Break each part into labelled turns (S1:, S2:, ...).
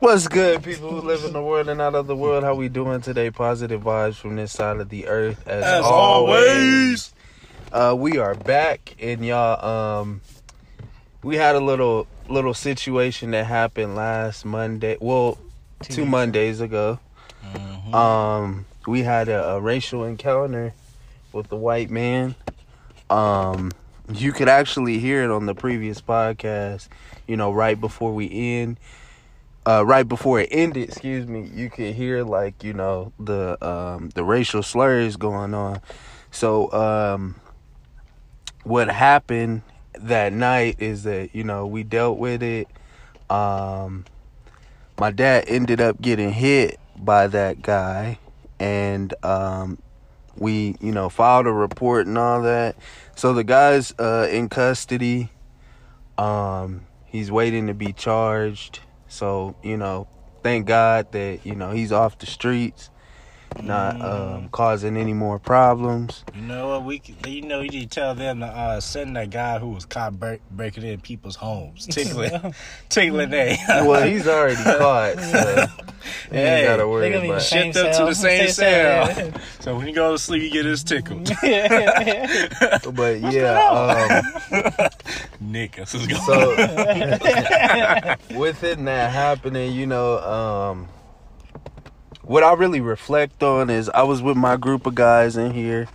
S1: What's good, people who live in the world and out of the world? How we doing today? Positive vibes from this side of the earth, as,
S2: As
S1: always. Uh, we are back, and y'all. Um, we had a little little situation that happened last Monday. Well, two,
S3: weeks
S1: Mondays ago. Um, we had a, a racial encounter with the white man. Um, you could actually hear it on the previous podcast. You know, right before we end, uh, right before it ended. Excuse me. You could hear like you know the um the racial slurs going on. So um, what happened that night is that you know we dealt with it. Um, my dad ended up getting hit by that guy, and um, we you know filed a report and all that. So the guy's uh, in custody. Um, he's waiting to be charged. So you know, thank God that you know he's off the streets, not um, causing any more problems.
S2: You know what? We could- you know you need to tell them to uh, send that guy who was caught break, breaking in people's homes, tickling, tickling they.
S1: well, he's already caught, so he ain't
S2: Hey,
S1: gotta worry
S3: they gonna be
S1: about.
S3: the
S1: it.
S2: Shipped up to the same
S3: Same
S2: cell.
S3: cell.
S2: so when you go to sleep, you get his tickled.
S1: But yeah, um,
S2: Niggas is going.
S1: so within that happening, you know, um, what I really reflect on is I was with my group of guys in here,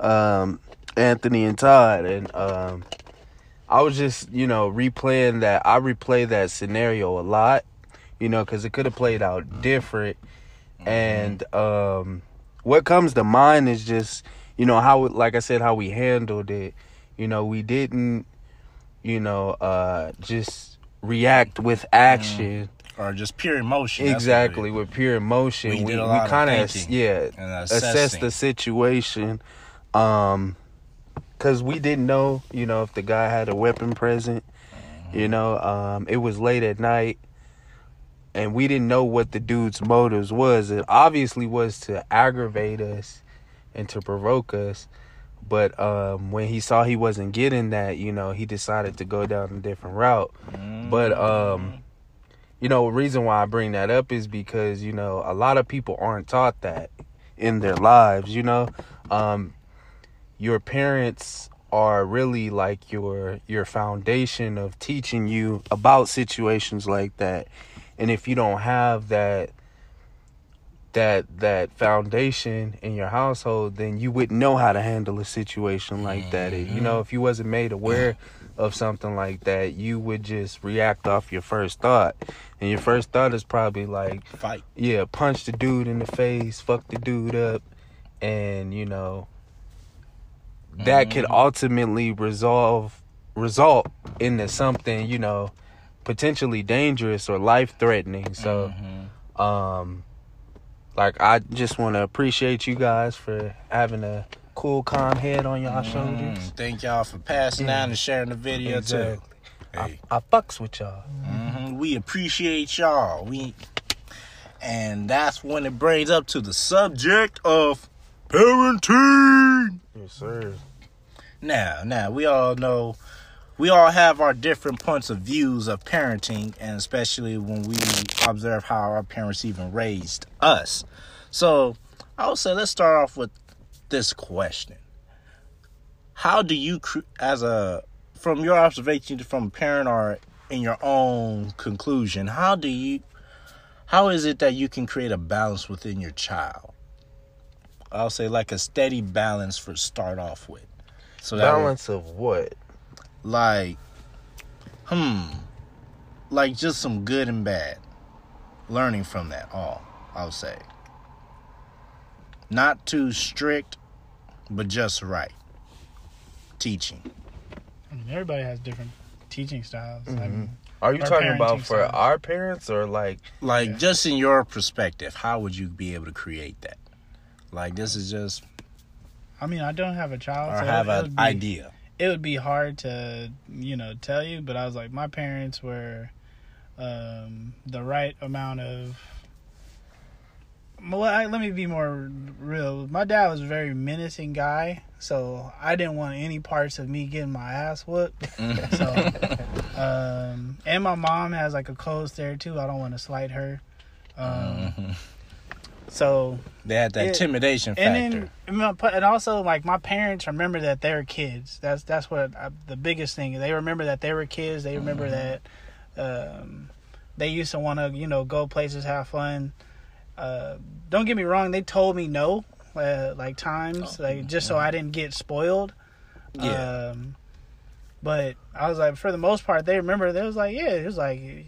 S1: um, Anthony and Todd, and um, I was just, you know, replaying that. I replay that scenario a lot, you know, because it could have played out different. And um, what comes to mind is just, you know, how, like I said, how we handled it. You know, we didn't, you know, uh, just react with action.
S2: Or just pure emotion. that's what it
S1: Exactly, with pure emotion.
S2: We
S1: We we,
S2: a lot of
S1: kind of yeah assess the situation, um, because we didn't know, you know, if the guy had a weapon present.
S2: Mm-hmm.
S1: You know, um, it was late at night, and we didn't know what the dude's motives was. It obviously was to aggravate us and to provoke us. But um, when he saw he wasn't getting that, you know, he decided to go down a different route. But um, you know, the reason why I bring that up is because you know a lot of people aren't taught that in their lives. You know, um, your parents are really like your your foundation of teaching you about situations like that, and if you don't have that that that foundation in your household, then you wouldn't know how to handle a situation like that. You know, if you wasn't made aware of something like that, you would just react off your first thought. And your first thought is probably like,
S2: fight.
S1: yeah, punch the dude in the face, fuck the dude up, and you know, that could ultimately resolve result into something, you know, potentially dangerous or life threatening. So um like I just want to appreciate you guys for having a cool calm head on y'all
S2: Mm,
S1: shoulders.
S2: thank y'all for passing
S1: Yeah.
S2: out and sharing the video
S1: Exactly.
S2: too. Hey.
S1: I fucks with y'all.
S2: hmm We appreciate y'all. We and that's when it brings up to the subject of parenting.
S1: Yes, sir.
S2: Now, now we all know we all have our different points of views of parenting and especially when we observe how our parents even raised us. So, I would say let's start off with this question. How do you as a from your observation from a parent or in your own conclusion, how do you how is it that you can create a balance within your child? I'll say like a steady balance for start off with. So
S1: Balance of what?
S2: like hmm like just some good and bad learning from that all i'll say not too strict but just right teaching
S3: I mean, everybody has different teaching styles. I mean,
S1: Are you talking about for
S3: style.
S1: our parents or like
S2: like
S3: Yeah.
S2: just in your perspective how would you be able to create that like this is just
S3: I mean, I don't have a child,
S2: or
S3: so
S2: have an idea
S3: It would be hard to, you know, tell you. But I was like, my parents were um, the right amount of. Well, let me be more real. My dad was a very menacing guy, so I didn't want any parts of me getting my ass whooped. So Um, and my mom has like a clothes there too. I don't want to slight her. Um,
S2: Mhm.
S3: so
S2: They had that
S3: Yeah.
S2: intimidation
S3: and
S2: factor.
S3: then and my- and also like my parents remember that they're kids. That's that's what I, the biggest thing. They remember that they were kids. They remember that um, they used to want to you know go places, have fun. Uh, don't get me wrong. They told me no, uh, like times, like just so I didn't get spoiled.
S2: Yeah.
S3: Um, but I was like, for the most part, they remember. They was like, yeah, it was like,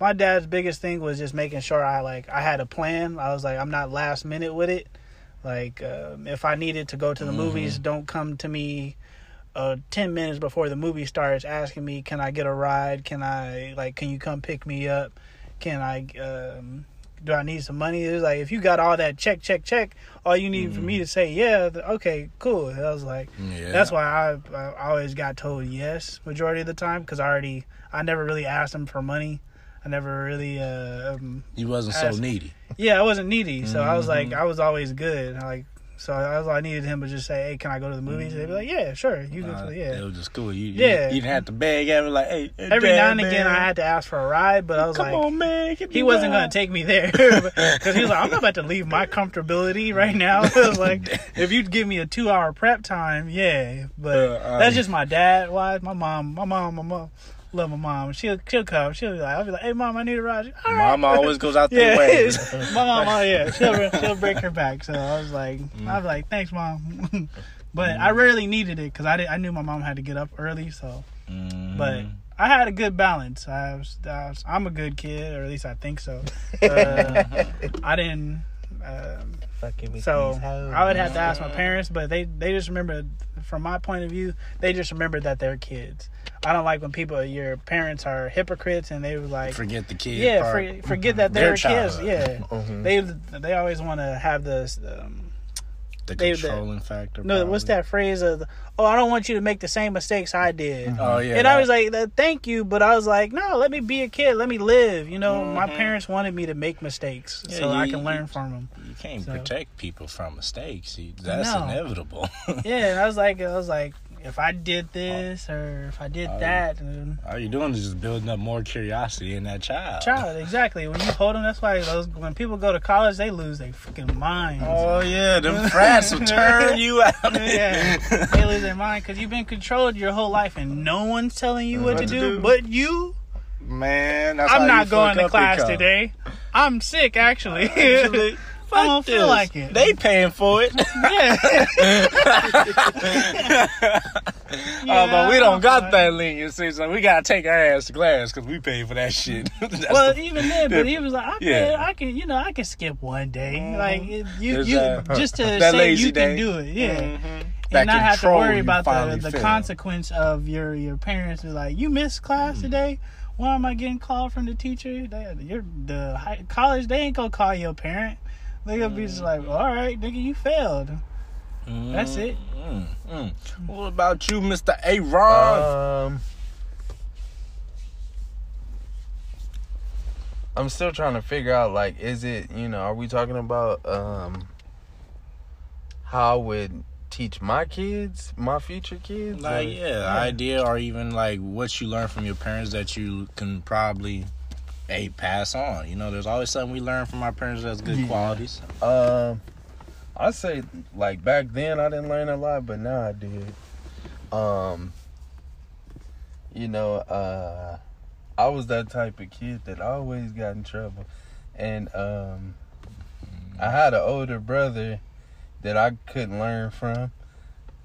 S3: my dad's biggest thing was just making sure I like I had a plan. I was like, I'm not last minute with it. Like, um, if I needed to go to the
S2: Mhm.
S3: movies, don't come to me. Uh, ten minutes before the movie starts, asking me, "Can I get a ride? Can I like? Can you come pick me up? Can I? Um, do I need some money?" It was like if you got all that check, check, check. All you need for me to say, "Yeah, okay, cool." And I was like,
S2: yeah.
S3: that's why I, I always got told yes majority of the time because I already I never really asked them for money. I never really uh um,
S2: you wasn't so needy.
S3: yeah I wasn't needy so I was like
S2: Mhm.
S3: I was always good like so I was I needed him to just say hey can I go to the movies they'd be like yeah sure you can
S2: Uh,
S3: yeah
S2: It was just cool. You,
S3: Yeah.
S2: You, you didn't have to beg every like, hey,
S3: every
S2: Dad,
S3: now and again. I had to ask for a ride but I was
S2: Come
S3: like
S2: on, man.
S3: he wasn't
S2: ride.
S3: gonna take me there because he was like, I'm not about to leave my comfortability right now. Like, if you'd give me a two hour prep time, yeah. But
S2: Uh, uh,
S3: that's just my dad. Why? My mom, my mom, my mom. Love my mom. She'll she'll come. She'll be like, I'll be like, hey mom, I need a ride. She, "All right."
S2: Mama always goes out
S3: Yeah,
S2: their way.
S3: my mom. Oh yeah, she'll she'll break her back. So I was like,
S2: Mm.
S3: I was like, thanks, mom. but I rarely needed it because I did, I knew my mom had to get up early. So,
S2: Mhm.
S3: but I had a good balance. I was, I was I'm a good kid, or at least I think so. Uh, I didn't. Um,
S1: Fucking with
S3: so. I would have to ask my parents, but they they just remember, from my point of view, they just remember that they're kids. I don't like when people, your parents are hypocrites, and they were like,
S2: forget the kid.
S3: yeah, for, forget that they're kids.
S2: childhood.
S3: Yeah,
S1: Mhm.
S3: they they always want to have this. Um,
S2: the
S3: they- they-
S2: controlling factor.
S3: no, what's that phrase of? Oh, I don't want you to make the same mistakes I did.
S2: Oh yeah.
S3: and
S2: that-
S3: I was like, "Uh, "Thank you," but I was like, "No, let me be a kid. Let me live." You know, my
S2: Mhm.
S3: parents wanted me to make mistakes
S2: Yeah,
S3: so I can learn
S2: you-
S3: from them.
S2: you can't
S3: so-
S2: protect people from mistakes. That's
S3: No.
S2: inevitable.
S3: yeah, and I was like, I was like, if I did this or if I did
S2: Oh,
S3: that,
S2: All you're doing is just building up more curiosity in that child.
S3: child, exactly. When you hold them, that's why those when people go to college, they lose their fucking minds.
S2: Oh yeah, them frats will turn you out.
S3: yeah, they lose their mind because you've been controlled your whole life and no one's telling you what,
S2: What
S3: to, do,
S2: do.
S3: but you.
S2: Man, that's
S3: I'm not going to class today. I'm sick, actually.
S2: Actually,
S3: I don't
S2: fuck
S3: feel like it.
S2: They paying for it.
S3: yeah.
S2: but we don't got that leniency, so we gotta take our ass to class because we pay for that shit.
S3: Well,
S2: the-
S3: even then, but he was like, I can,
S2: Yeah.
S3: I can, you know, I can skip one day, like you,
S2: There's
S3: you,
S2: that-
S3: just to say you
S2: day.
S3: can do it, yeah,
S2: Mhm.
S3: and not have to worry about the the consequence of your your parents. Is like, you missed class
S2: Mm.
S3: today. Why am I getting called from the teacher? They, you're the high, college. They ain't gonna call your parent. They gonna be just like, all right, nigga, you failed. That's it.
S2: Mm, mm. What about you, Mr. Aaron?
S1: Um, I'm still trying to figure out like, is it you know, are we talking about um how I would teach my kids, my future kids?
S2: like,
S1: Or-
S2: yeah, the idea or even like what you learn from your parents that you can probably hey pass on. You know, there's always something we learn from our parents that's good
S1: Yeah.
S2: qualities.
S1: Um, I say like back then I didn't learn a lot, but now I did. Um, you know, uh, I was that type of kid that always got in trouble, and um, I had an older brother that I couldn't learn from.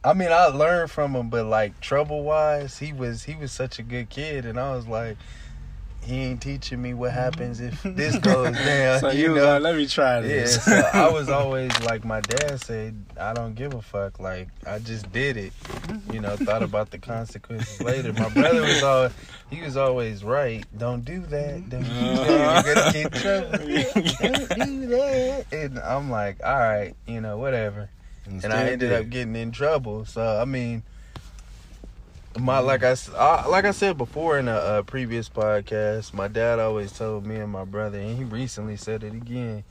S1: I mean, I learned from him, but like trouble wise, he was he was such a good kid, and I was like, he ain't teaching me what happens if this goes down.
S2: so
S1: you
S2: you uh,
S1: know,
S2: like, let me try
S1: yeah,
S2: this.
S1: so I was always like my dad said, I don't give a fuck. Like I just did it. You know, thought about the consequences later. My brother was all he was always right. Don't do that. Don't do that. Mm-hmm. You're gonna get trouble. Don't do that. And I'm like, all right, you know, whatever. And I ended up getting in trouble. So I mean, my like I, I- like I said before in a, uh previous podcast, my dad always told me and my brother, and he recently said it again,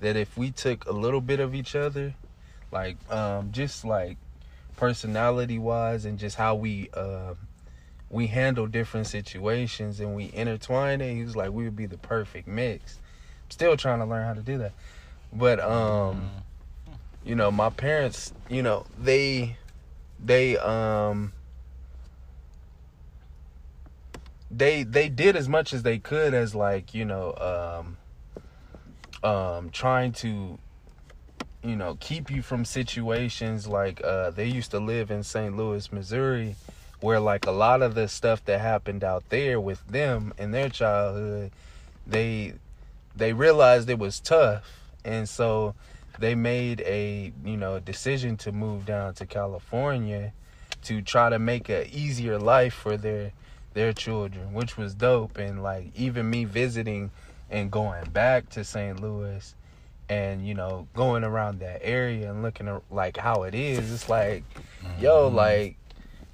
S1: that if we took a little bit of each other, like um, just like personality wise and just how we uh, we handle different situations and we intertwine it. He was like, we would be the perfect mix. Still trying to learn how to do that, but um, you know, my parents, you know, they they um they they did as much as they could as like you know um um trying to you know keep you from situations like uh they used to live in St. Louis, Missouri where like a lot of the stuff that happened out there with them in their childhood they they realized it was tough and so they made a you know decision to move down to California to try to make a easier life for their their children, which was dope. And like even me visiting and going back to St. Louis and you know going around that area and looking at like how it is, it's like, mm-hmm. yo, like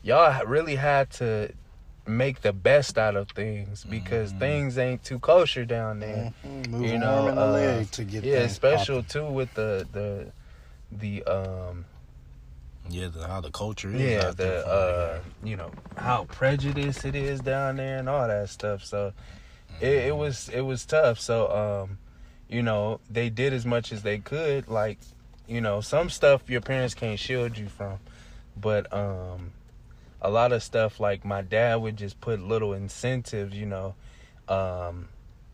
S1: y'all really had to make the best out of things because mm-hmm. things ain't too kosher down there.
S2: Mm-hmm. You know, uh, to get
S1: yeah, special popping. too with the the the um
S2: yeah, the, how the culture is.
S1: Yeah, the uh, you know how prejudiced it is down there and all that stuff. So mm-hmm. it, it mm-hmm. was it was tough. So um, you know they did as much as they could. Like you know some stuff your parents can't shield you from, but um, a lot of stuff like my dad would just put little incentives. You know, um,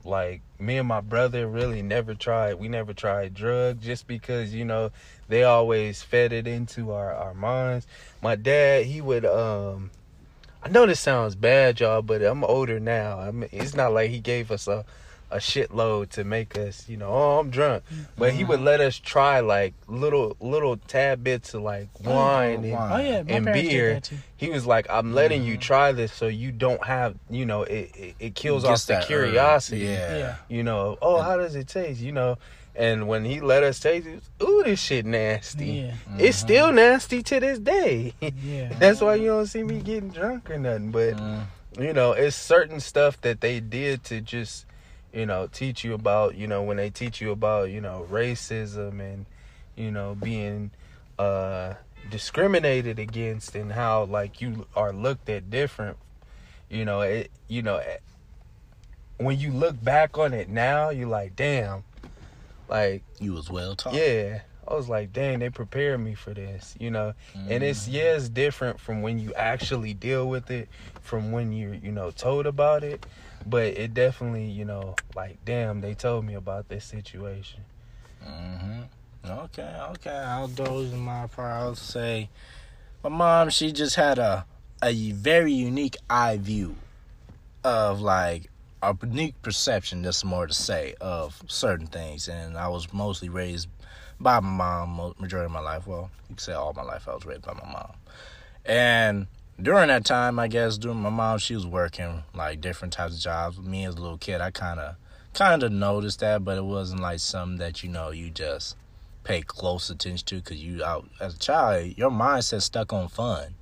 S1: like me and my brother really never tried we never tried drugs just because you know they always fed it into our our minds. My dad he would um i know this sounds bad y'all but i'm older now. I mean it's not like he gave us a a shitload to make us, you know, oh, I'm drunk. But he would uh-huh. let us try like little little tad bits of like oh, wine and,
S3: oh, yeah,
S1: and beer. He was like, I'm letting mm-hmm. you try this so you don't have, you know, it it, it kills off the curiosity.
S2: Yeah. yeah.
S1: You know, oh, how does it taste? You know. And when he let us taste it, ooh, this shit nasty. Yeah. Mm-hmm. It's still nasty to this day. Yeah. That's why you don't see me getting drunk or nothing. But mm. you know, it's certain stuff that they did to just you know, teach you about, you know, when they teach you about, you know, racism and, you know, being uh discriminated against and how like you are looked at different. You know, it you know, eh, when you look back on it now, you're like, damn. Like
S2: you was well taught.
S1: Yeah. I was like, dang, they prepared me for this, you know. Mm-hmm. And it's mm-hmm. yeah, it's different from when you actually deal with it, from when you're, you know, told about it but it definitely, you know, like damn, they told me about this situation.
S2: Mhm. Okay, okay. Outdoors in my part, I'll say, my mom, she just had a a very unique eye view of like a unique perception. That's more to say of certain things, and I was mostly raised by my mom majority of my life. Well, you could say all my life I was raised by my mom, and during that time, I guess during my mom, she was working like different types of jobs. Me as a little kid, I kind of kind of noticed that, but it wasn't like something that you know you just pay close attention to because you out as a child, your mindset stuck on fun.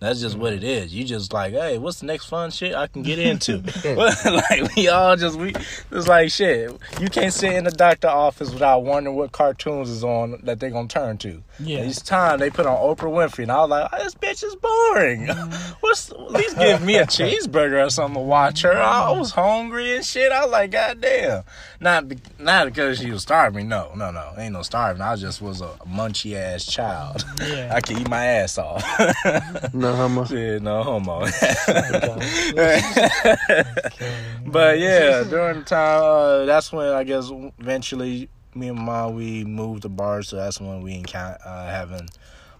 S2: That's just what it mm-hmm. is. You just like, hey, what's the next fun shit I can get into? like we all just we it's like shit. You can't sit in the doctor office without wondering what cartoons is on that they're gonna turn to. Yeah. Each time they put on Oprah Winfrey, and I was like, oh, this bitch is boring. Mm-hmm. What's at least give me a cheeseburger or something to watch her. I was hungry and shit. I was like, goddamn. Not not because she was starving. No, no, no. Ain't no starving. I just was a munchy ass child. Yeah. I could eat my ass off.
S1: no homo.
S2: Yeah, no homo. but yeah, during the time, uh, that's when I guess eventually me and mom we moved to bars, so that's when we encountered uh, having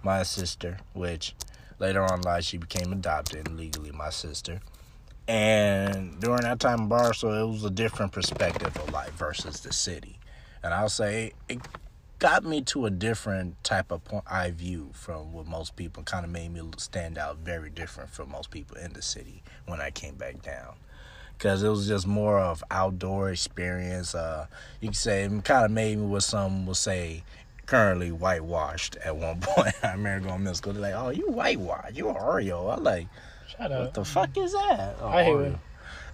S2: my sister, which later on in life she became adopted legally my sister. And during that time in bars, so it was a different perspective of life versus the city. And I'll say it got me to a different type of point eye view from what most people kind of made me stand out very different from most people in the city when I came back down because it was just more of outdoor experience. Uh, you can say it kind of made me what some will say currently whitewashed at one point. I remember going to middle school. They're like, "Oh, you whitewashed? You Oreo?" I'm like, "Shut up! What the fuck is that?" Oh,
S3: I hate it.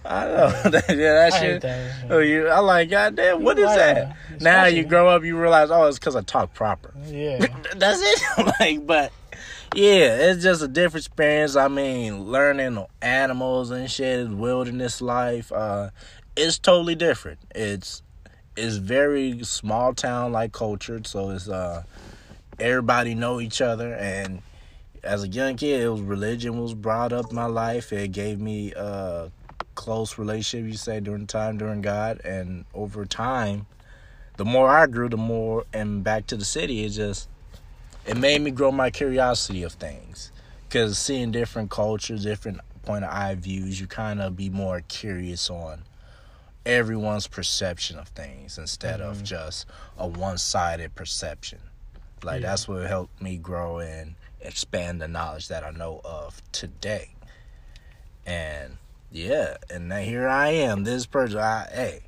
S2: I know. yeah, that I shit. That. Oh, you, I like, goddamn, what is that? Now you grow up, you realize, oh, it's because I talk proper.
S3: Yeah.
S2: That's it. like, but yeah, it's just a different experience. I mean, learning animals and shit, wilderness life, uh, it's totally different. It's it's very small town like cultured, so it's uh everybody know each other and as a young kid it was religion was brought up my life. It gave me a close relationship you say during time during God and over time the more I grew the more and back to the city it just it made me grow my curiosity of things because seeing different cultures different point of eye views you kind of be more curious on everyone's perception of things instead
S1: Mm-hmm.
S2: of just a one-sided perception like
S3: Yeah.
S2: that's what helped me grow and expand the knowledge that i know of today and yeah and now here i am this person I, hey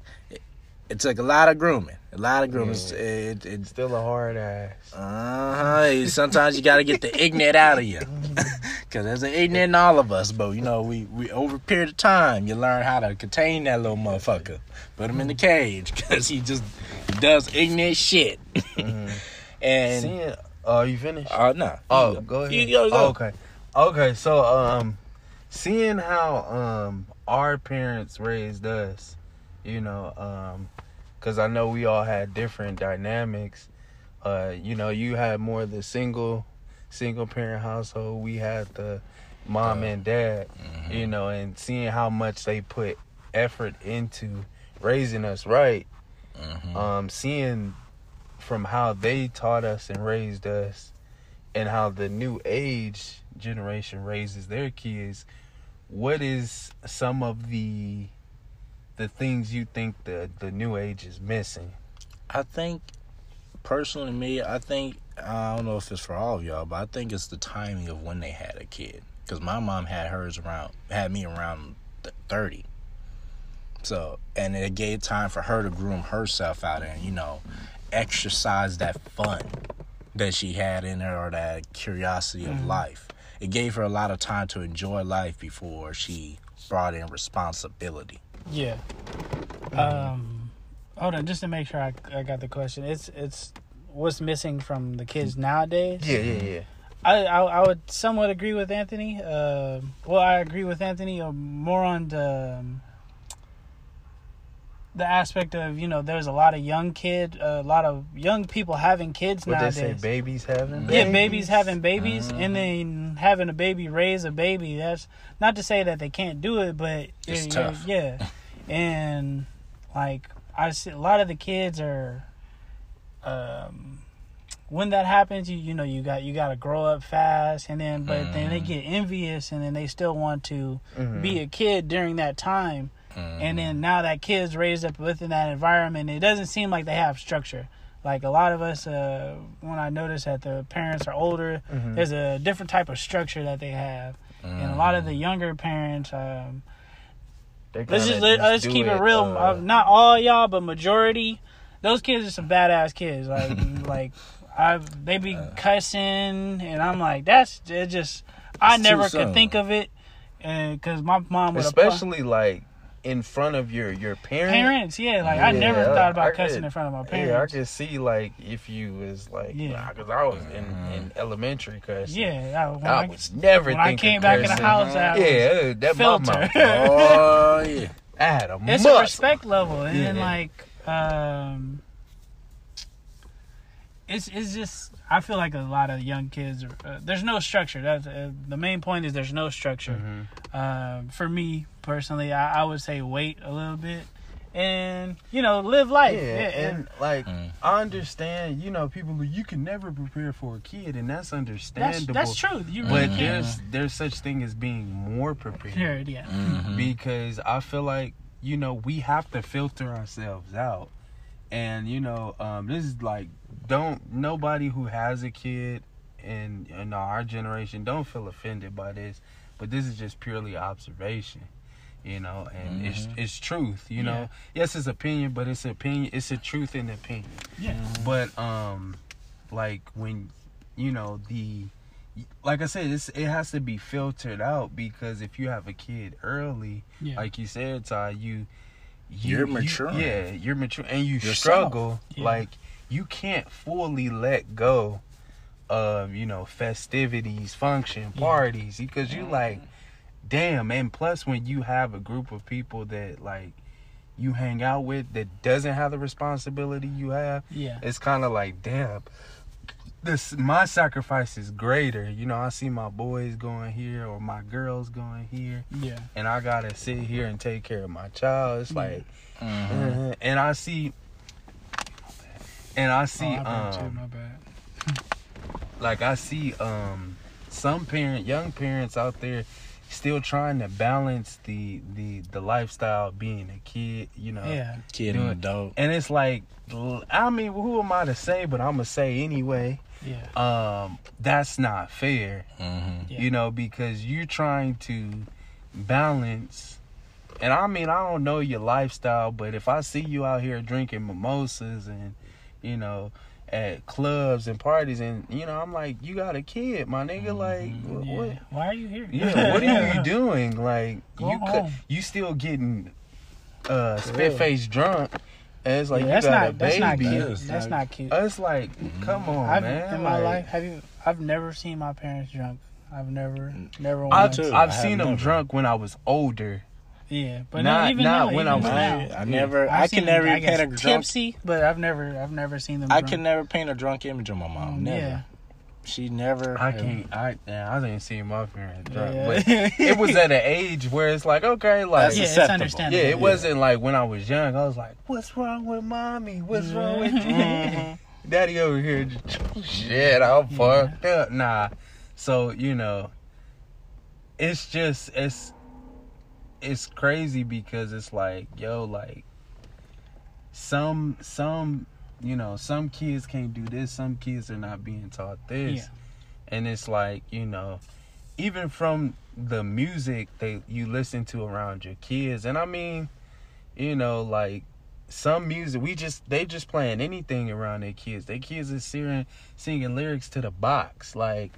S2: it, took a lot of grooming a lot of grooming
S1: Yeah.
S2: it, it,
S1: Still a hard ass.
S2: uh-huh. Sometimes you gotta get the ignorant out of you. Cause there's an ignorant in all of us, but you know, we, we over a period of time you learn how to contain that little motherfucker. Put him in the cage cause he just does ignorant shit. and
S1: Seeing, oh, you finished?
S2: uh no.
S1: Oh, go ahead.
S2: You go, go.
S1: Oh, okay. Okay, so um seeing how um our parents raised us, you know, um cuz I know we all had different dynamics. Uh you know, you had more of the single single parent household. We had the mom
S2: Uh,
S1: and dad,
S2: mhm.
S1: you know, and seeing how much they put effort into raising us right
S2: Mhm.
S1: um, seeing from how they taught us and raised us and how the new age generation raises their kids what is some of the the things you think the the new age is missing
S2: I think personally me, I think I don't know if it's for all of y'all, but I think it's the timing of when they had a kid. Because my mom had hers around, had me around thirty. So, and it gave time for her to groom herself out and you know, exercise that fun that she had in her or that curiosity of mm-hmm. life. It gave her a lot of time to enjoy life before she brought in responsibility.
S3: Yeah. Um, hold on, just to make sure I, I got the question. It's it's what's missing from the kids nowadays.
S1: yeah yeah yeah
S3: I I, I would somewhat agree with Anthony. Uh, well, I agree with Anthony more on the um, the aspect of you know there's a lot of young kid, a lot of young people having kids
S1: what they say babies having
S3: Yeah, babies having babies,
S2: Mhm.
S3: and then having a baby raise a baby. That's not to say that they can't do it, but
S2: It's
S3: yeah,
S2: tough.
S3: Yeah, and like I see, a lot of the kids are, um, when that happens, you you know you got you got to grow up fast, and then but then they
S2: Mhm.
S3: get envious, and then they still want to
S1: Mhm.
S3: be a kid during that time,
S2: Mm-hmm.
S3: and then now that kid's raised up within that environment, it doesn't seem like they have structure. Like a lot of us, uh, when I notice that the parents are older,
S1: Mhm.
S3: there's a different type of structure that they have, and a lot of the younger parents. Um, let's just let, let's keep it, real.
S1: uh,
S3: Uh, not all y'all, but majority. Those kids are some badass kids. Like like I they be
S2: Uh.
S3: cussing, and I'm like that's it. Just I never could think of it, and because my mom would
S1: especially like in front of your your parent
S3: parents. Yeah, like I never
S1: Yeah,
S3: thought about
S1: I
S3: cussing
S1: could-
S3: in front of my parents.
S1: Yeah, I
S3: parents.
S1: could see like if you was like,
S3: Yeah.
S1: yeah, because I was in,
S2: Mhm.
S1: in elementary cussing.
S3: Yeah, I,
S1: I,
S3: I,
S1: was never
S3: when I came back in the house, I was
S1: Yeah, that my
S3: filter.
S1: mouth.
S2: Oh yeah.
S1: I had a
S3: it's
S1: muscle.
S3: a respect level, and then
S1: Yeah.
S3: like um, it's it's just I feel like a lot of young kids. Are, uh, there's no structure. That's uh, the main point. Is there's no structure.
S1: Mhm.
S3: Um, for me personally, I, I would say wait a little bit, and you know live life.
S1: Yeah,
S3: Yeah,
S1: and like
S2: Mm.
S1: I understand, you know, people you can never prepare for a kid, and that's
S3: that's
S1: understandable.
S3: that's true. You
S1: But
S3: really
S2: Mhm.
S3: can't.
S1: there's there's such thing as being more prepared.
S3: Prepared, yeah.
S2: Mhm.
S1: because I feel like you know we have to filter ourselves out, and you know um, this is like don't nobody who has a kid in in our generation don't feel offended by this, but this is just purely observation, you know, and it's
S2: Mhm.
S1: it's truth, you
S3: Yeah.
S1: know. Yes, it's opinion, but it's opinion. It's a truth in opinion.
S3: Yeah.
S1: But um, like when you know the, like I said, it's, it has to be filtered out because if you have a kid early,
S3: Yeah.
S1: like you said, Ty, you, you
S2: You're
S1: you- yeah, you're mature, and you
S2: Yourself.
S1: struggle.
S3: Yeah.
S1: Like you can't fully let go of you know festivities, function,
S3: Yeah.
S1: parties, because you like, damn. And plus, when you have a group of people that like you hang out with that doesn't have the responsibility you have,
S3: Yeah.
S1: it's kind of like damn this my sacrifice is greater you know i see my boys going here or my girls going here
S3: Yeah.
S1: and i gotta sit here and take care of my child it's
S3: Yeah.
S1: like
S2: Mhm.
S1: uh, and i see and i see
S3: oh, I burnt too,
S1: um
S3: my bad.
S1: like i see um some parent young parents out there still trying to balance the the the lifestyle being a kid you know
S3: Yeah.
S2: Kid
S1: Do
S2: and adult.
S1: and it's like i mean who am i to say but i'm gonna say anyway
S3: Yeah.
S1: um that's not fair
S2: hmm
S3: Yeah.
S1: you know because you're trying to balance and i mean i don't know your lifestyle but if i see you out here drinking mimosas and you know at clubs and parties and you know i'm like you got a kid my nigga like
S3: Mm-hmm. Yeah.
S1: what
S3: Why are you here?
S1: yeah what are you doing like
S3: Go
S1: you
S3: home.
S1: you still getting uh spit face drunk and it's like
S3: Yeah,
S1: you
S3: that's
S1: got
S3: not
S1: a
S3: that's not cute.
S2: That is
S3: That's
S2: not-
S3: not cute.
S1: it's like come on
S3: I've,
S1: man
S3: in my
S1: like-
S3: life, have you? I've never seen my parents drunk. I've never, never.
S1: I've,
S3: once.
S2: too.
S1: I've
S2: I
S1: seen them
S2: never.
S1: drunk when I was older.
S3: Yeah, but
S1: Not-
S3: no, even
S1: not
S3: now,
S1: when
S3: even
S1: I was-
S3: now.
S2: I, I never.
S3: I've
S2: I
S3: seen
S2: can never
S3: I
S2: paint a drunk.
S3: tipsy, but I've never, I've never seen them.
S2: I
S3: drunk.
S2: can never paint a drunk image of my mom.
S3: Mm,
S2: Never.
S3: Yeah.
S2: She never.
S1: I can't. I yeah, I didn't see my parents drunk,
S3: Yeah.
S1: but it was at an age where it's like okay, like
S2: That's
S3: yeah, it's understandable.
S1: yeah, it wasn't like when I was young. I was like, what's wrong with mommy? What's wrong with you?
S2: Mhm.
S1: Daddy over here, just, shit, I'm fucked up. Nah, so you know, it's just it's it's crazy because it's like yo, like some some you know some kids can't do this, some kids are not being taught this,
S3: Yeah.
S1: and it's like you know, even from the music that you listen to around your kids, and I mean, you know, like some music we just they just playing anything around their kids. Their kids is singing singing lyrics to the box. Like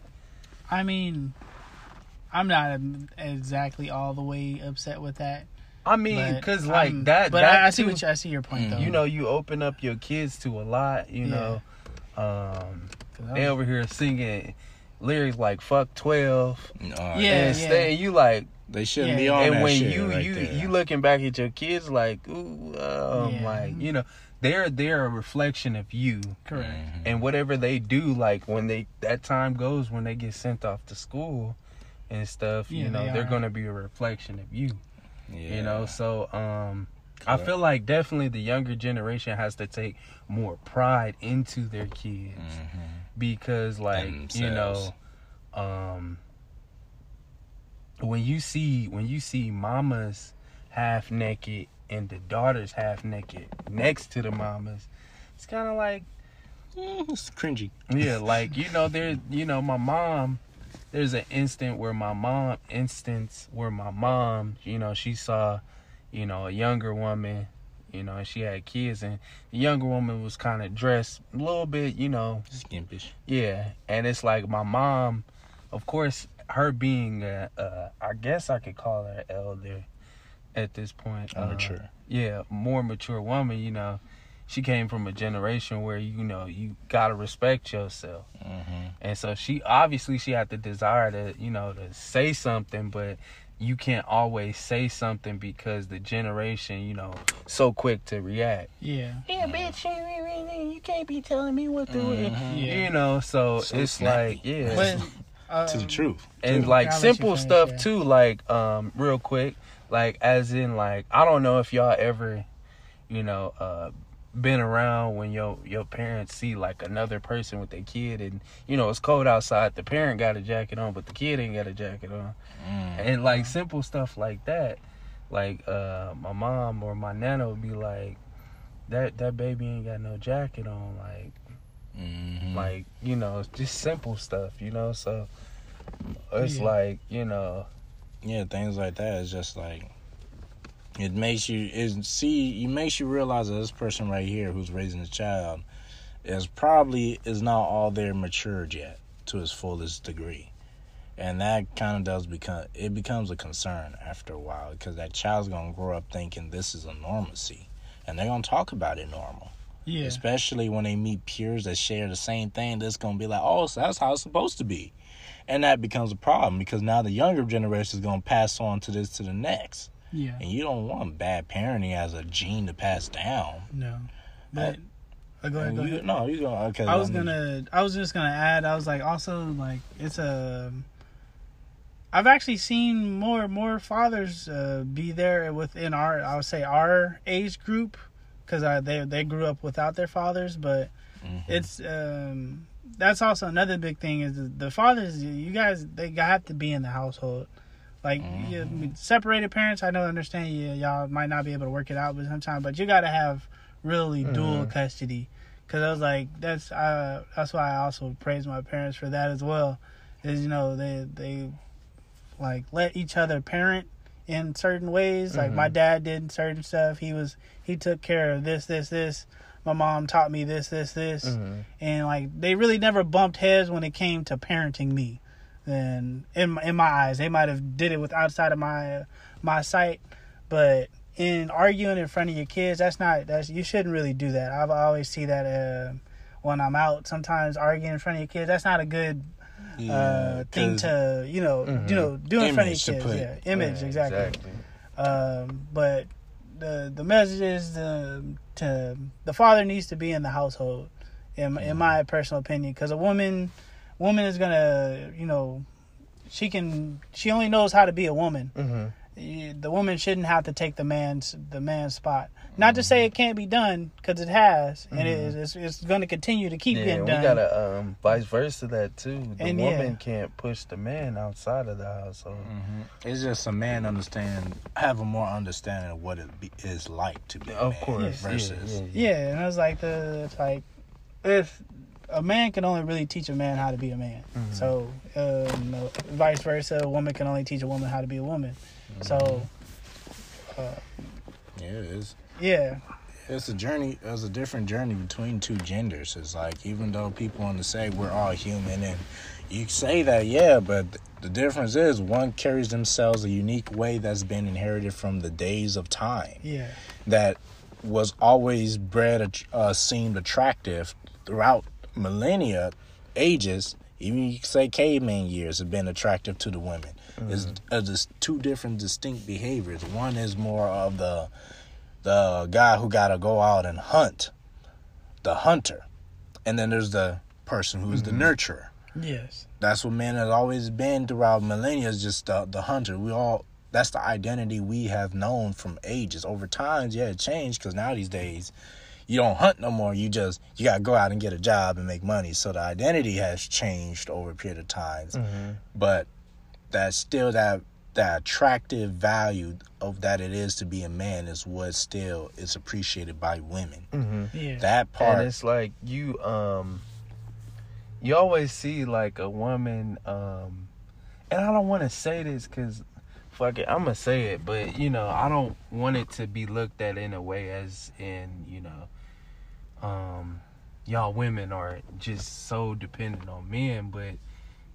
S3: I mean, I'm not um, exactly all the way upset with that.
S1: I mean,
S3: but
S1: cause like
S3: I'm-
S1: that.
S3: But
S1: that
S3: I, I see
S1: too,
S3: what you, I see your point
S2: Mm.
S3: though.
S1: you know, you open up your kids to a lot. You
S3: Yeah.
S1: know, um,
S3: 'Cause I
S1: they over here singing lyrics like "fuck 12
S2: Uh,
S3: Yeah,
S1: and
S3: yeah.
S1: stay. You like,
S2: They shouldn't
S3: Yeah.
S2: be on
S1: and
S2: that
S1: when
S2: shit
S1: you
S2: right
S1: you
S2: there.
S1: you looking back at your kids like, ooh, um,
S3: Yeah.
S1: like you know, they're they're a reflection of you.
S3: correct.
S2: Mhm.
S1: and whatever they do like when they that time goes when they get sent off to school and stuff
S3: Yeah,
S1: you know
S3: they
S1: they are
S3: are.
S1: going to be a reflection of you
S2: Yeah.
S1: you know so um i feel like definitely the younger generation has to take more pride into their kids
S2: Mhm.
S1: because like you know um when you see when you see mamas half naked and the daughters half naked next to the mamas it's kind of like
S2: Mm, It's cringy.
S1: yeah, like you know, there, you know, my mom. There's an instant where my mom, instance where my mom, you know, she saw, you know, a younger woman, you know, and she had kids, and the younger woman was kind of dressed a little bit, you know,
S2: Skimpish.
S1: yeah, and it's like my mom, of course, her being, a, a, I guess I could call her elder at this point, uh,
S2: Mature.
S1: yeah, more mature woman, you know. She came from a generation where you know you gotta respect yourself,
S2: hmm
S1: and so she obviously she had the desire to you know to say something, but you can't always say something because the generation you know so quick to react.
S3: Yeah.
S1: Yeah, bitch, you can't be telling me what to do.
S2: Mhm.
S3: Yeah.
S1: You know, so,
S2: So
S1: it's
S2: snappy.
S1: like yeah,
S3: But uh,
S2: To the truth.
S1: and
S2: too.
S1: like
S3: I'll let you
S1: simple
S3: finish,
S1: stuff
S3: yeah.
S1: too like um real quick like as in like i don't know if y'all ever you know uh been around when your your parents see like another person with their kid and you know it's cold outside the parent got a jacket on but the kid ain't got a jacket on
S2: Mm.
S1: and like simple stuff like that like uh my mom or my nana would be like that that baby ain't got no jacket on like
S2: Mhm.
S1: like you know just simple stuff you know so it's
S3: Yeah.
S1: like you know
S2: yeah, things like that. It's just like it makes you it see it makes you realize that this person right here who's raising a child is probably is not all there matured yet to his fullest degree. And that kind of does become it becomes a concern after a while because that child's gonna grow up thinking this is a normacy, and they're gonna talk about it normal.
S3: Yeah.
S2: Especially when they meet peers that share the same thing, that's gonna be like, oh, so that's how it's supposed to be, and that becomes a problem because now the younger generation is gonna pass on to this to the next,
S3: Yeah.
S2: and you don't want bad parenting as a gene to pass down.
S3: No. But uh, go ahead. Go
S2: You-
S3: ahead.
S2: no, you go. Okay.
S3: I was gonna. I was just gonna add. I was like, also like it's a. I've actually seen more more fathers uh, be there within our. I would say our age group, because they they grew up without their fathers, but
S2: Mhm.
S3: it's um that's also another big thing is the, the fathers. You guys they have to be in the household. Like you, I mean, separated parents, I don't understand you. Y'all might not be able to work it out, but sometimes, but you got to have really dual custody. Cause I was like, that's uh, that's why I also praise my parents for that as well. Is you know they they like let each other parent in certain ways. Like my dad did certain stuff. He was he took care of this this this. My mom taught me this this this,
S1: Mm-hmm.
S3: and like they really never bumped heads when it came to parenting me. And in my- in my eyes, they might have did it with outside of my my sight, but in arguing in front of your kids, that's not that's you shouldn't really do that. I've I always see that uh, when I'm out. Sometimes arguing in front of your kids, that's not a good uh, thing
S2: 'cause-
S3: to you know
S1: Mhm.
S3: you know do in front of your kids.
S2: put.
S3: Yeah, image exactly. Um, but the the message is the to the father needs to be in the household, in in my personal opinion, because a woman woman is gonna you know she can she only knows how to be a woman.
S1: Mm-hmm.
S3: The woman shouldn't have to take the man's the man's spot. Not to say it can't be done, because it has, and it is, it's, it's going to continue to keep
S1: Yeah,
S3: getting
S1: we
S3: done.
S1: gotta um vice versa that too. The
S3: And,
S1: woman
S3: yeah.
S1: can't push the man outside of the household.
S2: Mhm. It's just a man understand, have a more understanding of what it be, is like to be a
S1: Of
S2: man
S1: course, yeah,
S2: versus.
S1: yeah, yeah.
S3: Yeah, and I was like, the it's like if a man can only really teach a man how to be a man,
S1: Mhm.
S3: so uh, you vice versa, a woman can only teach a woman how to be a woman. So, uh,
S2: Yeah, it's
S3: yeah,
S2: it's a journey. It's a different journey between two genders. It's like even though people want to say we're all human, and you say that, yeah, but the difference is one carries themselves a unique way that's been inherited from the days of time.
S3: yeah,
S2: that was always bred uh, seemed attractive throughout millennia ages even you say caveman years have been attractive to the women. It's uh, just two different distinct behaviors. One is more of the the guy who gotta go out and hunt the hunter. And then there's the person who's the nurturer.
S3: Yes,
S2: that's what men has always been throughout millennia is just the, the hunter. We all that's the identity we have known from ages. Over times yeah it changed because now these days you don't hunt no more. You just you gotta go out and get a job and make money. So the identity has changed over a period of times.
S1: Mm-hmm.
S2: but that's still that that attractive value of that it is to be a man is what still is appreciated by women.
S1: Mm-hmm.
S3: yeah,
S2: that part
S1: And it's like you um you always see like a woman um and I don't want to say this cuz fuck it, I'm going to say it, but you know, I don't want it to be looked at in a way as in, you know, um y'all women are just so dependent on men, but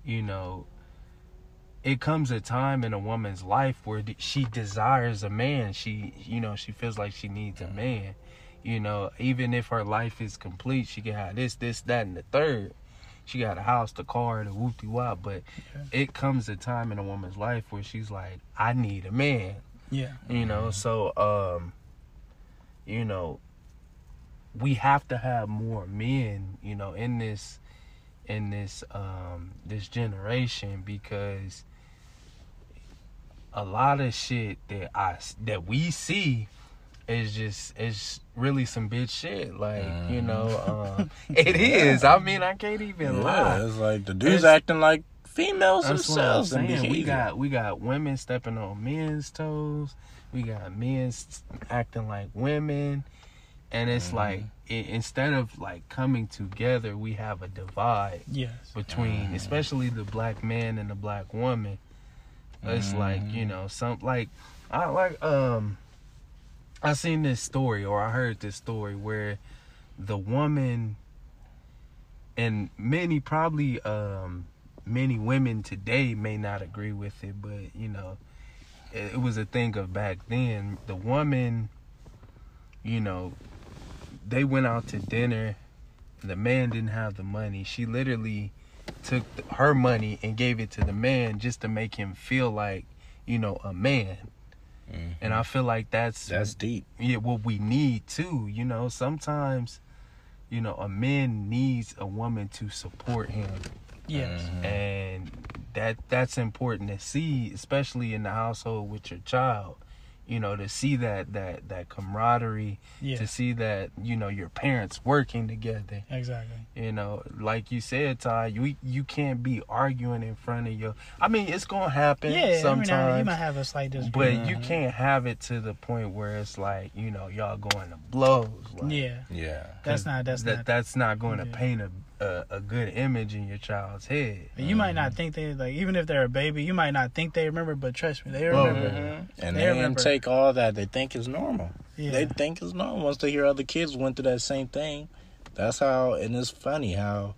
S1: you know, it comes a time in a woman's life where she desires a man. She, you know, she feels like she needs a man. You know, even if her life is complete, she can have this, this, that, and the third. She got a house, the car, the whoopty wop. But it comes a time in a woman's life where she's like, I need a man.
S3: yeah,
S1: You know, so um, you know, we have to have more men, you know, in this in this um this generation because a lot of shit that I that we see is just is really some bitch shit. Like you know, um, it is. I mean, I can't even
S2: yeah,
S1: lie.
S2: it's like the dudes
S1: It's-
S2: acting like females
S1: That's what I'm
S2: themselves and
S1: saying. We got we got women stepping on men's toes. We got men acting like women, and it's
S2: Mm-hmm.
S1: like i instead of like coming together, we have a divide
S3: yes,
S1: between,
S2: Mm-hmm.
S1: especially the black man and the black woman. It's like
S2: Mm-hmm.
S1: you know some like I like um I seen this story or I heard this story where the woman and many probably um many women today may not agree with it but you know it, it was a thing of back then the woman you know they went out to dinner. The man didn't have the money. She literally took th- her money and gave it to the man just to make him feel like, you know, a man. Mm-hmm. And I feel like that's
S2: That's deep.
S1: yeah, what we need too. You know, sometimes, you know, a man needs a woman to support him,
S3: Yes. Mm-hmm.
S1: and that that's important to see, especially in the household with your child. You know, to see that that that camaraderie,
S3: Yeah.
S1: to see that you know your parents working together.
S3: Exactly.
S1: You know, like you said, Ty, you you can't be arguing in front of your. I mean, it's gonna happen
S3: Yeah. Every
S1: sometimes.
S3: now and then you might have a slight disagreement.
S1: But you uh-huh. can't have it to the point where it's like you know y'all going to blows. Like,
S3: yeah.
S2: Yeah.
S3: That's not. That's
S1: that
S3: not.
S1: that's not going to
S3: Yeah.
S1: paint a, a a good image in your child's head.
S3: You might not think they like even if they're a baby, you might not think they remember, but trust me, they
S1: Well,
S3: remember.
S2: Mhm. And
S3: They
S2: they,
S3: remember.
S2: take all that they think is normal.
S3: Yeah.
S2: They think it's normal once they hear other kids went through that same thing. That's how, and it's funny how,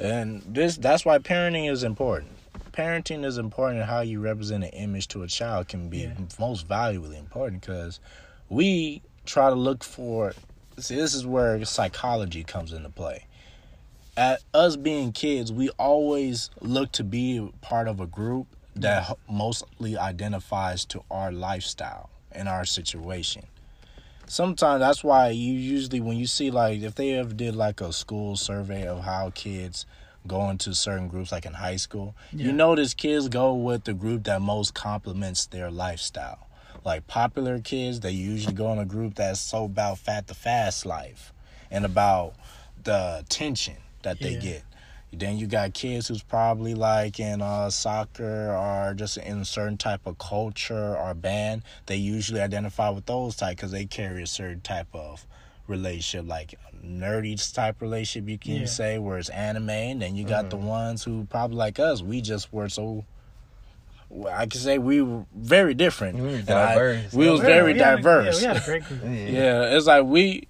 S2: and this that's why parenting is important. Parenting is important, how you represent an image to a child can be
S3: Yeah.
S2: most valuably important because we try to look for. See, this is where psychology comes into play. At us being kids, we always look to be part of a group that mostly identifies to our lifestyle and our situation. Sometimes that's why you usually when you see like if they ever did like a school survey of how kids go into certain groups like in high school,
S3: Yeah.
S2: you notice kids go with the group that most complements their lifestyle. Like popular kids, they usually go in a group that's so about fat the fast life and about the attention that they
S3: Yeah.
S2: get. Then you got kids who's probably like in uh, soccer or just in a certain type of culture or band. They usually identify with those type because they carry a certain type of relationship, like nerdy type relationship you can
S3: Yeah.
S2: say, where it's anime. And then you got the ones who probably like us. We just were so. I can say we were very different.
S1: We were
S2: And I-
S1: diverse.
S2: we was
S1: Yeah,
S2: very
S3: we a-
S2: diverse.
S3: yeah, had a great group.
S2: Yeah, it's like we.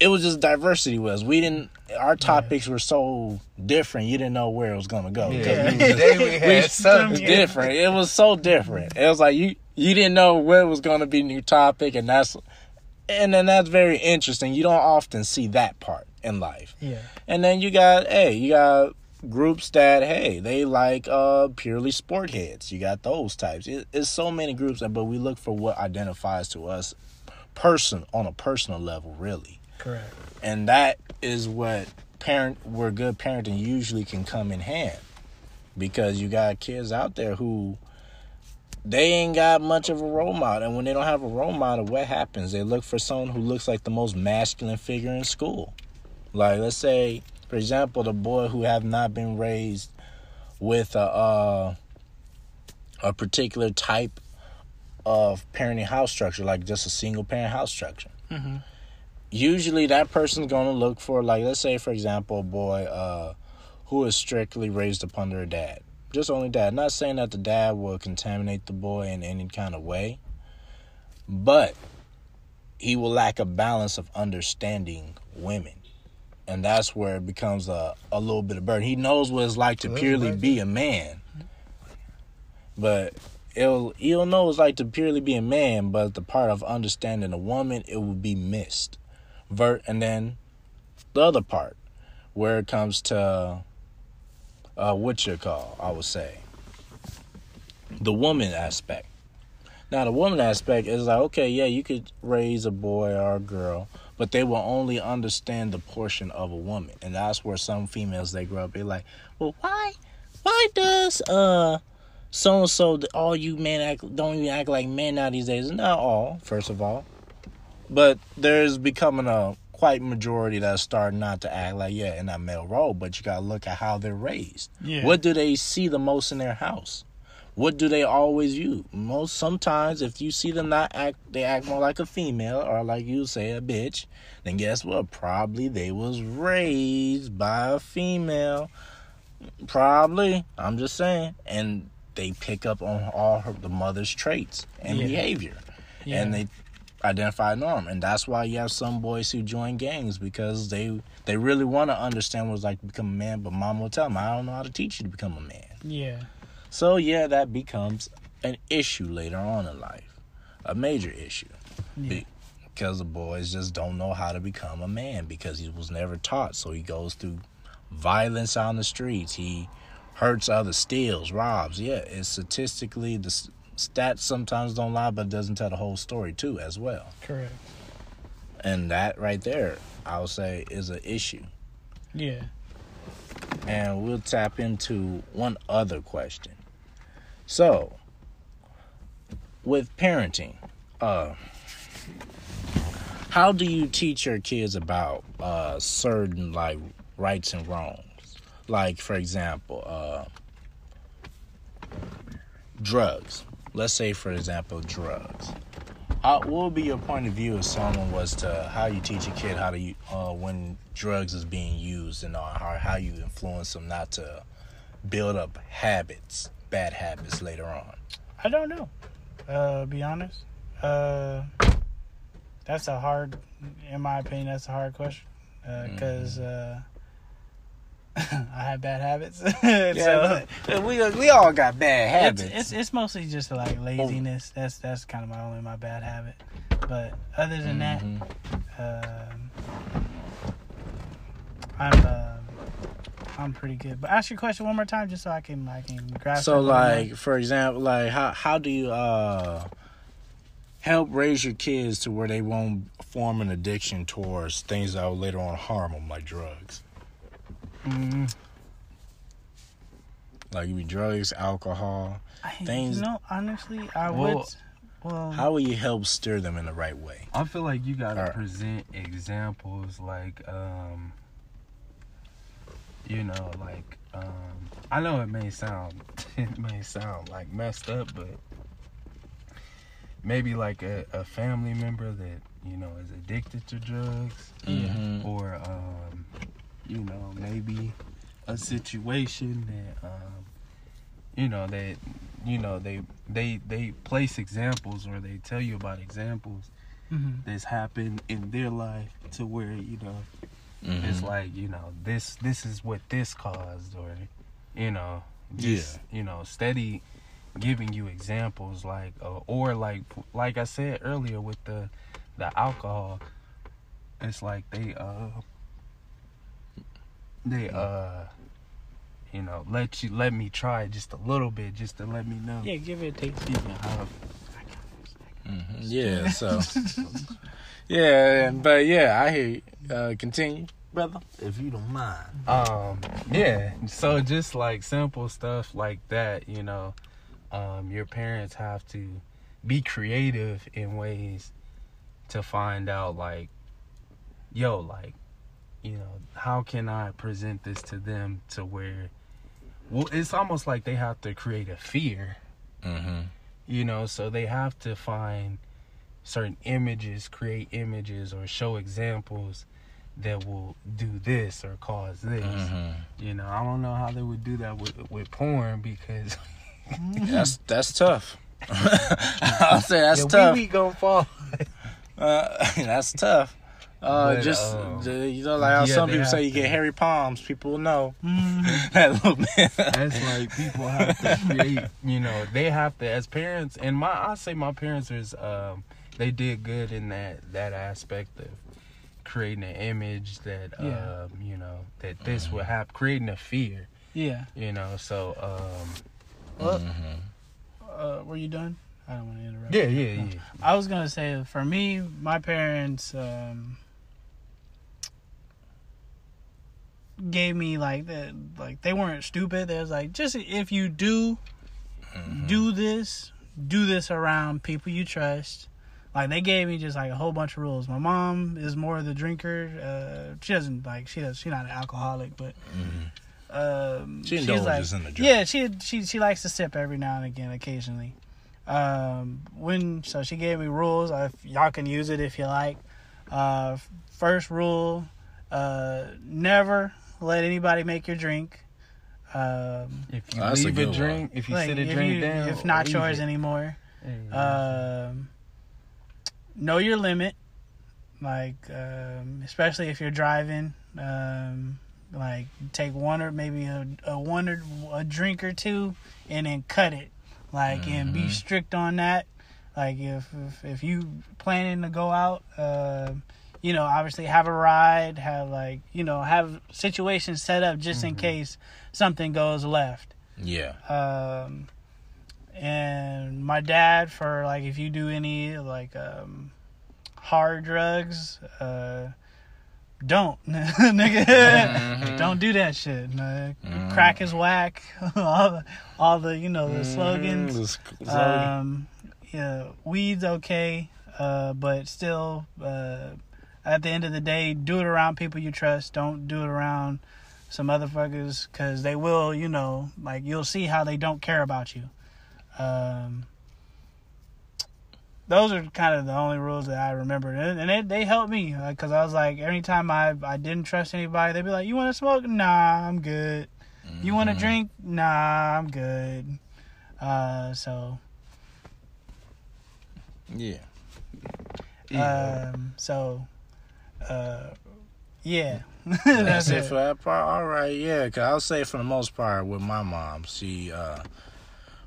S2: It was just diversity was. We didn't. Our topics were so different. You didn't know where it was gonna go.
S1: Yeah,
S2: we-
S1: today we had something.
S2: Different. It was so different. It was like you you didn't know what was going to be new topic, and that's and then that's very interesting. You don't often see that part in life.
S3: Yeah.
S2: And then you got hey, you got groups that hey they like uh purely sport heads. You got those types. It, it's so many groups, but we look for what identifies to us person on a personal level, really
S3: Correct.
S2: and that is what parent where good parenting usually can come in hand because you got kids out there who they ain't got much of a role model and when they don't have a role model what happens they look for someone who looks like the most masculine figure in school like let's say for example the boy who have not been raised with a uh, a particular type of parenting house structure like just a single parent house structure.
S3: Hmm
S2: usually that person's going to look for like let's say for example a boy uh who is strictly raised upon their dad. Just only dad. Not saying that the dad will contaminate the boy in any kind of way but he will lack a balance of understanding women and that's where it becomes a, a little bit of burden. He knows what it's like to purely
S1: right
S2: be a man. But it'll he'll know it's like to purely be a man but the part of understanding a woman it will be missed. Vert and then the other part where it comes to uh what you call i would say. The woman aspect. Now the woman aspect is like okay yeah you could raise a boy or a girl but they will only understand the portion of a woman. And that's where some females they grow up be like well why why does uh so and so all you men act don't even act like men now these days not all first of all. But there's becoming a quite majority that's starting not to act like yeah in that male role but you gotta look at how they're raised.
S3: Yeah.
S2: what do they see the most in their house what do they always view most sometimes if you see them not act they act more like a female or like you say a bitch then guess what? Probably they was raised by a female. Probably. I'm just saying. And they pick up on all her, the mother's traits and
S3: Yeah.
S2: behavior.
S3: Yeah.
S2: and they identify norm. And that's why you have some boys who join gangs because they they really want to understand what it's like to become a man. But mom will tell them i don't know how to teach you to become a man.
S3: Yeah.
S2: So yeah that becomes an issue later on in life a major issue
S3: Yeah.
S2: Because the boys just don't know how to become a man because he was never taught. So he goes through violence on the streets. He hurts others, steals, robs. Yeah, it's statistically the stats sometimes don't lie, but it doesn't tell the whole story too as well.
S3: Correct.
S2: And that right there, I would say, is an issue.
S3: Yeah.
S2: and we'll tap into one other question. So, with parenting, uh, how do you teach your kids about uh, certain like rights and wrongs? Like, for example, uh, drugs. Let's say, for example, drugs. How, what would be your point of view if someone was to how you teach a kid how to uh, when drugs is being used and uh, how how you influence them not to build up habits, bad habits later on?
S3: I don't know. Uh, be honest. Uh, that's a hard, in my opinion, that's a hard question. Because uh, I have bad habits. so
S2: we we all got bad habits.
S3: it's it's mostly just like laziness. That's that's kind of my only my bad habit. But other than
S2: Mhm.
S3: that, um, I'm uh, I'm pretty good. But ask your question one more time, just so I can I can grasp.
S2: So
S3: it a more.
S2: like for example, like how how do you uh help raise your kids to where they won't form an addiction towards things that will later on harm them, like drugs,
S3: Mm,
S2: like you drugs, alcohol.
S3: I,
S2: things-
S3: No, honestly, I
S1: Well,
S3: would. Well,
S2: How will you help steer them in the right way?
S1: I feel like you gotta
S2: Alright.
S1: present examples like um you know, like um I know it may sound it may sound like messed up, but maybe like a, a family member that, you know, is addicted to drugs
S2: Mhm.
S1: or um you know, maybe a situation that um you know that you know they they they place examples or they tell you about examples
S3: mhm.
S1: that's happened in their life to where you know
S2: Mm-hmm.
S1: it's like you know this this is what this caused or you know just you know steady giving you examples like uh, or like like I said earlier with the the alcohol it's like they uh they uh you know let you let me try just a little bit just to let me know
S3: yeah, give it a taste.
S1: you know, how
S2: Mhm. Yeah. So. yeah, but yeah, I hear you. Uh, continue, brother, if you don't mind.
S1: um yeah so just like simple stuff like that you know um your parents have to be creative in ways to find out like yo like you know how can i present this to them to where well it's almost like they have to create a fear
S2: Mm-hmm.
S1: you know so they have to find certain images create images or show examples that will do this or cause this
S2: Mm-hmm.
S1: you know i don't know how they would do that with with porn because
S2: That's that's tough. I'll say that's
S1: yeah,
S2: tough.
S1: we, we gonna fall
S2: Uh, that's tough. Uh,
S1: But,
S2: just
S1: um,
S2: you know, like how
S1: yeah,
S2: some people say you get hairy palms. People will know
S3: Mhm.
S2: that little bit.
S1: that's like people have to create you know they have to as parents and my i say my parents is um they did good in that that aspect of creating an image that
S3: Yeah.
S1: um you know that this would happen creating a fear
S3: Yeah.
S1: you know so um
S3: Well,
S2: Mm-hmm.
S3: uh, were you done? I don't want to interrupt.
S1: yeah yeah yeah
S3: I was gonna say for me, my parents um, gave me like the like they weren't stupid. They was like, just if you do
S2: Mm-hmm.
S3: do this, do this around people you trust. Like they gave me just like a whole bunch of rules. My mom is more of the drinker. Uh, she doesn't like she does. She's not an alcoholic, but um,
S2: She
S3: she's
S2: indulges
S3: like,
S2: in the drink.
S3: yeah, she she she likes to sip every now and again, occasionally. Um, when so she gave me rules. Uh, y'all can use it if you like. Uh, first rule: uh, never let anybody make your drink. Um,
S1: if you
S2: Oh, that's a
S1: leave
S2: good
S1: a
S2: one.
S1: drink if you
S3: like,
S1: sit a drink
S3: you-
S1: down
S3: if not yours
S1: it.
S3: anymore.
S1: Hey,
S3: Um, know your limit, like um, especially if you're driving. Um, like take one or maybe a, a one or a drink or two, and then cut it. Like and be
S2: Mhm.
S3: strict on that. Like if if, if you planning to go out, uh, you know, obviously have a ride, have like you know have situations set up just in case something goes left.
S2: Yeah.
S3: Um, and my dad for like if you do any like um hard drugs, uh, don't nigga, don't do that shit. Uh, Crack is whack. all the all the you know the slogans.
S2: Mm,
S3: Um, yeah, weed's okay, uh, but still, uh, at the end of the day, do it around people you trust. Don't do it around some motherfuckers because they will, you know, like you'll see how they don't care about you. Um, those are kind of the only rules that I remember, and, and they they helped me because I was like, anytime I I didn't trust anybody, they'd be like, "You want to smoke? Nah, I'm good. You want to drink? Nah, I'm good." Uh, so
S2: yeah.
S1: Yeah.
S3: Um. So, uh, yeah.
S2: That's it for that part. All right, yeah. Cause I'll say for the most part with my mom, she, uh,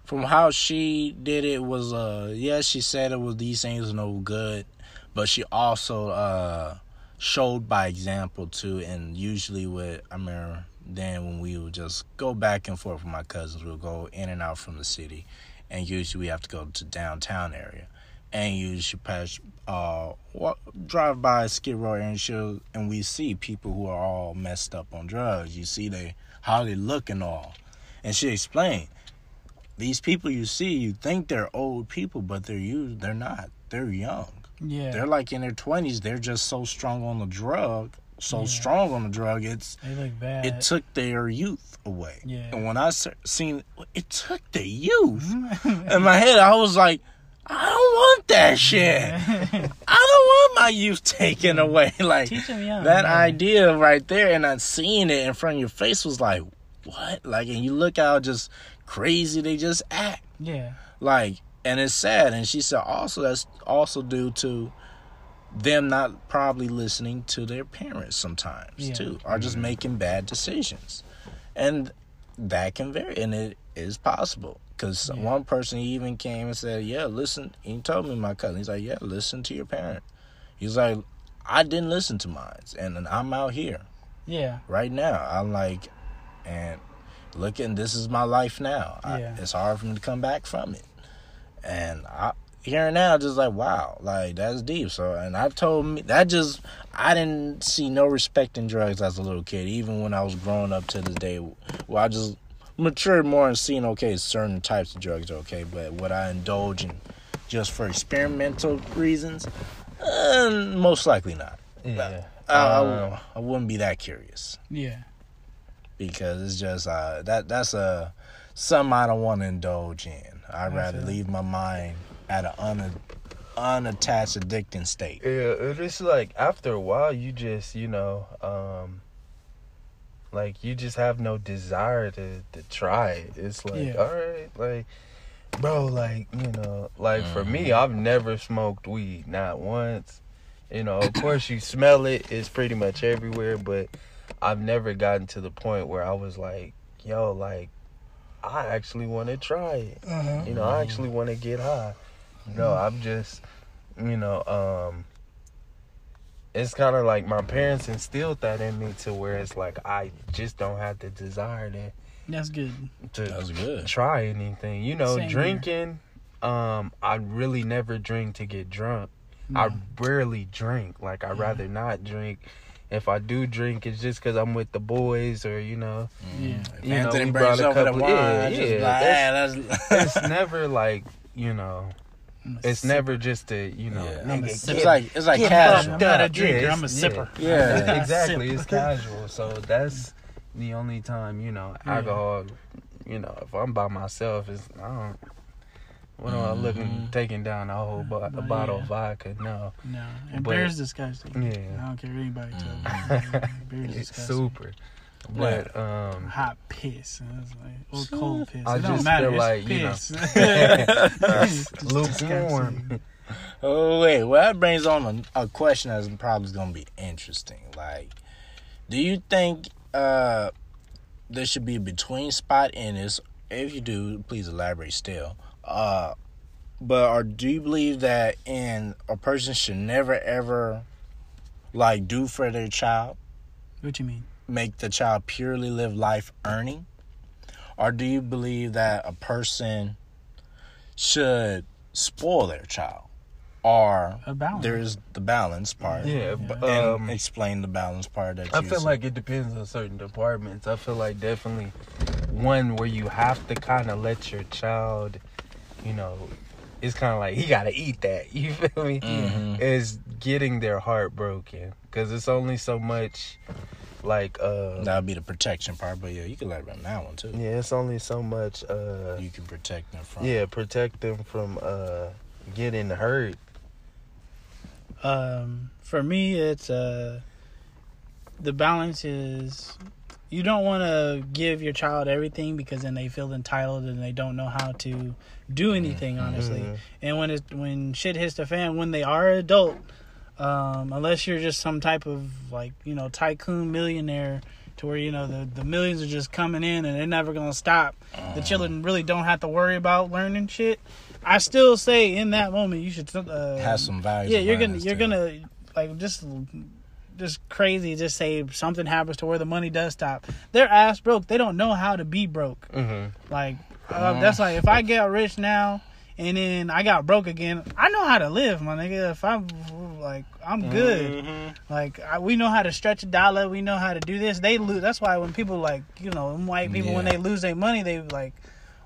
S2: from how she did it was, uh, yeah, she said it was these things no good, but she also uh showed by example too. And usually with I remember then when we would just go back and forth with my cousins, we'll go in and out from the city, and usually we have to go to downtown area and you should pass uh walk, drive by Skid Row and she'll and we see people who are all messed up on drugs. You see they how they look and all. And she explained, these people you see, you think they're old people, but they're you they're not. They're young.
S3: yeah.
S2: They're like in their twenties, they're just so strong on the drug, so
S3: Yeah.
S2: strong on the drug, it's
S3: they look bad.
S2: it took their youth away.
S3: Yeah.
S2: And when I seen it took their youth. In my head, I was like, I don't want that shit. I don't want my youth taken away. Like
S3: young,
S2: that
S3: yeah.
S2: idea right there, and I seeing it in front of your face was like, what? Like, and you look out just crazy they just act.
S3: yeah.
S2: Like, and it's sad. And she said also that's also due to them not probably listening to their parents sometimes
S3: Yeah.
S2: too, or just mm-hmm. making bad decisions, and that can vary, and it is possible. Because
S3: Yeah.
S2: one person even came and said, "Yeah, listen." He told me my cousin. He's like, "Yeah, listen to your parent." He's like, "I didn't listen to mine, and I'm out here
S3: Yeah.
S2: right now. I'm like, and looking, this is my life now. I, it's hard for me to come back from it. And I here and now, just like wow, like that's deep. So, and I've told me that just I didn't see no respect in drugs as a little kid, even when I was growing up to this day. Well, I just matured more and seeing okay, certain types of drugs are okay, but would I indulge in just for experimental reasons? Uh, most likely not.
S1: Yeah.
S2: I, I,
S1: Um,
S2: I wouldn't be that curious
S3: Yeah.
S2: Because it's just uh that that's a something I don't want to indulge in. I'd rather leave my mind at an un, unattached addicting state.
S1: Yeah, it is like after a while, you just you know, um, like you just have no desire to to try it. It's like,
S3: Yeah.
S1: all right, like, bro, like you know, like for me, I've never smoked weed, not once. You know, of course, you smell it; it's pretty much everywhere. But I've never gotten to the point where I was like, yo, like, I actually want to try it.
S3: Uh-huh.
S1: You know, I actually want to get high. No, I'm just, you know, um, it's kind of like my parents instilled that in me to where it's like I just don't have the desire to
S3: That's good.
S1: to
S2: That's good.
S1: try anything. You know,
S3: Same here.
S1: drinking. Um, I really never drink to get drunk. I rarely drink. Like I would rather not drink. If I do drink, it's just because I'm with the boys or you know.
S3: Mm.
S2: Yeah.
S1: You know,
S2: Anthony
S1: we brought a couple-
S2: wine,
S1: yeah, yeah,
S2: like,
S1: that's-
S2: "Hey, that's,
S1: It's never like you know. It's never just a you know.
S2: Yeah.
S3: I'm a
S1: nigga,
S3: sipper.
S2: it's like it's like casual.
S3: I'm not a drinker,
S1: Yeah,
S3: I'm a sipper.
S1: Yeah,
S2: Yeah.
S1: exactly.
S3: Sip.
S1: It's casual. So that's the only time you know
S3: Yeah.
S1: alcohol. You know, if I'm by myself, it's I don't. What am I looking
S2: Mhm.
S1: taking down a whole bo- a bottle
S3: yeah.
S1: of vodka? No,
S3: No. And
S1: But-
S3: beer's disgusting.
S1: Yeah.
S3: I don't care what anybody
S2: Mm.
S3: tells me. Beer's
S1: it's
S3: disgusting.
S1: super. But um,
S3: Hot piss. And it's like, or cold piss.
S1: I
S3: it don't matter.
S1: feel like,
S3: it's
S1: you know,
S3: piss. It's
S1: lukewarm.
S2: Oh wait, well that brings on a, a question that's probably gonna be interesting. Like, do you think uh there should be a between spot in this? If you do, please elaborate. Still, uh, But or do you believe that in a person should never ever like do for their child,
S3: What you mean?
S2: make the child purely live life earning? Or do you believe that a person should spoil their child? Or
S3: A balance.
S2: there's the balance part.
S1: Yeah, but,
S2: And
S1: um,
S2: explain the balance part that
S1: I
S2: you
S1: feel
S2: said.
S1: like it depends on certain departments. I feel like definitely one where you have to kind of let your child, you know, it's kind of like he got to eat that. You feel me?
S2: Mhm.
S1: Is getting their heart broken because it's only so much. Like uh,
S2: that would be the protection part, but yeah, you can let them that one too.
S1: yeah, it's only so much. Uh,
S2: You can protect them from.
S1: yeah, protect them from uh getting hurt.
S3: Um, for me, it's uh, the balance is you don't want to give your child everything because then they feel entitled and they don't know how to do anything honestly.
S1: Mhm.
S3: And when it when shit hits the fan, when they are adult, um, unless you're just some type of like you know tycoon millionaire. To where you know the, the millions are just coming in and they're never gonna stop. The children really don't have to worry about learning shit. I still say in that moment you should uh,
S2: Has some values.
S3: yeah you're gonna you're
S2: to
S3: gonna like just just crazy just say something happens to where the money does stop they're ass broke they don't know how to be broke
S1: Mm-hmm.
S3: like uh, that's like if i get rich now and then i got broke again i know how to live my nigga if i'm like i'm good
S1: Mm-hmm.
S3: like I, we know how to stretch a dollar we know how to do this they lose that's why when people like you know white people when they lose their money they like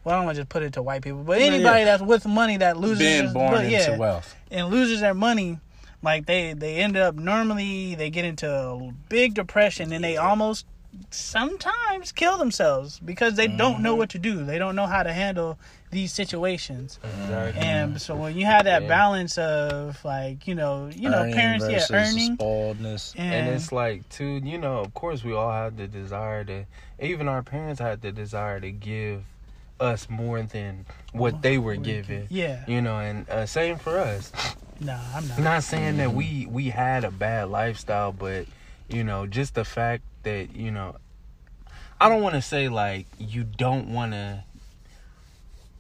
S3: well, I don't want to just put it to white people, but anybody
S2: yeah.
S3: that's with money that loses,
S2: being
S3: his-
S2: born
S3: but
S2: into wealth.
S3: and loses their money, like they they end up normally they get into a big depression and they almost sometimes kill themselves because they don't
S2: Mm-hmm.
S3: know what to do. They don't know how to handle these situations.
S1: Exactly.
S3: And so when you have that
S1: Yeah.
S3: balance of like you know you know
S2: Earning
S3: parents yeah earning
S2: spoiledness.
S3: and,
S1: and it's like too you know of course we all have the desire to even our parents had the desire to give us more than what they were given
S3: yeah
S1: you know and uh, same for us
S3: no I'm not
S1: not saying that we we had a bad lifestyle but you know just the fact that you know i don't want to say like you don't want to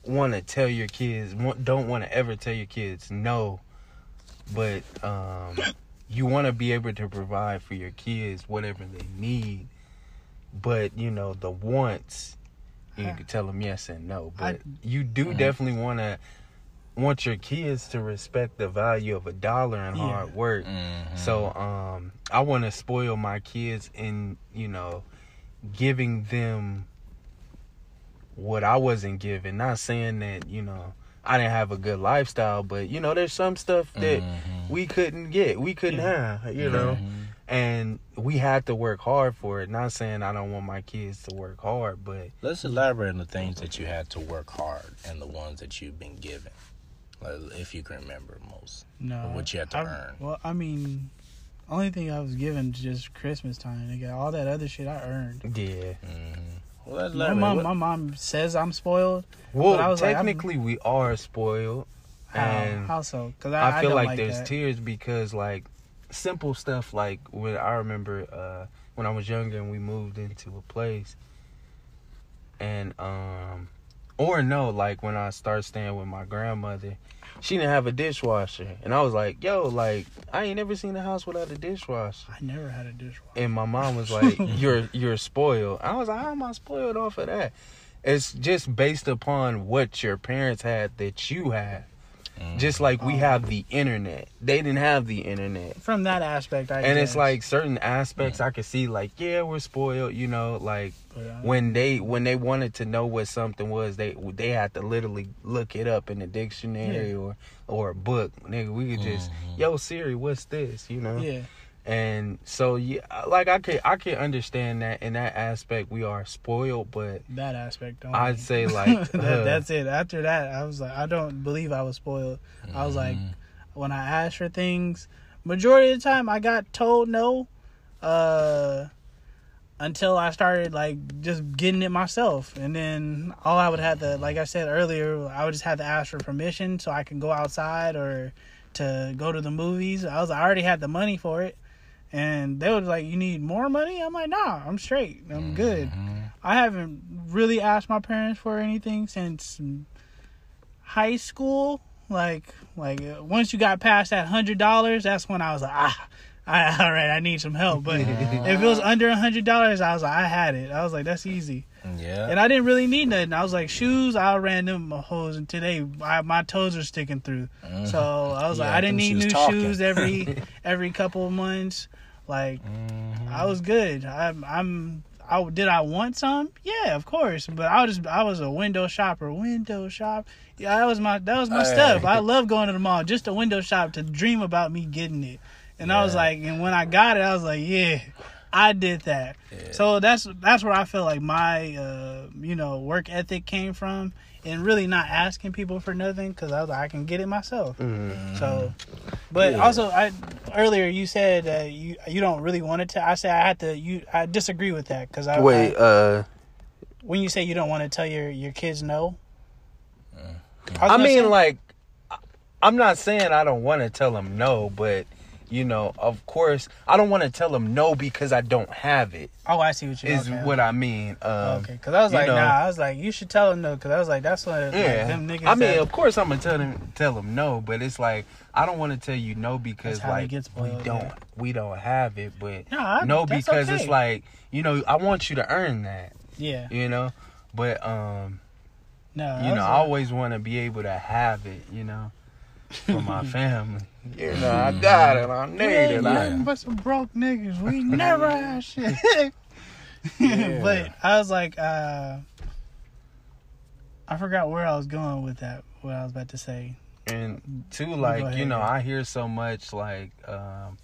S1: want to tell your kids don't want to ever tell your kids no but um you want to be able to provide for your kids whatever they need but you know the wants you can tell them yes and no
S3: I-
S1: but you do definitely want to want your kids to respect the value of a dollar and
S3: Yeah.
S1: hard work
S2: Mhm.
S1: so um I want to spoil my kids in, you know, giving them what I wasn't given. Not saying that, you know, I didn't have a good lifestyle, but you know, there's some stuff that
S2: Mhm.
S1: we couldn't get. We couldn't have, you know.
S2: Mhm.
S1: And we had to work hard for it. Not saying I don't want my kids to work hard, but
S2: Let's elaborate on the things that you had to work hard and the ones that you've been given. Like, if you can remember most.
S3: no
S2: what you had to
S3: I-
S2: earn.
S3: Well, I mean. Only thing I was given just Christmas time. Nigga, all that other shit I earned.
S1: yeah.
S2: hmm Well, let's
S3: My
S2: elaborate.
S3: mom,
S2: What-
S3: my mom says I'm spoiled.
S1: Well,
S3: But I was like,
S1: technically we are spoiled.
S3: How,
S1: And
S3: how so? Because I,
S1: I feel
S3: don't
S1: like,
S3: like
S1: there's
S3: that.
S1: tears because like simple stuff like when I remember uh when I was younger and we moved into a place and um or no like when I started staying with my grandmother she didn't have a dishwasher. And I was like yo like I ain't never seen a house without a dishwasher.
S3: I never had a dishwasher.
S1: and my mom was like you're you're spoiled. I was like how am I spoiled off of that? It's just based upon what your parents had that you had Just like we
S3: Oh.
S1: have the internet. They didn't have the internet.
S3: From that aspect, I
S1: And it's like certain aspects I could see like, yeah, we're spoiled, you know, like
S3: uh,
S1: when they when they wanted to know what something was, they they had to literally look it up in the dictionary
S3: Yeah.
S1: or or a book. Nigga, we could just,
S2: Mhm.
S1: yo Siri, what's this? You know?
S3: yeah,
S1: And so yeah, like I could I could understand that in that aspect we are spoiled, but
S3: that aspect. Only.
S1: I'd say like
S3: that,
S1: uh,
S3: that's it. After that, I was like, I don't believe I was spoiled. I was like,
S2: Mhm.
S3: when I asked for things, majority of the time I got told no. Uh, until I started like just getting it myself, and then all I would have to, like I said earlier, I would just have to ask for permission so I can go outside or to go to the movies. I was I already had the money for it, and they was like, "You need more money?" I'm like, "Nah, I'm straight. I'm good."
S2: Mhm.
S3: I haven't really asked my parents for anything since high school. Like like uh, once you got past that hundred dollars, that's when I was like, ah, I, all right, I need some help. But if it was under a hundred dollars, I was like, I had it. I was like, that's easy.
S2: Yeah.
S3: And I didn't really need nothing. I was like, shoes, I ran them a hoes, and today I, my toes are sticking through. So I was like, I didn't need new
S2: talking.
S3: shoes every every couple of months. Like I was good. I'm I'm. I, did I want some? Yeah, of course. But I was just I was a window shopper. Window shop. Yeah, that was my that was my
S2: Hey.
S3: stuff. I love going to the mall just a window shop to dream about me getting it. And I was like, and when I got it, I was like, yeah, I did that. So that's that's where I feel like my uh, you know work ethic came from, and really not asking people for nothing because I was like, I can get it myself. So, but
S2: Yeah.
S3: also, I earlier you said that you you don't really want to. Tell I said I had to. You I disagree with that because I
S1: Wait,
S3: I-
S1: uh,
S3: when you say you don't want to tell your your kids no. was
S1: I mean,
S3: say-
S1: like, I'm not saying I don't want to tell them no, but you know, of course, I don't want to tell them no because I don't have it.
S3: oh, I see what you
S1: Is
S3: okay.
S1: what I mean. Um,
S3: Okay, because I was like,
S1: know-
S3: nah. I was like, you should tell them no, because I was like, that's what like, them niggas.
S1: I mean,
S3: that-
S1: of course, I'm gonna tell them tell them no, but it's like I don't want to tell you no because
S3: That's how they
S1: like we don't
S3: yeah.
S1: we don't have it, but
S3: No, I-
S1: no because
S3: okay.
S1: it's like you know I want you to earn that,
S3: yeah,
S1: you know, but um
S3: no,
S1: you know I always want to be able to have it, you know, for my family. You know, I got it, I need it.
S3: nothing but some broke niggas. We never had shit.
S2: Yeah.
S3: but I was like, uh, I forgot where I was going with that. What I was about to say.
S1: and two like you know i hear so much like um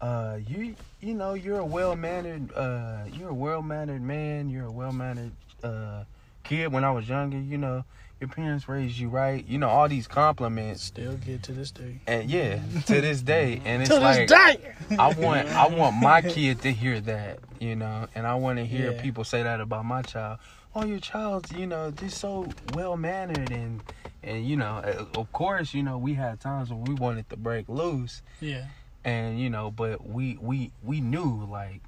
S1: uh you you know you're a well-mannered uh you're a well-mannered man you're a well-mannered uh kid when i was younger you know your parents raised you right you know all these compliments
S3: Still get to this day.
S1: and yeah to this day and it's
S3: To
S1: like
S3: this day.
S1: i want i want my kid to hear that you know and i want to hear
S3: Yeah.
S1: people say that about my child oh your child's you know just so well-mannered and and you know uh, of course you know we had times when we wanted to break loose
S3: Yeah.
S1: and you know but we we we knew like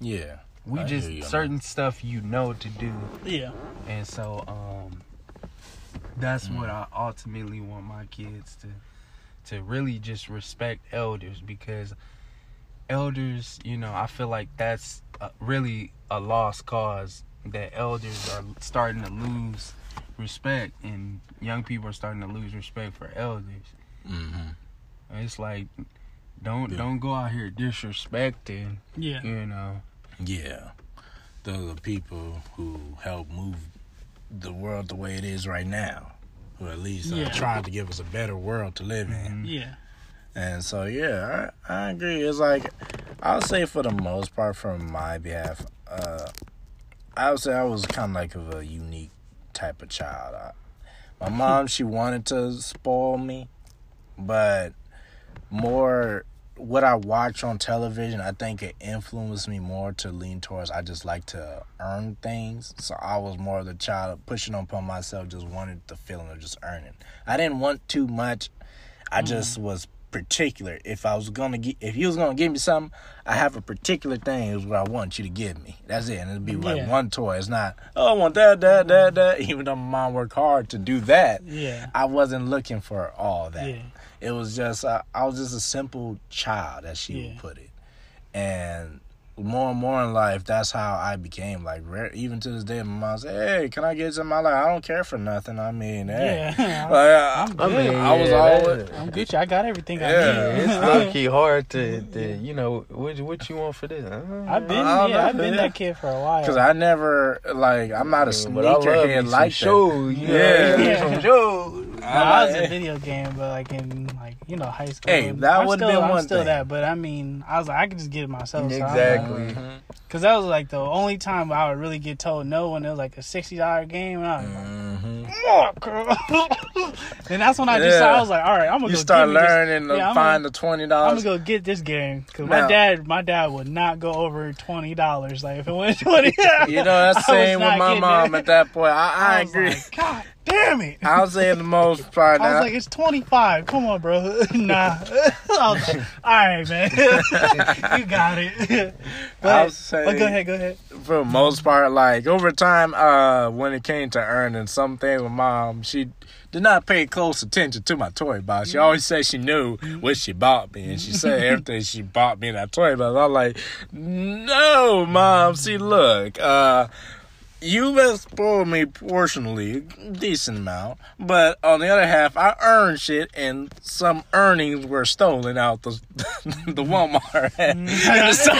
S2: Yeah.
S1: we
S2: I
S1: just
S2: hear you, man.
S1: certain stuff you know to do
S3: Yeah.
S1: and so um that's what i ultimately want my kids to to really just respect elders because elders you know i feel like that's uh, really a lost cause that elders are starting to lose respect and young people are starting to lose respect for elders
S2: Mm-hmm.
S1: it's like don't
S2: Yeah.
S1: don't go out here disrespecting
S3: Yeah.
S1: you know
S2: Yeah. Those are the people who help move the world the way it is right now. Who at least uh,
S3: Yeah.
S2: tried to give us a better world to live in.
S3: Yeah.
S2: And so yeah, I, I agree. It's like I'll say for the most part from my behalf, uh I would say I was kind of like of a unique type of child. I, my mom, she wanted to spoil me, but more what I watch on television, I think it influenced me more to lean towards I just like to earn things. So I was more of the child pushing upon myself, just wanted the feeling of just earning. I didn't want too much. I mm-hmm. just was particular. If I was gonna get, if you was gonna give me something, I have a particular thing is what I want you to give me. That's it, and it'd be like
S3: Yeah.
S2: one toy. It's not, oh, I want that, that, that, mm-hmm. that. Even though my mom worked hard to do that,
S3: Yeah.
S2: I wasn't looking for all that.
S3: Yeah.
S2: It was just uh, I was just a simple child, as she
S3: Yeah.
S2: would put it, and more and more in life, that's how I became. Like rare, even to this day, my mom said, "Hey, can I get some?" I'm like, "I don't care for nothing." I mean, hey.
S3: Yeah.
S2: Like, I,
S3: I'm
S2: I,
S3: good.
S2: mean, I was
S1: yeah,
S2: always
S3: I'm Gucci. I got everything
S2: Yeah,
S3: I need.
S1: it's low key hard to, to you know what what you want for this. Uh,
S3: I've been yeah,
S2: know,
S3: I've been that kid for a while.
S2: because I never like I'm not a
S1: but I
S2: sneakerhead
S1: some
S2: like that.
S1: shows.
S2: Yeah.
S1: yeah, some shows.
S3: No, I was a video game, but like in like you know high school.
S2: Hey, that
S3: I'm
S2: would've
S3: still,
S2: been
S3: I'm
S2: one
S3: still
S2: thing.
S3: that, but I mean, I was like, I could just get it myself. so I'm like-
S1: Exactly.
S3: Cause that was like the only time I would really get told no when it was like a sixty dollar game, and I was like,
S2: Mhm.
S3: "Fuck, girl." and that's when I just
S2: Yeah.
S3: I was like, all right, I'm gonna
S2: You
S3: go
S2: start
S3: give me this-
S2: learning to
S3: Yeah, I'm
S2: find the twenty dollars.
S3: I'm gonna go get this game because my dad, my dad would not go over twenty dollars. Like if it went twenty,
S2: You know, that's
S3: I was
S2: same with my mom
S3: it.
S2: at that point. I, I,
S3: was
S2: agree.
S3: like, God Damn it.
S2: I was saying the most probably.
S3: I was like, it's 25. Come on, bro. nah. Like, all right, man. you got it. But,
S2: I'll say-
S3: oh, go ahead, go ahead.
S2: for the most part, like over time, uh, when it came to earning something with mom, she did not pay close attention to my toy box. She always said she knew what she bought me, and she said everything she bought me in that toy box. I'm like, no, mom. See, look, uh. You have spoiled me portionally, decent amount, but on the other half, I earned shit, and some earnings were stolen out the the Walmart and store.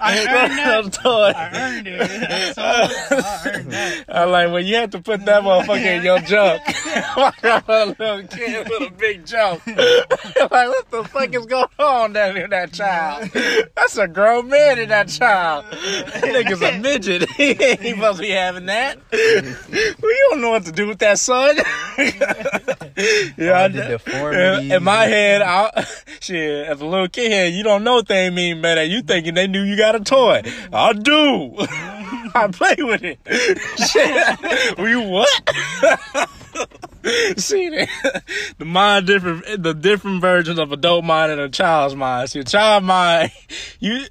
S3: I earned that.
S2: The toy.
S3: I earned it. I sold it. I earned
S2: like when you have to put that motherfucker in your junk. a little kid with a big junk. like what the fuck is going on down in that child? That's a grown man in that child. That nigga's a midget. he to be having that. we don't know what to do with that son. yeah,
S1: the deformities.
S2: in my head, I, shit, as a little kid, here, you don't know what they mean, man. You thinking they knew you got a toy. I do. I play with it. Shit. You what? See the, the mind different the different versions of adult mind and a child's mind. See a child mind you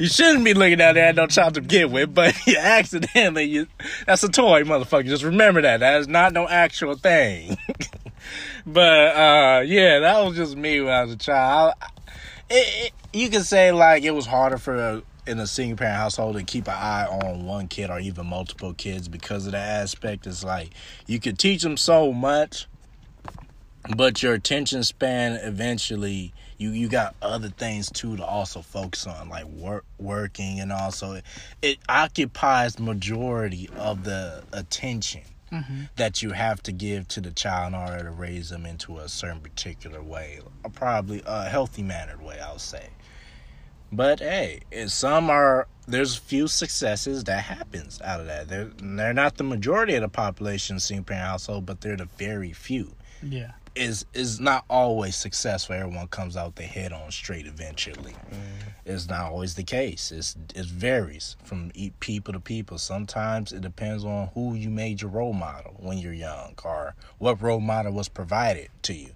S2: you shouldn't be looking at it at no child to begin with, but you accidentally you that's a toy, motherfucker. Just remember that. That is not no actual thing. but uh yeah, that was just me when I was a child. It, it, you can say like it was harder for a, in a single parent household to keep an eye on one kid or even multiple kids because of the aspect. It's like you could teach them so much, but your attention span eventually you you got other things too to also focus on like work working and also it, it occupies majority of the attention mm-hmm. that you have to give to the child in order to raise them into a certain particular way, or probably a healthy mannered way, I'll say. But hey, some are there's a few successes that happens out of that. They're they're not the majority of the population single parent household, but they're the very few.
S3: Yeah.
S2: Is is not always successful. Everyone comes out their head on straight eventually. It's not always the case. It's it varies from people to people. Sometimes it depends on who you made your role model when you're young, or what role model was provided to you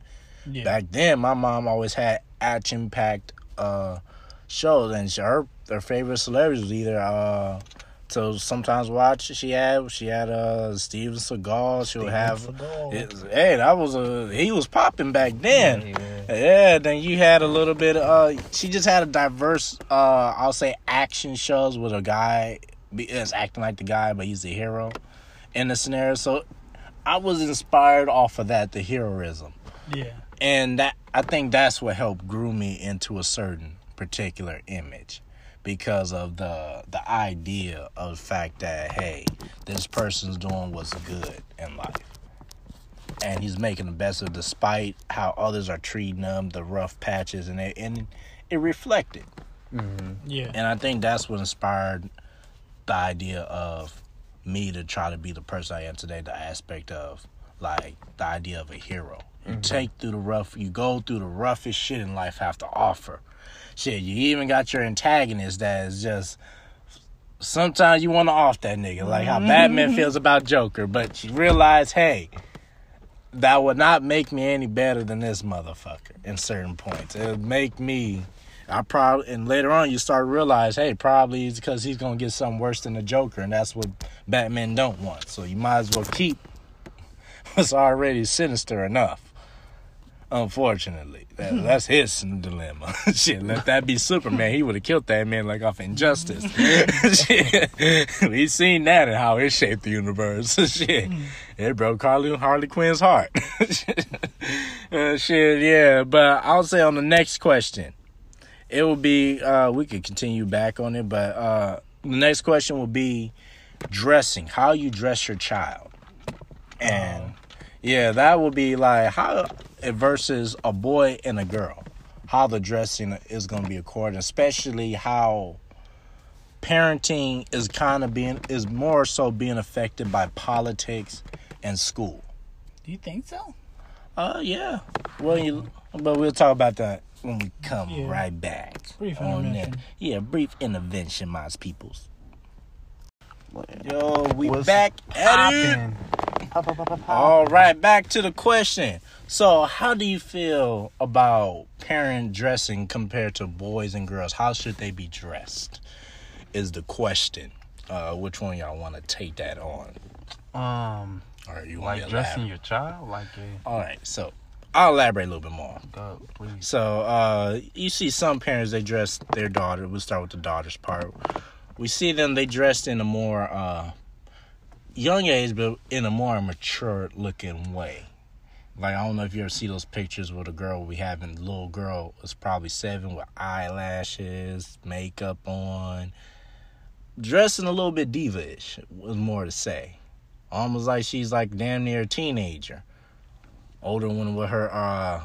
S3: Yeah.
S2: back then my mom always had action packed uh shows and her her favorite celebrities was either uh to sometimes watch she had she had uh Steven Seagal. She would have it, hey that was a he was popping back then.
S1: Yeah.
S2: yeah then you had a little bit uh she just had a diverse uh I'll say action shows with a guy be- is acting like the guy but he's the hero in the scenario. So I was inspired off of that the heroism.
S3: Yeah.
S2: and that I think that's what helped groom me into a certain particular image because of the the idea of the fact that hey this person's doing what's good in life and he's making the best of it despite how others are treating them the rough patches and it and it reflected mm-hmm.
S3: Yeah.
S2: and I think that's what inspired the idea of me to try to be the person I am today, the aspect of like the idea of a hero. You mm-hmm. take through the rough you go through the roughest shit in life have to offer. Shit, you even got your antagonist that is just sometimes you want to off that nigga, like how Batman mm-hmm. feels about Joker, but you realize, hey, that would not make me any better than this motherfucker in certain points. It would make me I probably and later on you start to realize, hey, probably it's because he's gonna get something worse than the Joker, and that's what Batman don't want. So you might as well keep what's already sinister enough. Unfortunately, that, that's his dilemma. Shit, let that be Superman. He would have killed that man like off injustice. Shit, we seen that and how it shaped the universe. Shit, it broke Harley Harley Quinn's heart. Uh, shit, yeah. But I'll say on the next question, it will be. Uh, we could continue back on it, but uh, the next question will be dressing. How you dress your child, and yeah, that will be like how versus a boy and a girl. How the dressing is going to be accorded, especially how parenting is kind of being is more so being affected by politics and school.
S3: Do you think so?
S2: Uh, yeah. Well, you, but we'll talk about that when we come
S3: Yeah.
S2: right back.
S3: Brief intervention.
S2: Yeah, brief intervention, my peoples. Yo, we
S1: What's
S2: back at it. All right, back to the question. So, how do you feel about parent dressing compared to boys and girls? How should they be dressed? Is the question. Uh, which one y'all want to take that on?
S1: Um,
S2: Or you want
S1: like dressing your child, like a
S2: All right, so I'll elaborate a little bit more.
S1: go, please.
S2: So, uh, you see some parents they dress their daughter. We'll start with the daughter's part. We see them they dressed in a more uh, young age, but in a more mature looking way. Like I don't know if you ever see those pictures with a girl we having little girl was probably seven with eyelashes, makeup on, dressing a little bit diva-ish was more to say. Almost like she's like damn near a teenager. Older one with her uh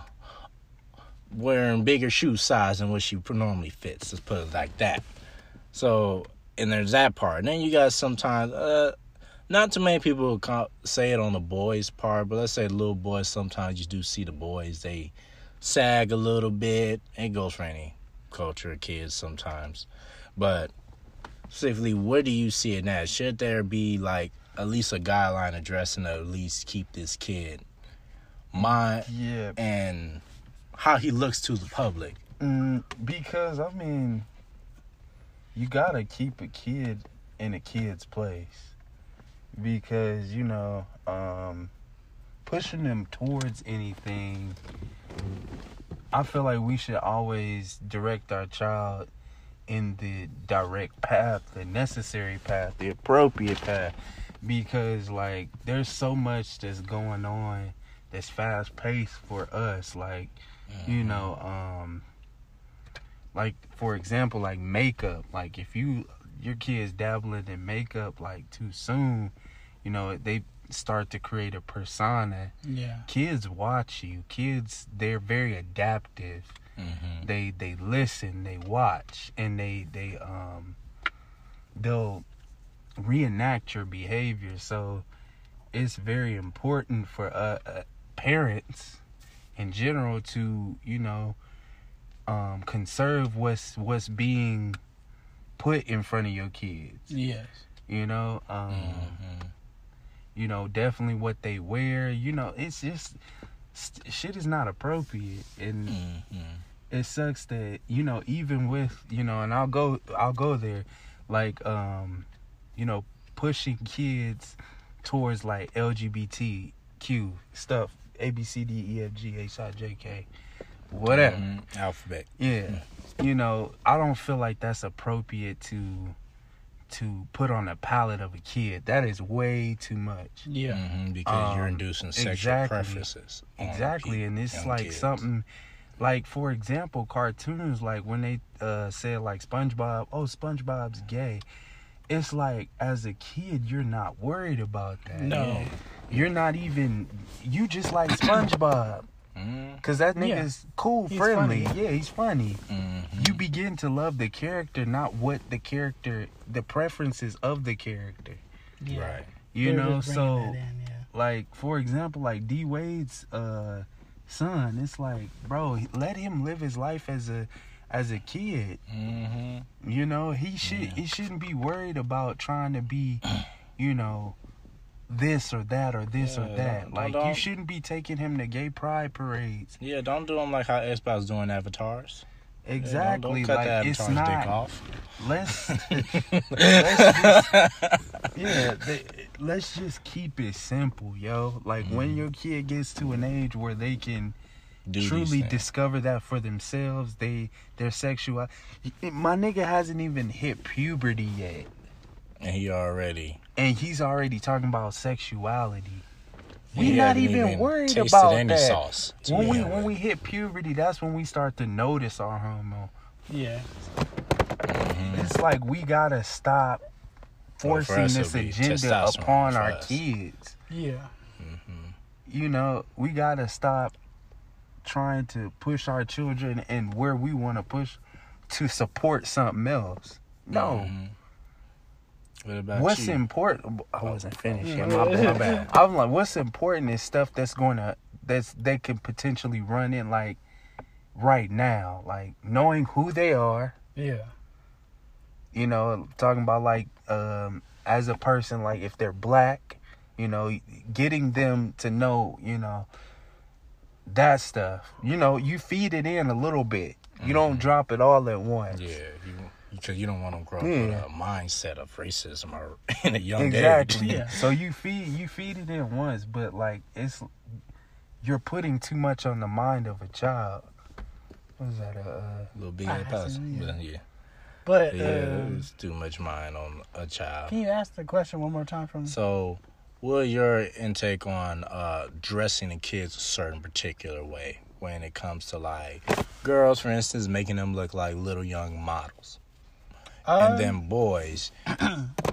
S2: wearing bigger shoe size than what she normally fits. Let's put it like that. So, and there's that part. And then you got sometimes, uh, not too many people say it on the boys' part, but let's say little boys. Sometimes you do see the boys they sag a little bit. It goes for any culture of kids sometimes, but specifically, where do you see it now? Should there be like at least a guideline addressing to at least keep this kid mind
S1: Yeah,
S2: and how he looks to the public?
S1: mm, because I mean, you gotta keep a kid in a kid's place, because you know, um, pushing them towards anything. I feel like we should always direct our child in the direct path, the necessary path, the appropriate path. Because like there's so much that's going on that's fast paced for us. Like, you know, um like for example, like makeup. Like if you your kids dabbling in makeup like too soon, you know, they start to create a persona
S3: Yeah.
S1: kids watch you kids they're very adaptive
S2: Mm-hmm.
S1: they they listen they watch and they they um they'll reenact your behavior so it's very important for uh, uh parents in general to you know um conserve what's what's being put in front of your kids
S3: Yes.
S1: you know um
S2: Mm-hmm.
S1: you know definitely what they wear you know it's just st- shit is not appropriate and
S2: Mm-hmm.
S1: it sucks that you know even with you know and i'll go i'll go there like um you know pushing kids towards like lgbtq stuff a b c d e f g h i j k whatever
S2: Mhm. Alphabet.
S1: yeah you know i don't feel like that's appropriate to to put on the palate of a kid that is way too much
S3: Yeah.
S2: hmm Because you're
S1: Um,
S2: inducing sexual
S1: exactly.
S2: preferences.
S1: Exactly,
S2: pe-
S1: and it's like
S2: kids.
S1: something like for example, cartoons like when they uh said like SpongeBob, oh SpongeBob's gay. It's like as a kid you're not worried about that.
S3: No.
S1: You're not even you just like SpongeBob
S2: Mhm.
S1: cuz that
S3: Yeah.
S1: nigga's cool,
S3: He's
S1: friendly.
S3: funny.
S1: Yeah, he's funny.
S2: Mhm.
S1: You begin to love the character, not what the character the preferences of the character.
S3: Yeah.
S2: Right.
S1: You
S3: They're
S1: know, so
S3: in, yeah.
S1: like for example like d wade's uh son it's like bro let him live his life as a as a kid
S2: Mhm.
S1: you know he should
S2: Yeah.
S1: he shouldn't be worried about trying to be you know this or that or this or that
S2: don't-
S1: like you
S2: don't-
S1: shouldn't be taking him to gay pride parades
S2: Yeah, don't do them like how Xbox doing avatars. Yeah, don't-
S1: exactly
S2: don't, cut
S1: like it's not
S2: off.
S1: let's let's just yeah, they, let's just keep it simple, yo. Like when
S2: Mhm.
S1: your kid gets to an age where they can
S2: Do
S1: truly discover that for themselves, they their sexual. My nigga hasn't even hit puberty yet,
S2: and he already.
S1: And he's already talking about sexuality. We not
S2: haven't
S1: even worried about
S2: any
S1: that.
S2: sauce.
S1: When we
S2: begin
S1: when we hit puberty, that's when we start to notice our hormone.
S3: Yeah.
S2: Mhm.
S1: It's like we gotta stop
S2: Well, for
S1: forcing
S2: us,
S1: this agenda upon our
S2: us.
S1: kids.
S3: Yeah.
S2: Mhm.
S1: you know, we gotta stop trying to push our children and where we want to push to support something else. No,
S2: Mhm.
S1: What's
S2: you?
S1: important? I wasn't finished yet. My,
S2: My
S1: bad. I'm like, what's important is stuff that's going to that's they could potentially run in like right now, like knowing who they are.
S3: Yeah.
S1: You know, talking about like um as a person, like if they're black, You know, getting them to know, you know, that stuff. You know, you feed it in a little bit. You don't drop it all at once.
S2: Yeah, you because you don't want them grow up
S1: Yeah.
S2: with a mindset of racism or in a young
S1: Exactly.
S2: age.
S3: Yeah.
S1: So you feed you feed it in once, but like it's you're putting too much on the mind of a child. What is that? Uh,
S2: A little big head
S3: yeah.
S2: But yeah,
S3: But
S2: yeah,
S3: um,
S2: it's too much mind on a child.
S3: can you ask the question one more time from?
S2: So, what your intake on uh, dressing the kids a certain particular way when it comes to like girls, for instance, making them look like little young models,
S3: Uh,
S2: and then boys,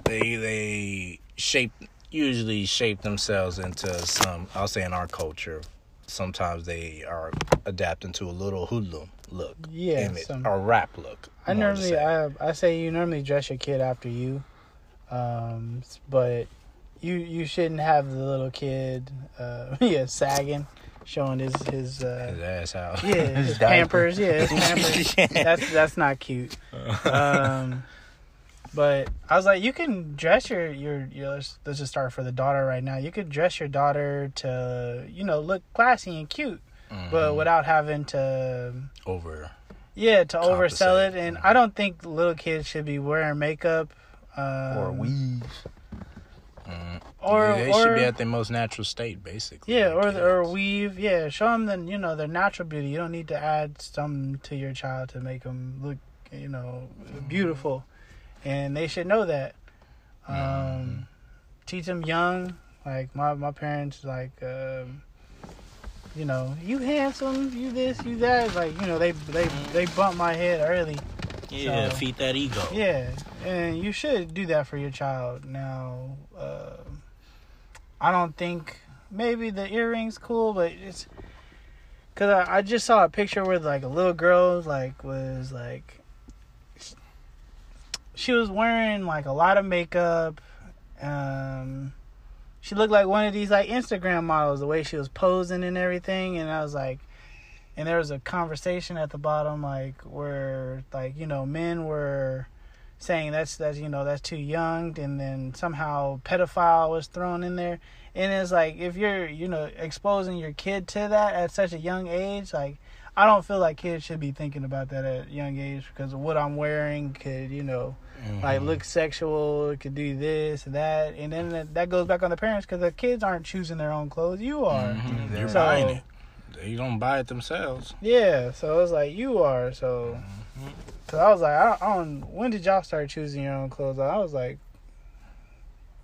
S2: they they shape usually shape themselves into some. I'll say in our culture, sometimes they are adapting to a little hoodlum look,
S3: Yeah,
S2: image,
S3: some-
S2: or rap look.
S3: I normally
S2: say.
S3: I I say you normally dress your kid after you, um, but you you shouldn't have the little kid uh, yeah sagging, showing his his uh,
S2: his ass out.
S3: yeah
S1: His
S3: his pampers yeah his pampers. that's that's not cute. Um, but I was like, you can dress your your your let's, let's just start for the daughter right now. You could dress your daughter to you know look classy and cute, but
S2: Mhm.
S3: without having to
S2: over.
S3: yeah, to oversell it,
S2: Compensate.
S3: and I don't think little kids should be wearing makeup. Um,
S1: or weave.
S2: Mm.
S3: or
S2: Yeah, they
S3: or
S2: should be at their most natural state, basically.
S3: yeah, or or weave. Yeah, show them the you know their natural beauty. You don't need to add some to your child to make them look you know beautiful, and they should know that. Um,
S2: Mhm.
S3: Teach them young. Like my my parents like. Um, you know, you handsome, you this, you that. Like, you know, they they they bump my head early.
S2: Yeah,
S3: so-
S2: feed that ego.
S3: Yeah, and you should do that for your child. Now, uh, I don't think maybe the earrings cool, but it's because I, I just saw a picture where like a little girl like was like she was wearing like a lot of makeup. Um, she looked like one of these like Instagram models, the way she was posing and everything, and I was like and there was a conversation at the bottom like where like you know men were saying that's that's you know that's too young and then somehow pedophile was thrown in there and it's like if you're you know exposing your kid to that at such a young age like i don't feel like kids should be thinking about that at a young age because what i'm wearing could you know
S2: Mhm.
S3: like look sexual it could do this and that and then that- goes back on the parents because the kids aren't choosing their own clothes you are
S2: Mhm. You're
S3: So-
S2: buying it. They don't buy it themselves.
S3: Yeah, so it's like you are. So,
S2: Mhm.
S3: cause I was like, I, I don't. When did y'all start choosing your own clothes? I was like,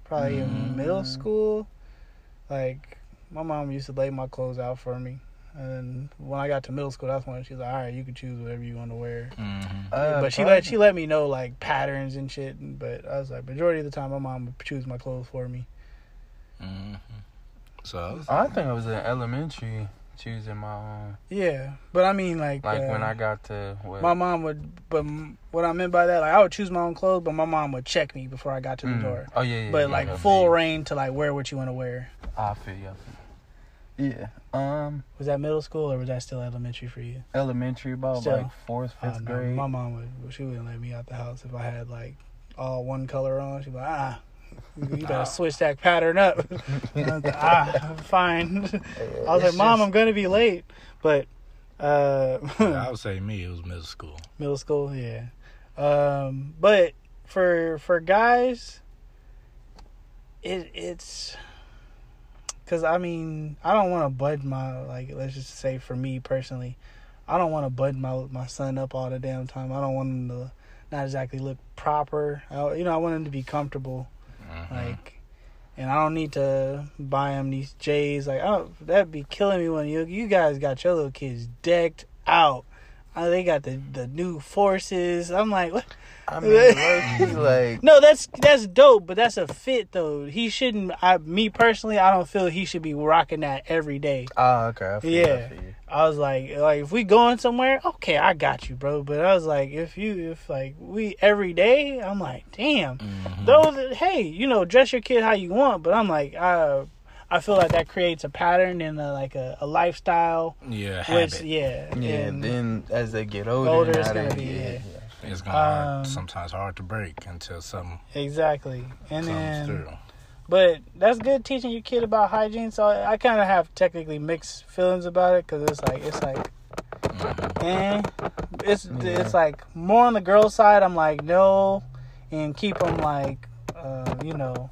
S3: probably in
S2: Mm.
S3: middle school. Like, my mom used to lay my clothes out for me, and when I got to middle school, that's when she's like, all right, you can choose whatever you want to wear.
S2: Mhm.
S1: Uh,
S3: but she let she let me know like patterns and shit. But I was like, majority of the time, my mom would choose my clothes for me.
S2: Mhm. So
S1: I think I was in elementary choosing my own.
S3: Yeah, but I mean like
S1: Like
S3: uh,
S1: when I got to what?
S3: My mom would, but what I meant by that, like I would choose my own clothes, but my mom would check me before I got to the
S1: Mm.
S3: door.
S1: Oh yeah, yeah.
S3: But
S1: yeah,
S3: like
S1: yeah.
S3: full reign to like wear what you want to wear.
S1: I feel you. I feel you. Yeah. Um,
S3: Was that middle school or was that still elementary for you?
S1: elementary about
S3: Still.
S1: like fourth, fifth
S3: no,
S1: grade.
S3: My mom would, she wouldn't let me out the house if I had like all one color on. She'd be like, ah, you
S2: Oh.
S3: switch that pattern up. I was like, ah, fine. I was like, mom,
S1: just-
S3: I'm gonna be late, but uh,
S2: I would say me, it was middle school.
S3: middle school yeah um but for for guys it it's because i mean i don't want to bud my like let's just say for me personally i don't want to bud my my son up all the damn time i don't want him to not exactly look proper I, you know i want him to be comfortable
S2: Mhm.
S3: like and I don't need to buy him these J's. Like, oh, that'd be killing me when you you guys got your little kids decked out. Uh, they got the the new forces. I'm like, what?
S1: I mean, like
S3: No, that's that's dope, but that's a fit though. He shouldn't. I me personally, I don't feel he should be rocking that every day.
S1: oh, okay. I feel I
S3: Yeah. I was like, like if we going somewhere, okay, I got you, bro. But I was like, if you if like we every day, I'm like, damn.
S2: Mhm.
S3: Those, hey, you know, dress your kid how you want, but I'm like, I, I feel like that creates a pattern and a, like a, a lifestyle,
S2: yeah,
S3: which
S2: habit.
S3: yeah,
S1: Yeah.
S3: and
S1: then as they get older,
S3: Older, it's gonna be,
S1: yeah,
S3: yeah.
S2: It's gonna hard,
S3: Um,
S2: sometimes hard to break until something
S3: exactly, and
S2: comes
S3: then
S2: through.
S3: But that's good teaching your kid about hygiene. So I kind of have technically mixed feelings about it because it's like it's like, and it's
S1: Yeah.
S3: it's like more on the girl side. I'm like no, and keep them like, uh, you know,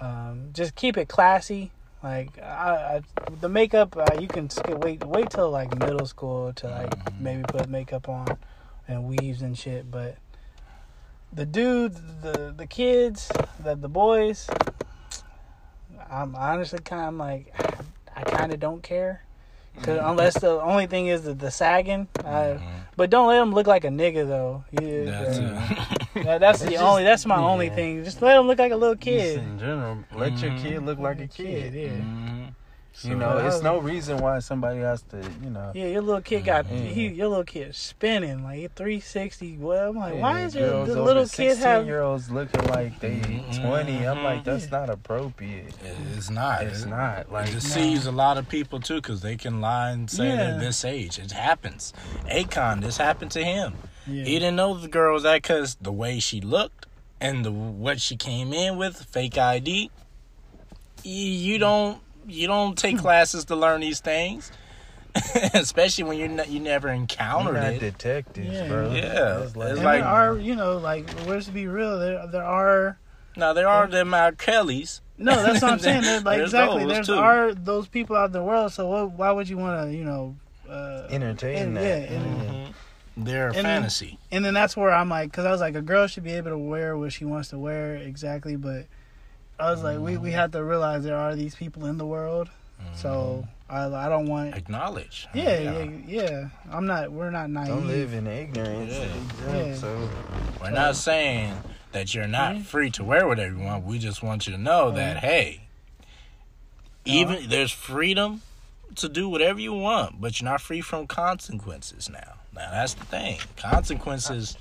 S3: um, just keep it classy. Like I, I the makeup, uh, you can skip, wait wait till like middle school to like maybe put makeup on and weaves and shit. But the dudes, the the kids, the the boys, I'm honestly kind of like I kind of don't care. Cause mm-hmm. unless the only thing is the, the sagging, I, mm-hmm. but don't let them look like a nigga though. Yeah,
S2: That's
S3: yeah.
S2: it.
S3: That- that's the
S1: It's
S3: only. That's my only thing. Just let them look like a little
S1: Just
S3: kid.
S1: in general, let your
S2: Mhm.
S1: kid look like a
S3: Kid,
S1: kid.
S3: yeah. Mm-hmm.
S2: Mhm.
S1: You know,
S3: But
S1: it's no reason why somebody has to, you know.
S3: Yeah, your little kid got
S1: Mhm.
S3: he, your little kid spinning like three sixty. Well, I'm like, why is your the little kid
S1: 16
S3: have?
S1: year olds looking like they 20? I'm like,
S2: Mhm.
S1: that's not appropriate.
S2: It's not.
S1: It's
S2: It-
S1: not.
S2: It
S1: Like,
S2: deceives a lot of people too, because they can lie and say
S3: Yeah.
S2: that this age it happens. Akon, this happened to him.
S3: Yeah.
S2: He didn't know the girl was that because the way she looked and the what she came in with, fake ID. You, you don't you don't take hmm. classes to learn these things, especially when you're not, you never
S1: we're
S2: encountered
S1: not
S2: it.
S1: detectives,
S3: Yeah.
S1: bro.
S2: Yeah.
S1: It's like,
S2: It's
S3: and
S2: like-
S3: there are, you know, like, where's to be real? There, there are.
S2: Now there are them out Kellys.
S3: No, that's what I'm saying. There's like
S2: There's
S3: exactly.
S2: those,
S3: There's
S2: too.
S3: are those people out in the world. So what, why would you want to, you know? Uh,
S1: entertain
S3: and-
S1: that.
S3: yeah, and-
S1: Yeah.
S2: They're
S3: And-
S2: fantasy.
S3: and then that's where I'm like, because I was like, a girl should be able to wear what she wants to wear exactly, but I was like, we we have to realize there are these people in the world, so I I don't want.
S2: acknowledge.
S3: Yeah, yeah, yeah. I'm not. We're not naive.
S1: Don't live in ignorance.
S2: Yeah.
S3: Yeah.
S1: So,
S2: We're not saying that you're not
S3: Mhm.
S2: free to wear whatever you want. We just want you to know that
S3: Mhm.
S2: hey, even there's freedom to do whatever you want, but you're not free from consequences now. Now that's the thing. Consequences.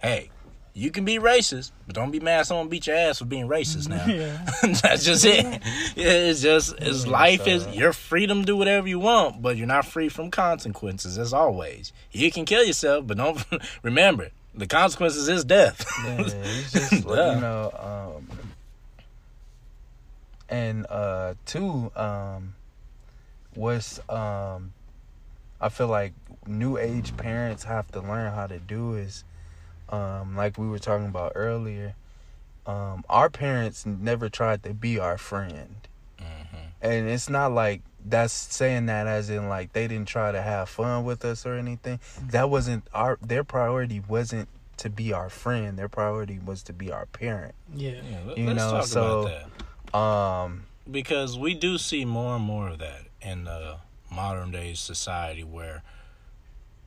S2: Hey, you can be racist, but don't be mad someone beat your ass for being racist now.
S3: Yeah.
S2: That's just it. Yeah, It's just it's
S1: Yeah,
S2: life is your freedom to do whatever you want, but you're not free from consequences as always. You can kill yourself, but don't remember the consequences is death.
S1: yeah, it's just, like,
S2: Yeah.
S1: you know, um, and, uh, two, um, what's, um, I feel like new age parents have to learn how to do is, um, like we were talking about earlier, um, our parents never tried to be our friend. And it's not like that's saying that as in like they didn't try to have fun with us or anything. That wasn't our their priority wasn't to be our friend. Their priority was to be our parent.
S3: Yeah.
S2: Yeah, let,
S1: You
S2: us
S1: know,
S2: talk
S1: so-
S2: about that
S1: Um
S2: because we do see more and more of that in the modern day society where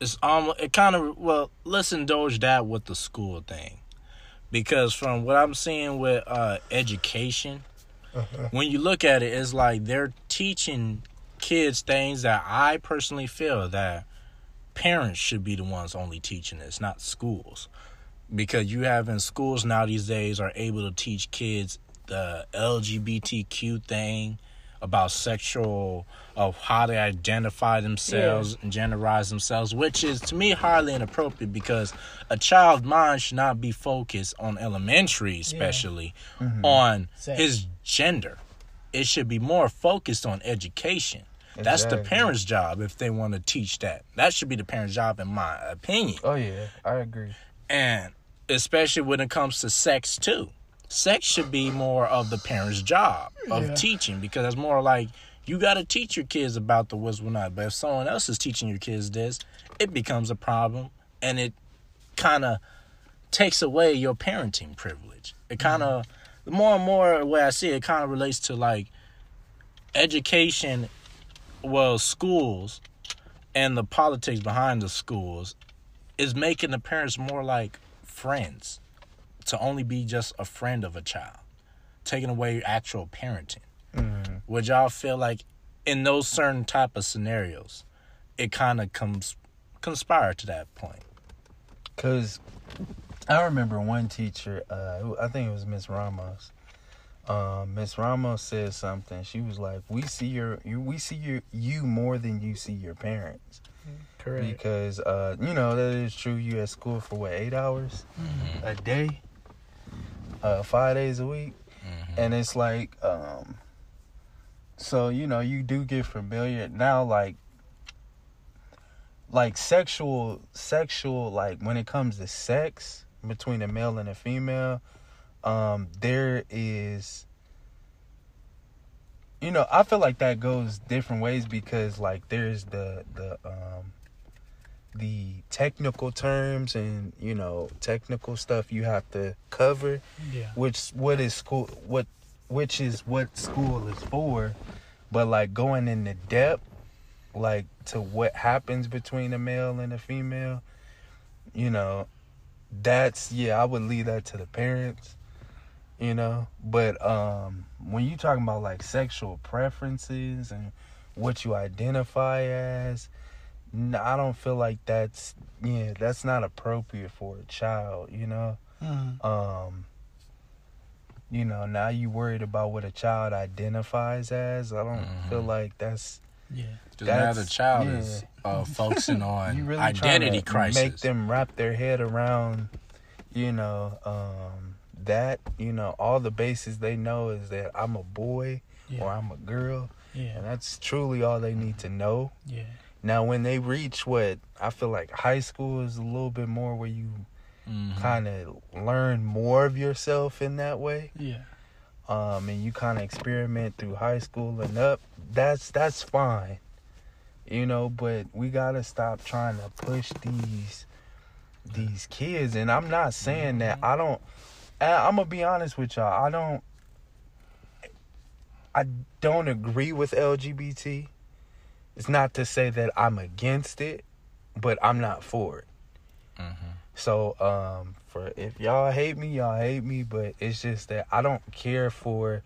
S2: it's almost it kind of well let's indulge that with the school thing because from what I'm seeing with uh, education, when you look at it, it's like they're teaching kids things that I personally feel that parents should be the ones only teaching this, not schools. Because you have in schools now these days are able to teach kids the LGBTQ thing about sexual of how they identify themselves and genderize themselves, which is to me highly inappropriate because a child's mind should not be focused on elementary, especially mm-hmm. on
S3: Sex.
S2: his gender. It should be more focused on education. That's the parents' job if they want to teach that. That should be the parents' job, in my opinion.
S1: Oh yeah, I agree.
S2: And especially when it comes to sex too. Sex should be more of the parents' job of
S3: Yeah.
S2: teaching because it's more like you got to teach your kids about the what's what not. But if someone else is teaching your kids this, it becomes a problem, and it kind of takes away your parenting privilege. It kind of mm-hmm. the more and more the way I see it, it kind of relates to like education, well, schools, and the politics behind the schools is making the parents more like friends to only be just a friend of a child taking away your actual parenting
S1: Mhm.
S2: would y'all feel like in those certain type of scenarios it kind of comes conspire to that point
S1: Cause I remember one teacher. Uh, I think it was Miss Ramos. Um, Miss Ramos said something. She was like, "We see your, you, we see your, you more than you see your parents."
S3: Correct.
S1: Because uh, you know that is true. You at school for what eight hours a day, uh, five days a week, and it's like um so you know you do get familiar. Now like like sexual sexual like when it comes to sex between a male and a female um there is you know i feel like that goes different ways because like there's the the um the technical terms and you know technical stuff you have to cover
S3: Yeah.
S1: which what is school what which is what school is for but like going into depth like to what happens between a male and a female you know that's yeah i would leave that to the parents you know but um when you talking about like sexual preferences and what you identify as i don't feel like that's yeah that's not appropriate for a child you know
S3: Mhm.
S1: um you know now you worried about what a child identifies as i don't feel like that's
S3: Yeah.
S2: Because now the child
S1: yeah.
S2: is uh, focusing on
S1: you really
S2: identity
S1: to
S2: crisis.
S1: make them wrap their head around you know um that you know all the bases they know is that i'm a boy
S3: Yeah.
S1: or i'm a girl and
S3: Yeah.
S1: that's truly all they need to know
S3: Yeah.
S1: Now when they reach what i feel like high school is a little bit more where you
S2: Mhm.
S1: kind of learn more of yourself in that way
S3: Yeah.
S1: um, and you kind of experiment through high school and up, that's that's fine, you know. But we gotta stop trying to push these these kids. And I'm not saying that I don't. I- I'm gonna be honest with y'all. I don't. I don't agree with LGBT. It's not to say that I'm against it, but I'm not for it.
S2: Mhm.
S1: So, um, for if y'all hate me, y'all hate me, but it's just that I don't care for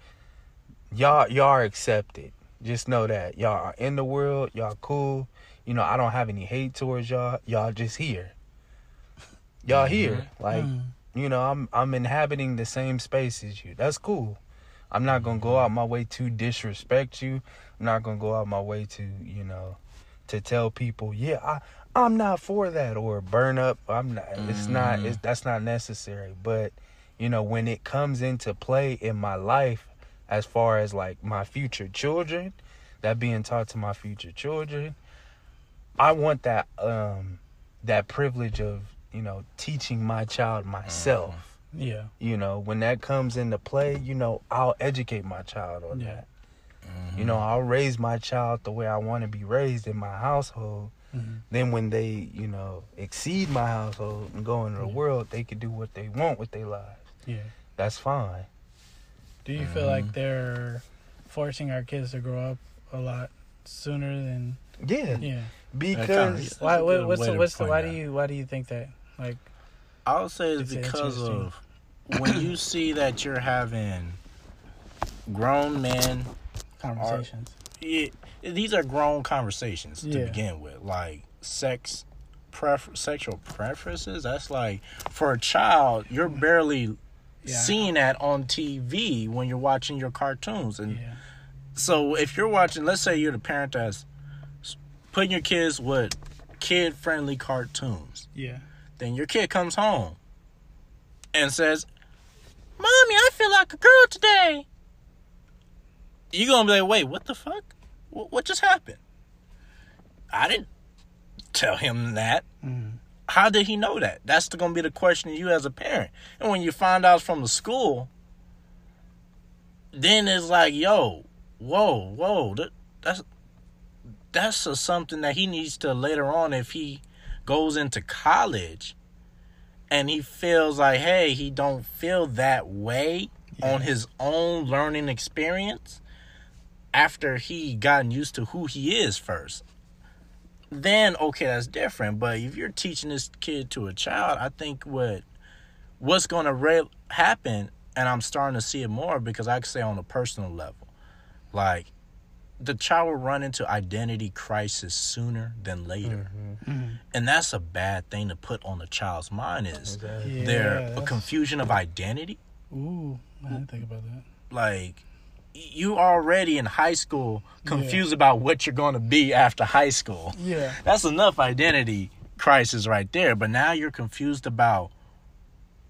S1: y'all. Y'all are accepted. Just know that y'all are in the world. Y'all cool. You know, I don't have any hate towards y'all. Y'all just here. Y'all here. Like,
S3: Mhm.
S1: you know, I'm I'm inhabiting the same space as you. That's cool. I'm not gonna go out my way to disrespect you. I'm not gonna go out my way to, you know, to tell people, yeah, I I'm not for that or burn up. I'm not. It's not.
S2: Mhm.
S1: It's, that's not necessary. But you know, when it comes into play in my life, as far as like my future children, that being taught to my future children, I want that um that privilege of you know teaching my child myself.
S3: Yeah.
S1: You know, when that comes into play, you know, I'll educate my child on
S3: Yeah.
S1: that. You know, I'll raise my child the way I want to be raised in my household.
S3: Mhm.
S1: Then when they, you know, exceed my household and go into the
S3: Yeah.
S1: world, they can do what they want with their lives.
S3: Yeah.
S1: That's fine.
S3: Do you feel like they're forcing our kids to grow up a lot sooner than
S1: Yeah,
S3: yeah?
S1: because
S3: Why? What, what's the what's the why
S2: that.
S3: do you why do you think that? Like
S2: I would say it's
S3: It's
S2: because of when you see that you're having grown men.
S3: Conversations.
S2: Yeah, these are grown conversations to
S3: Yeah.
S2: begin with, like sex, pref- sexual preferences. That's like for a child, you're barely
S3: Yeah.
S2: seeing that on TV when you're watching your cartoons, and
S3: Yeah.
S2: so if you're watching, let's say you're the parent that's putting your kids with kid-friendly cartoons.
S3: Yeah.
S2: then your kid comes home and says, Mommy, I feel like a girl today. You're going to be like, wait, what the fuck? What, what just happened? I didn't tell him that.
S3: Mhm.
S2: How did he know that? That's going to be the question to you as a parent. And when you find out from the school, then it's like, yo, whoa, whoa, that, that's that's a, something that he needs to later on if he goes into college and he feels like hey he don't feel that way on his own learning experience after he gotten used to who he is first then okay that's different but if you're teaching this kid to a child i think what what's going to re- happen and i'm starting to see it more because i can say on a personal level like the child will run into identity crisis sooner than later
S3: Mhm.
S2: and that's a bad thing to put on a child's mind is
S3: Yeah.
S2: there a confusion of identity
S3: Ooh, I didn't think about that.
S2: like you already in high school confused about what you're going to be after high school
S3: Yeah.
S2: that's enough identity crisis right there but now you're confused about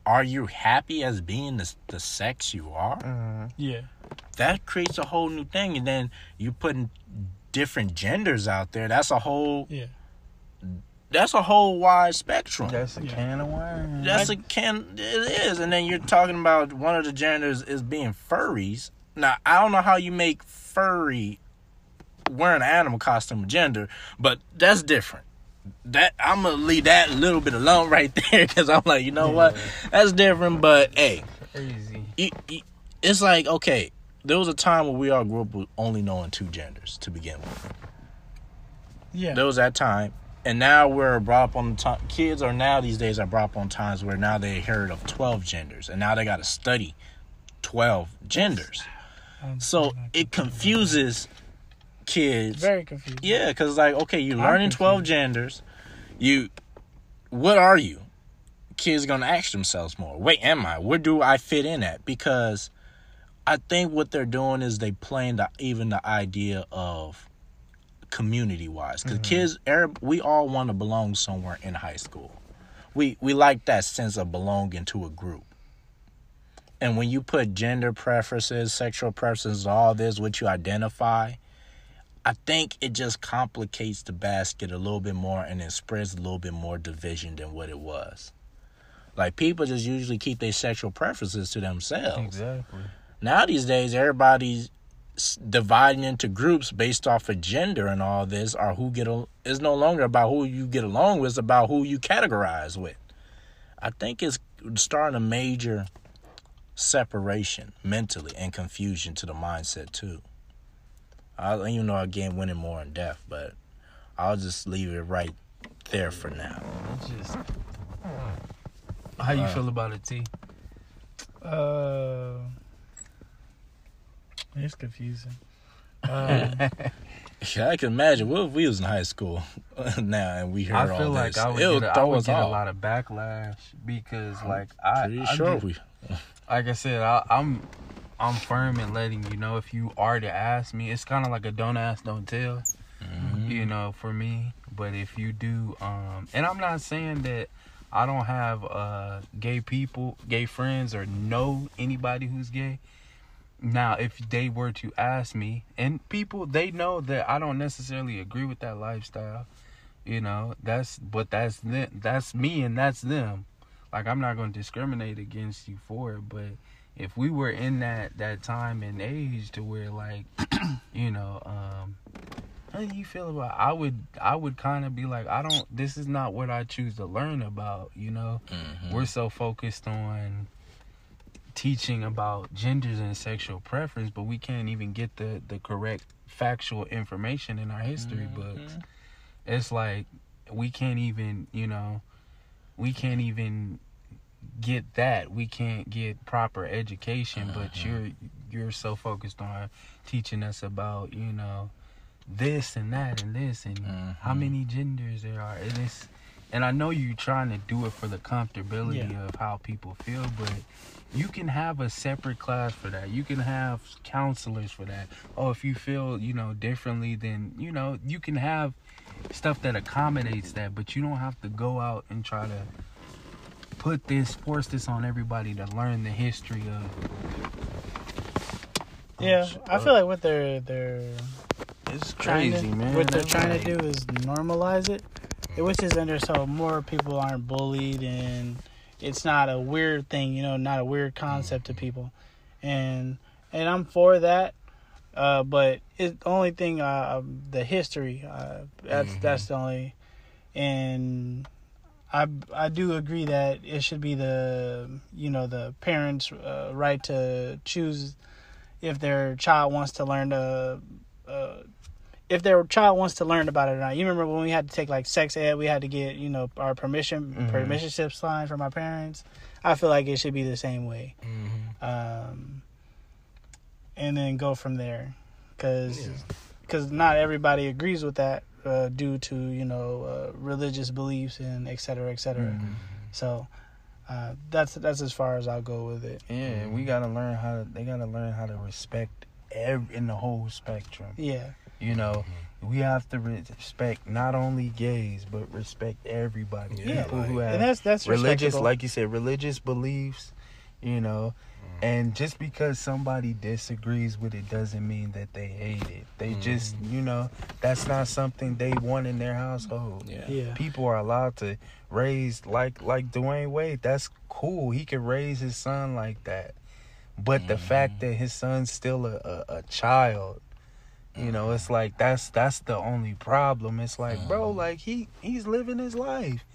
S2: are you happy as being the, the sex you are?
S1: Mhm.
S3: Yeah.
S2: That creates a whole new thing. And then you're putting different genders out there. That's a whole
S3: Yeah.
S2: that's a whole wide spectrum.
S1: That's a
S3: Yeah.
S1: can of worms.
S2: That's a can. It is, and then you're talking about one of the genders is being furries. Now I don't know how you make furry wearing an animal costume gender, but that's different. That I'm gonna leave that a little bit alone right there because I'm like, you know what, that's different. But hey,
S1: crazy.
S2: you, you, it's like okay, there was a time where we all grew up with only knowing two genders to begin with.
S3: Yeah.
S2: There was that time, and now we're brought up on the time. Kids are now these days are brought up on times where now they heard of twelve genders, and now they got to study twelve genders.
S3: Um,
S2: So it confuses kids.
S3: very confused.
S2: Yeah, because like okay, you're
S3: I'm
S2: learning twelve genders. You, what are you? Kids gonna ask themselves more. Wait, am I? Where do I fit in at? Because I think what they're doing is they playing the even the idea of community wise. Because kids, Arab, we all want to belong somewhere in high school. We we like that sense of belonging to a group. And when you put gender preferences, sexual preferences, all this, what you identify, I think it just complicates the basket a little bit more and it spreads a little bit more division than what it was. Like people just usually keep their sexual preferences to themselves.
S1: Exactly.
S2: Now these days, everybody's dividing into groups based off of gender and all this, or who get a, it's no longer about who you get along with; it's about who you categorize with. I think it's starting a major separation mentally and confusion to the mindset too. I don't even know again went in more in depth, but I'll just leave it right there for now.
S1: It's just. How you
S2: Wow.
S1: feel about it, T?
S3: Uh, it's confusing. Uh,
S2: Yeah, I can imagine. What if we was in high school now and we heard
S1: I
S2: all
S1: feel like
S2: this?
S1: I would
S2: It
S1: get, a, I would get a lot of backlash because, like, I,
S2: Pretty
S1: I
S2: sure
S1: get-
S2: we.
S1: Like I said, I, I'm I'm firm in letting you know if you are to ask me. It's kind of like a don't ask, don't tell.
S2: Mhm.
S1: You know, for me. But if you do, um, and I'm not saying that I don't have uh gay people, gay friends, or know anybody who's gay. Now, if they were to ask me, and people they know that I don't necessarily agree with that lifestyle. You know, that's but that's them, that's me and that's them. Like I'm not going to discriminate against you for it, but if we were in that that time and age to where like, you know, um how do you feel about I would I would kind of be like I don't this is not what I choose to learn about, you know.
S2: Mhm.
S1: We're so focused on teaching about genders and sexual preference, but we can't even get the the correct factual information in our history books.
S2: Mhm.
S1: It's like we can't even, you know, we can't even get that. We can't get proper education, but
S2: Mhm.
S1: you're you're so focused on teaching us about, you know, this and that and this and how
S2: Mhm.
S1: many genders there are. And it's and I know you're trying to do it for the comfortability
S3: Yeah.
S1: of how people feel, but you can have a separate class for that. You can have counselors for that. Oh, if you feel, you know, differently, then, you know, you can have stuff that accommodates that, but you don't have to go out and try to put this, force this on everybody to learn the history of.
S3: yeah, I feel like what they're they're
S1: it's crazy,
S3: to,
S1: man.
S3: what they're trying
S1: like-
S3: to do is normalize it, which is under so more people aren't bullied and it's not a weird thing, you know, not a weird concept to people, and and I'm for that. Uh, but it the only thing uh the history uh that's
S2: Mhm.
S3: that's the only and I I do agree that it should be the you know the parents uh, right to choose if their child wants to learn to uh, if their child wants to learn about it or not. You remember when we had to take like sex ed, we had to get you know our permission
S1: Mhm.
S3: permission slip signed from our parents. I feel like it should be the same way,
S2: Mhm.
S3: um, and then go from there, because
S2: Yeah.
S3: not everybody agrees with that uh, due to you know uh, religious beliefs and et cetera, et cetera.
S1: Mhm.
S3: So. Uh, that's that's as far as I'll go with it.
S1: Yeah, we gotta learn how to. They gotta learn how to respect every in the whole spectrum.
S3: Yeah,
S1: You know, we have to respect not only gays but respect everybody.
S2: Yeah,
S1: People
S2: like-
S1: who have
S3: and that's that's
S1: religious, like you said, religious beliefs. You know, and just because somebody disagrees with it doesn't mean that they hate it. They mm. just, you know, that's not something they want in their household.
S2: Yeah.
S3: yeah.
S1: People are allowed to raise like like Dwyane Wade. That's cool. He can raise his son like that. But the mm-hmm. fact that his son's still a, a, a child, you know, it's mm-hmm. like that's that's the only problem. It's like, bro, mm-hmm. like he he's living his life.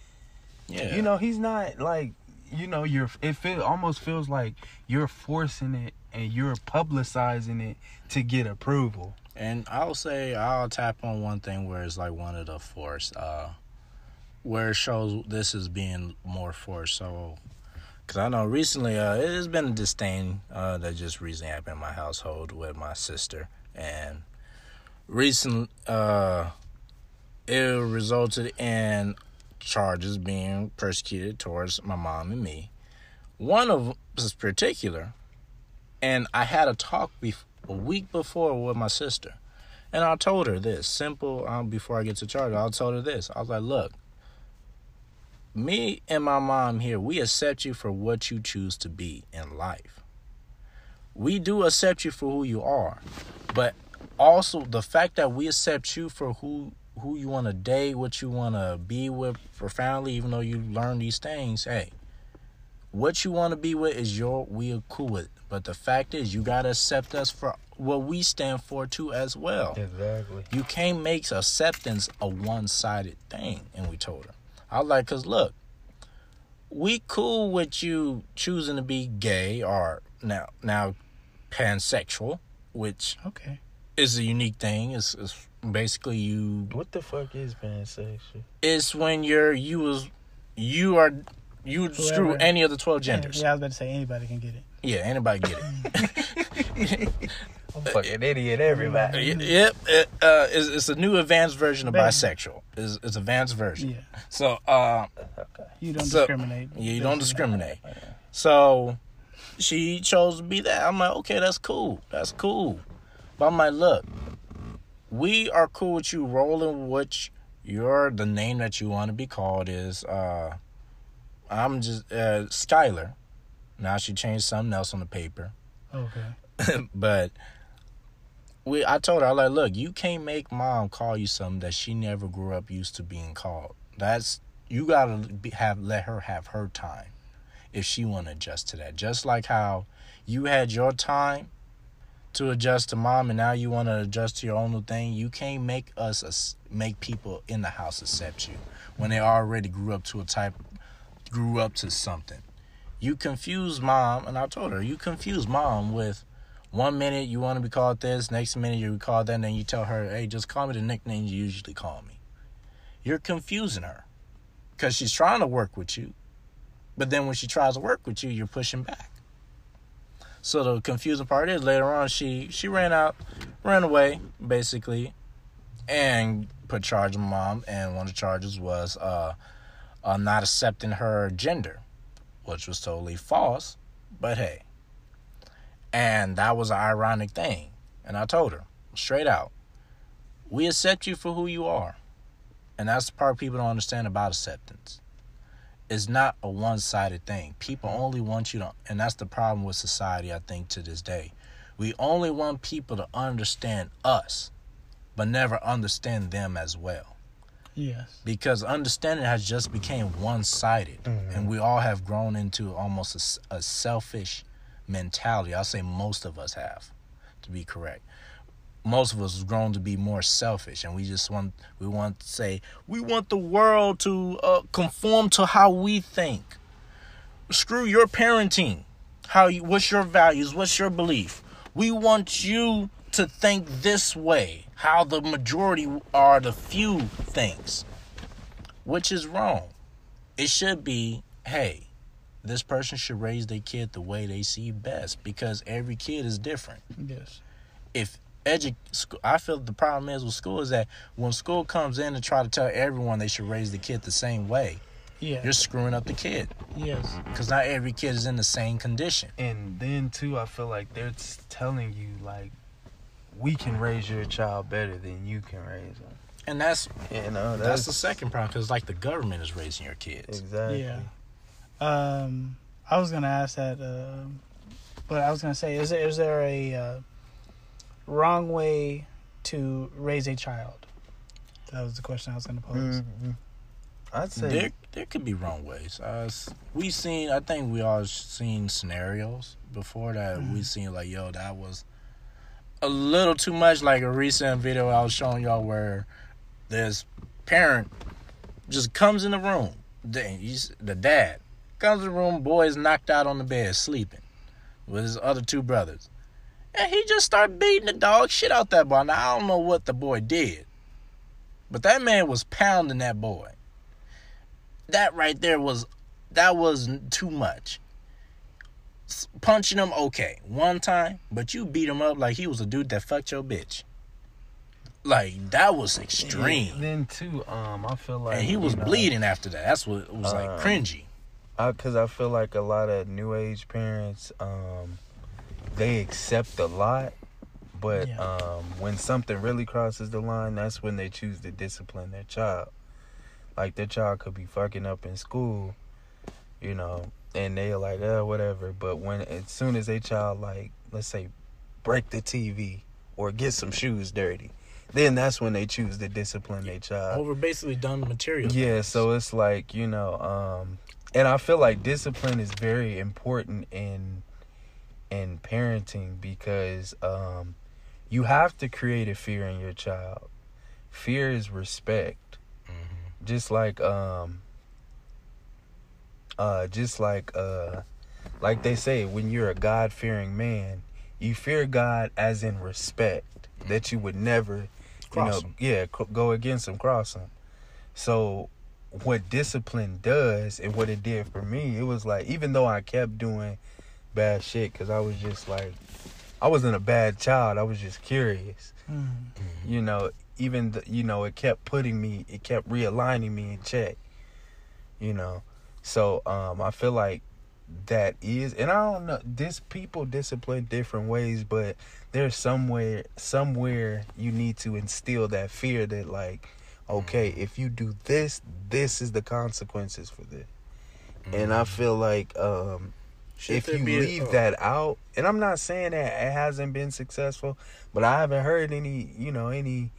S2: Yeah.
S1: You know, he's not like you know, you're it feel almost feels like you're forcing it and you're publicizing it to get approval.
S2: And I'll say I'll tap on one thing where it's like one of the forced, uh, where it shows this is being more forced. So, because I know recently uh, it has been a disdain uh, that just recently happened in my household with my sister, and recent uh, it resulted in charges being persecuted towards my mom and me. One of them is particular, and I had a talk bef- a week before with my sister, and I told her this simple. Um, before I get to charge, I told her this. I was like, "Look, me and my mom here, we accept you for what you choose to be in life. We do accept you for who you are, but also the fact that we accept you for who who you want to date, what you want to be with profoundly, even though you learn these things. Hey, what you want to be with is your we are cool with. But the fact is, you gotta accept us for what we stand for too as well.
S1: Exactly.
S2: You can't make acceptance a one-sided thing. And we told her, I was like, cause look, we cool with you choosing to be gay or now now pansexual, which
S3: Okay.
S2: is a unique thing. It's, it's basically you.
S1: What the fuck is pansexual?
S2: It's when you're you was you are you screw any of the twelve genders.
S3: Yeah, I was about to say anybody can get it.
S2: Yeah, anybody get it.
S1: I'm fucking idiot, everybody.
S2: Yep, it, uh, it's, it's a new advanced version of bisexual. It's, it's advanced version.
S3: Yeah.
S2: So, uh,
S3: You don't
S2: So-
S3: discriminate.
S2: yeah, you don't discriminate. So, she chose to be that. I'm like, okay, that's cool. That's cool. But I'm like, look, we are cool with you rolling with your the name that you want to be called is uh I'm just uh Skylar. Now she changed something else on the paper.
S3: Okay.
S2: but we I told her I like look you can't make mom call you something that she never grew up used to being called that's you gotta be, have let her have her time if she want to adjust to that just like how you had your time to adjust to mom and now you want to adjust to your own little thing you can't make us make people in the house accept you when they already grew up to a type grew up to something you confuse mom and i told her you confuse mom with one minute you want to be called this, next minute you call that, and then you tell her, hey, just call me the nickname you usually call me. You're confusing her because she's trying to work with you, but then when she tries to work with you, you're pushing back. So the confusing part is later on she she ran out, ran away basically, and put charge on mom, and one of the charges was uh, uh not accepting her gender, which was totally false. But hey, and that was an ironic thing. And I told her straight out, we accept you for who you are. And that's the part people don't understand about acceptance. It's not a one sided thing. People only want you to, and that's the problem with society, I think, to this day. We only want people to understand us, but never understand them as well
S3: Yes.
S2: because understanding has just became one-sided mm-hmm. and we all have grown into almost a selfish mentality i'll say most of us have to be correct most of us have grown to be more selfish and we just want we want to say we want the world to uh, conform to how we think. Screw your parenting. How you what's your values? What's your belief? We want you to think this way how the majority are the few things which is wrong. It should be hey this person should raise their kid the way they see best because every kid is different.
S3: Yes.
S2: if edu- sc- I feel the problem is with school is that when school comes in and try to tell everyone they should raise the kid the same way,
S3: Yeah.
S2: you're screwing up the kid
S3: yes.
S2: because not every kid is in the same condition.
S1: And then too, I feel like they're s- telling you like we can raise your child better than you can raise them.
S2: And that's
S1: You know,
S2: that's,
S1: that's,
S2: the second problem because like the government is raising your kids.
S1: exactly.
S3: Yeah. Um, I was gonna ask that, uh, but I was gonna say, is there is there a uh, wrong way to raise a child? That was the question I was gonna pose.
S1: Mhm. I'd say
S2: There, there could be wrong ways. Uh, s- we seen, I think we all seen scenarios before that. We seen like, yo, that was a little too much. Like a recent video I was showing y'all where this parent just comes in the room. The, he's, the dad comes in the room. Boy is knocked out on the bed, sleeping with his other two brothers, and he just started beating the dog shit out that boy. Now I don't know what the boy did, but that man was pounding that boy that right there was that was too much. Punching him okay one time, but you beat him up like he was a dude that fucked your bitch. Like that was extreme,
S1: then too, um, I feel like
S2: and he was
S1: you know,
S2: bleeding after that. That's what it was like
S1: Um,
S2: cringy.
S1: I, Cause I feel like a lot of new age parents, um, they accept a lot, but
S3: Yeah.
S1: um, when something really crosses the line, that's when they choose to discipline their child. Like their child could be fucking up in school, you know, and they're like, oh, whatever. But when as soon as a child like, let's say, break the TV or get some shoes dirty, then that's when they choose to discipline their child.
S2: Over basically done material.
S1: Yeah,
S2: things.
S1: so it's like, you know, um and I feel like discipline is very important in in parenting because um you have to create a fear in your child. Fear is respect.
S2: Mhm.
S1: Just like um uh just like uh like they say when you're a God-fearing man, you fear God as in respect that you would never
S2: Cross
S1: you know,
S2: him.
S1: yeah, go against him, cross him. So, what discipline does and what it did for me, it was like even though I kept doing bad shit because I was just like, I wasn't a bad child. I was just curious,
S3: Mm.
S1: you know. Even the, you know, it kept putting me, it kept realigning me in check, you know. So, um, I feel like that is, and I don't know, this people discipline different ways, but there's somewhere somewhere you need to instill that fear that like okay if you do this this is the consequences for this and i feel like um
S2: Should
S1: if you
S2: be a-
S1: leave
S2: oh,
S1: that out and i'm not saying that it hasn't been successful but i haven't heard any you know any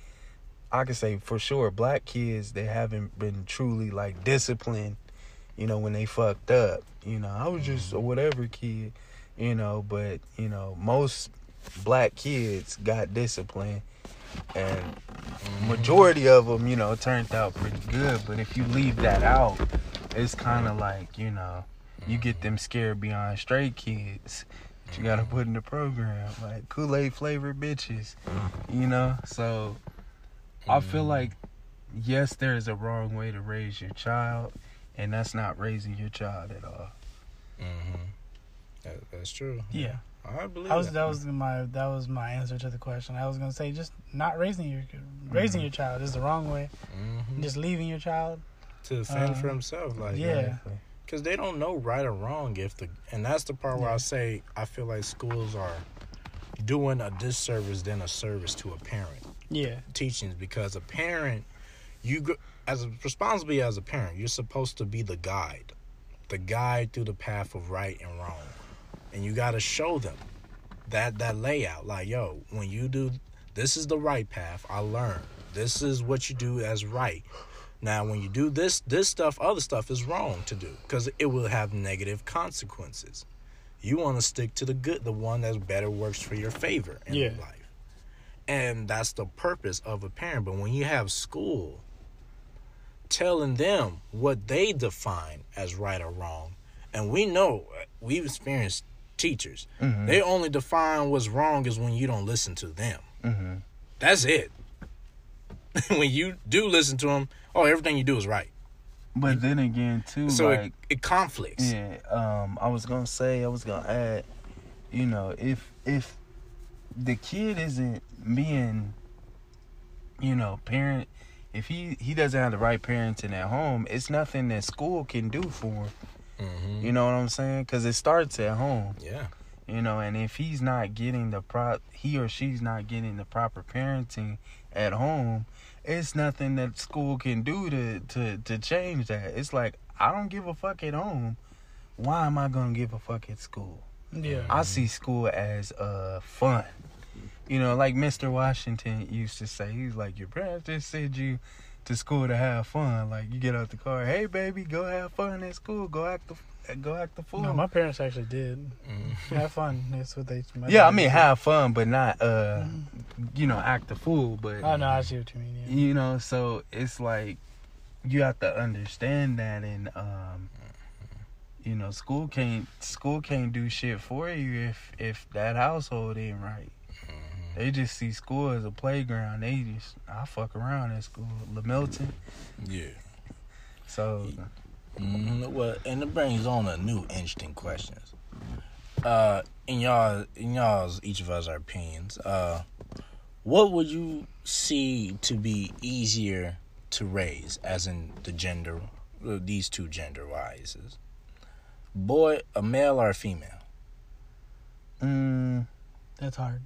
S1: i can say for sure black kids they haven't been truly like disciplined you know when they fucked up you know. I was just a mm-hmm. whatever kid you know but you know most black kids got discipline and majority of them you know turned out pretty good. But if you leave that out it's kind of like you know you get them scared beyond straight kids that you gotta put in the program like kool-aid flavored bitches you know so i feel like yes there is a wrong way to raise your child and that's not raising your child at all
S2: Mhm. That, that's true.
S3: Yeah,
S2: I believe
S3: I was
S2: that.
S3: that was my that was my answer to the question. I was gonna say just not raising your raising your child is the wrong way.
S2: Mhm.
S3: Just leaving your child.
S2: to fend
S3: uh,
S2: for himself. Like
S3: yeah.
S2: Because they don't know right or wrong if the and that's the part where I say I feel like schools are doing a disservice than a service to a parent.
S3: Yeah,
S2: teachings because a parent you go, as a, responsibly as a parent you're supposed to be the guide. The guide through the path of right and wrong. And you got to show them that that layout like yo when you do this is the right path i learned. This is what you do as right now when you do this this stuff other stuff is wrong to do because it will have negative consequences you want to stick to the good the one that better works for your favor in
S3: Yeah.
S2: life and that's the purpose of a parent but when you have school telling them what they define as right or wrong and we know we've experienced teachers
S1: Mhm.
S2: they only define what's wrong is when you don't listen to them
S1: mm-hmm.
S2: that's it when you do listen to them oh everything you do is right
S1: but then again too
S2: so
S1: like
S2: it, it conflicts
S1: Yeah, um, I was gonna say, I was gonna add, you know, if if the kid isn't being, you know, parent, if he he doesn't have the right parenting at home, it's nothing that school can do for him.
S2: Mhm.
S1: You know what I'm saying? Because it starts at home.
S2: yeah
S1: You know, and if he's not getting the prop, he or she's not getting the proper parenting at home, it's nothing that school can do to to to change that. It's like I don't give a fuck at home. Why am I gonna give a fuck at school?
S3: Yeah.
S1: I see school as uh fun. You know, like Mr. Washington used to say, he's like, Your parents just sent you to school to have fun. Like you get out the car, hey baby, go have fun at school, go act the go act the fool.
S3: No, my parents actually did.
S2: Mm.
S3: Have fun. That's what they. my
S1: yeah, I mean
S3: did.
S1: have fun, but not uh you know, act the fool, but
S3: Oh no, I see what you mean. Yeah.
S1: you know, so it's like you have to understand that and um you know, school can't school can't do shit for you if if that household ain't right. They just see school as a playground. They just I fuck around at school. Lamilton.
S2: Yeah.
S1: So
S2: hmm Well, and it brings on a new interesting questions. Uh, in y'all, in y'all's, each of us our opinions. Uh, what would you see to be easier to raise, as in the gender, uh, these two gender wises? Boy, a male or a female?
S1: mm,
S3: That's hard.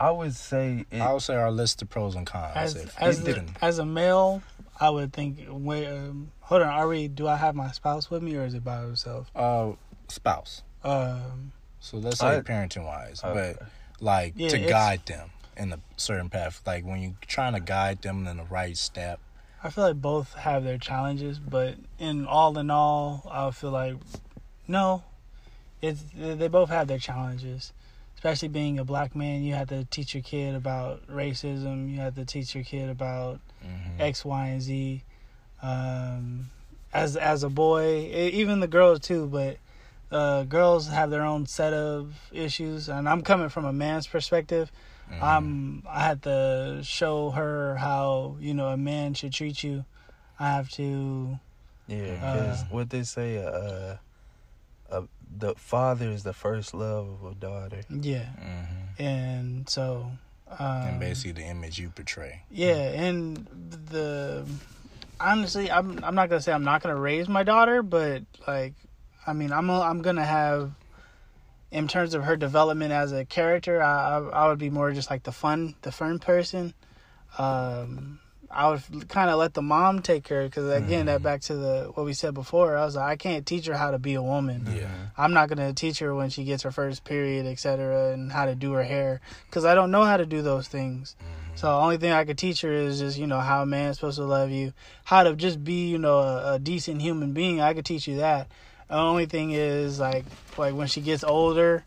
S1: I would say it,
S2: I would say our list of pros and cons.
S3: As
S2: if
S3: as
S2: didn't-
S3: as a male, I would think. Wait, um, hold on. Are we? Do I have my spouse with me, or is it by himself?
S2: uh, spouse.
S3: Um,
S2: So let's say
S1: I-
S2: parenting wise,
S1: Okay.
S2: but like
S3: Yeah,
S2: to guide them in a certain path. Like when you're trying to guide them in the right step.
S3: I feel like both have their challenges, but in all in all, I feel like no, it's they both have their challenges. Especially being a black man, you have to teach your kid about racism. You have to teach your kid about
S2: Mhm.
S3: X, Y, and Z. Um, as as a boy, e- even the girls too, but uh, girls have their own set of issues. And I'm coming from a man's perspective.
S2: Mhm.
S3: I'm I had to show her how you know a man should treat you. I have to.
S1: yeah, because
S3: uh,
S1: what they say, uh, uh, the father is the first love of a daughter.
S3: Yeah,
S2: Mhm.
S3: and so. Um,
S2: and basically the image you portray.
S3: Yeah, and the honestly, I'm I'm not gonna say I'm not gonna raise my daughter, but like, I mean, I'm i I'm gonna have, in terms of her development as a character, I I, I would be more just like the fun the fun person. Um, I would kind of let the mom take care because again, that back to the what we said before. I was like, I can't teach her how to be a woman.
S2: Yeah.
S3: I'm not gonna teach her when she gets her first period, etc., and how to do her hair because I don't know how to do those things. So the only thing I could teach her is just you know how a man's supposed to love you, how to just be you know a, a decent human being. I could teach you that. The only thing is like like when she gets older,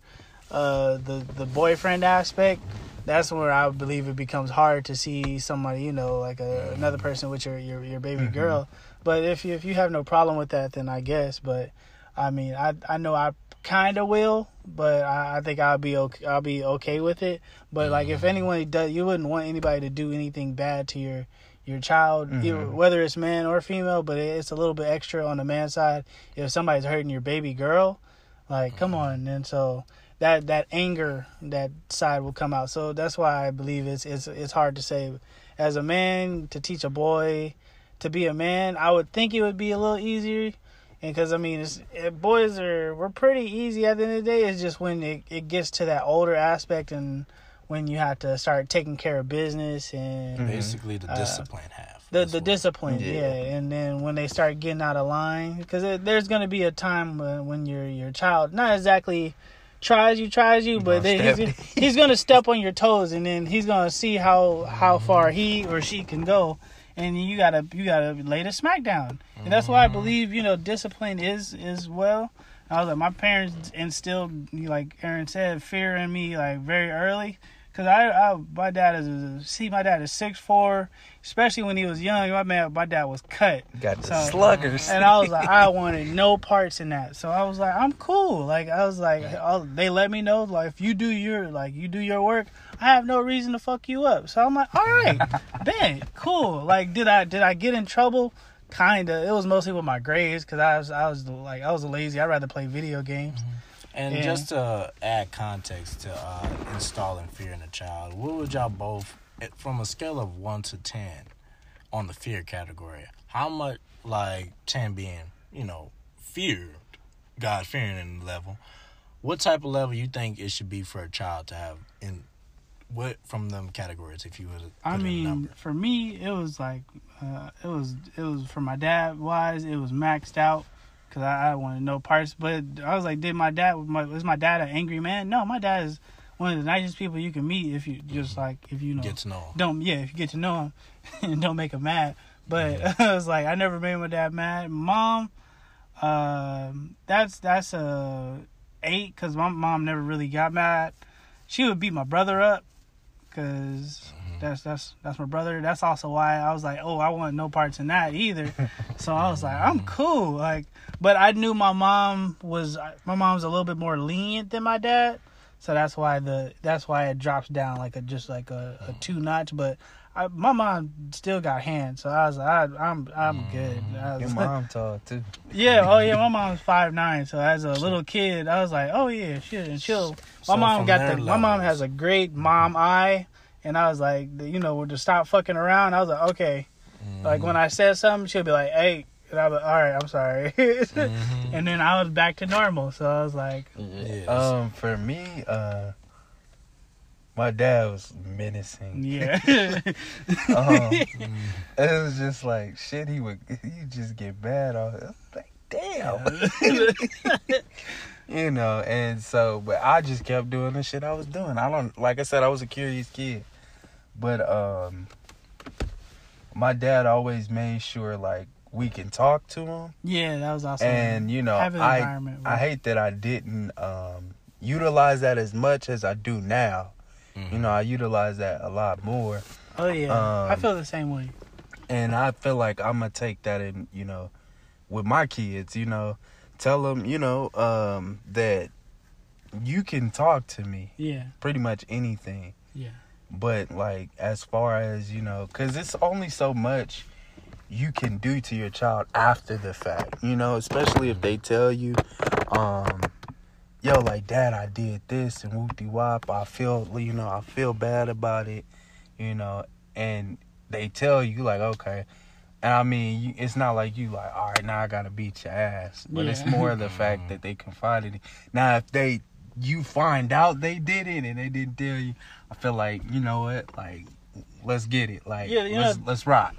S3: uh, the the boyfriend aspect. That's where I believe it becomes hard to see somebody, you know, like a, mm-hmm. another person with your your, your baby mm-hmm. girl. But if you if you have no problem with that, then I guess. But I mean, I I know I kind of will, but I, I think I'll be okay. I'll be okay with it. But like, if mm-hmm. anyone does, you wouldn't want anybody to do anything bad to your your child, either- whether it's man or female. But it's a little bit extra on the man side if somebody's hurting your baby girl. Like, come on, and so that that anger that side will come out. So that's why I believe it's it's it's hard to say. As a man, to teach a boy to be a man, I would think it would be a little easier. And because I mean, it's, eh, boys are we're pretty easy at the end of the day. It's just when it, it gets to that older aspect and when you have to start taking care of business and
S2: Basically the
S3: Uh,
S2: discipline half.
S3: the the
S2: what-
S3: discipline,
S1: Yeah.
S3: yeah. And then when they start getting out of line, because there's gonna be a time when, when your your child not exactly tries you tries you, but then he's, he's gonna step on your toes, and then he's gonna see how how far he or she can go, and you gotta you gotta lay the smack down. And that's why I believe you know discipline is is well. I was like my parents instilled like Aaron said fear in me like very early. Cause I, I, my dad is see, my dad is six four. Especially when he was young, my man, my dad was cut,
S1: Got the
S3: So-
S1: sluggers.
S3: and I was like, I wanted no parts in that. So I was like, I'm cool. Like I was like, oh, they let me know, like if you do your, like you do your work, I have no reason to fuck you up. So I'm like, all right, Ben, cool. Like, did I, did I get in trouble? Kinda. It was mostly with my grades, cause I was, I was like, I was lazy. I'd rather play video games.
S2: Mm-hmm.
S3: And
S2: just to add context to uh, installing fear in a child, what would y'all both, from a scale of one to ten, on the fear category, how much, like ten being, you know, feared, God fearing in level, what type of level you think it should be for a child to have in what from them categories if you would
S3: I mean, for me, it was like, uh, it was, it was for my dad wise, it was maxed out because I, I wanted no parts. But I was like, did my dad, my, was my dad an angry man? No, my dad is one of the nicest people you can meet if you just like, if you know,
S2: get to know 'em.
S3: don't, yeah, if you get to know him and don't make him mad. But I was like, I never made my dad mad. Mom, um, that's, that's a eight because my mom never really got mad. She would beat my brother up because that's that's that's my brother. That's also why I was like, oh, I want no parts in that either. so I was like, I'm cool. Like, but I knew my mom was my mom's a little bit more lenient than my dad, so that's why the that's why it drops down like a just like a, a two notch. But I, my mom still got hands, so I was like, I, I'm I'm mm, good. I
S1: Your mom tall too.
S3: yeah, oh yeah, my mom's five nine. So as a little kid, I was like, oh yeah, she and she'll. My
S2: So
S3: mom got the. My mom has a great mom eye, and I was like, you know, to stop fucking around. I was like, okay. Like when I said something, she'll be like, hey, and I was like, all right, I'm sorry,
S2: Mhm.
S3: and then I was back to normal. So I was like,
S2: Yes.
S1: Um, for me, uh, my dad was menacing.
S3: yeah,
S1: Um, it was just like shit. He would, he just get bad. I was like, damn. you know, and so, but I just kept doing the shit I was doing. I don't, like I said, I was a curious kid, but um, my dad always made sure like we can talk to him,
S3: yeah, that was awesome.
S1: and you know,
S3: an
S1: I. I hate that I didn't um utilize that as much as I do now.
S2: Mhm.
S1: You know, I utilize that a lot more.
S3: Oh yeah, I
S1: um,
S3: feel the same way.
S1: and I feel like I'm gonna take that in, you know, with my kids, you know, tell them, you know, um, that you can talk to me
S3: Yeah,
S1: pretty much anything,
S3: yeah,
S1: but like as far as you know, because it's only so much you can do to your child after the fact, you know, especially if they tell you, um, yo, like dad, I did this and whoop de wop, I feel, you know, I feel bad about it, you know, and they tell you like, okay. And I mean, you, it's not like you like, all right, now I gotta beat your ass. But it's
S3: Yeah.
S1: more the fact that they confided. in Now, if they, you find out they did it and they didn't tell you, I feel like you know what, like, let's get it, like,
S3: Yeah, you
S1: let's
S3: know-
S1: let's rock.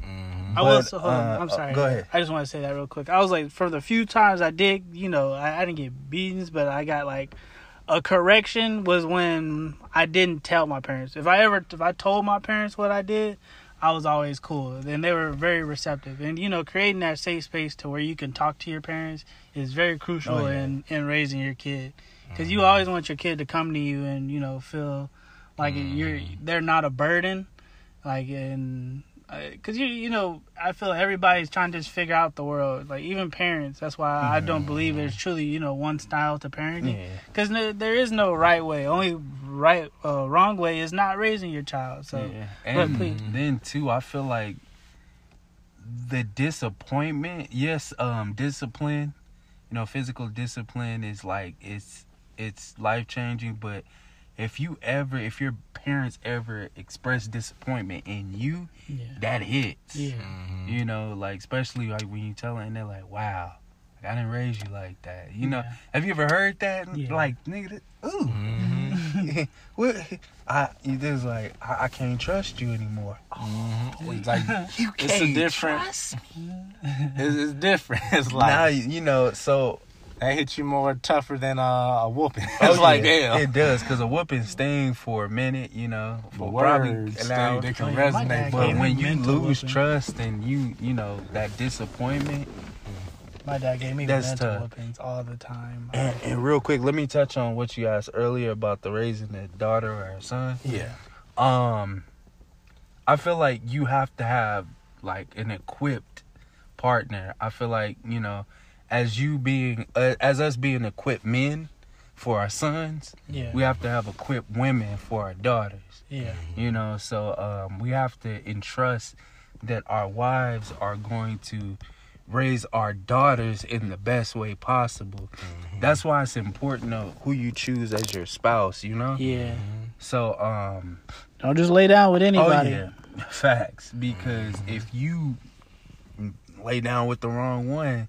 S2: Mhm.
S3: I
S1: But,
S3: was. Hold
S1: uh,
S3: I'm sorry.
S1: go ahead.
S3: I just want to say that real quick. I was like, for the few times I did, you know, I, I didn't get beatings, but I got like a correction was when I didn't tell my parents. If I ever, if I told my parents what I did, I was always cool. And they were very receptive. And you know, creating that safe space to where you can talk to your parents is very crucial
S1: Oh, yeah.
S3: in in raising your kid. Because you always want your kid to come to you and you know feel like you're they're not a burden, like and because you you know I feel like everybody's trying to just figure out the world. Like even parents. That's why I don't believe there's truly you know one style to parenting.
S1: Yeah.
S3: Because no, there is no right way. Only right uh, wrong way is not raising your child. So
S1: Yeah. And
S3: please.
S1: then too, I feel like the disappointment, yes, um, discipline, you know, physical discipline is like it's it's life changing, but if you ever if your parents ever express disappointment in you,
S3: yeah,
S1: that hits.
S3: yeah,
S2: Mhm.
S1: You know, like especially like when you tell them and they're like, Wow, like, I didn't raise you like that. You know, have you ever heard that?
S3: Yeah.
S1: Like, nigga, that- ooh.
S2: Mhm.
S1: what? I it is like I, I can't trust you anymore.
S2: Mhm. It's like
S1: You
S2: It's a different-
S1: trust me.
S2: it's, it's different. It's like
S1: now you know. So
S2: that hit you more tougher than uh, a whooping. It's
S1: oh,
S2: like
S1: yeah,
S2: damn.
S1: it does because a whooping sting for a minute. You know, for probably
S2: words
S1: an
S2: they, they
S3: Oh,
S2: can
S3: my
S2: resonate.
S3: dad
S2: for
S1: But
S3: gave
S2: you.
S1: when you lose
S3: whooping.
S1: trust and you you know that disappointment.
S3: my dad gave me
S1: That's
S3: mental
S1: tough.
S3: whoopings all the time.
S1: And, and real quick, let me touch on what you asked earlier about the raising a daughter or a son.
S2: yeah.
S1: um i feel like you have to have like an equipped partner i feel like you know as you being uh, as us being equipped men for our sons
S3: Yeah,
S1: we have to have equipped women for our daughters.
S3: Yeah,
S1: you know so um we have to entrust that our wives are going to raise our daughters in the best way possible. That's why it's important to who you choose as your spouse you know?
S3: Yeah.
S1: so um
S3: Don't just lay down with anybody.
S1: Oh yeah, facts. Because if you lay down with the wrong one,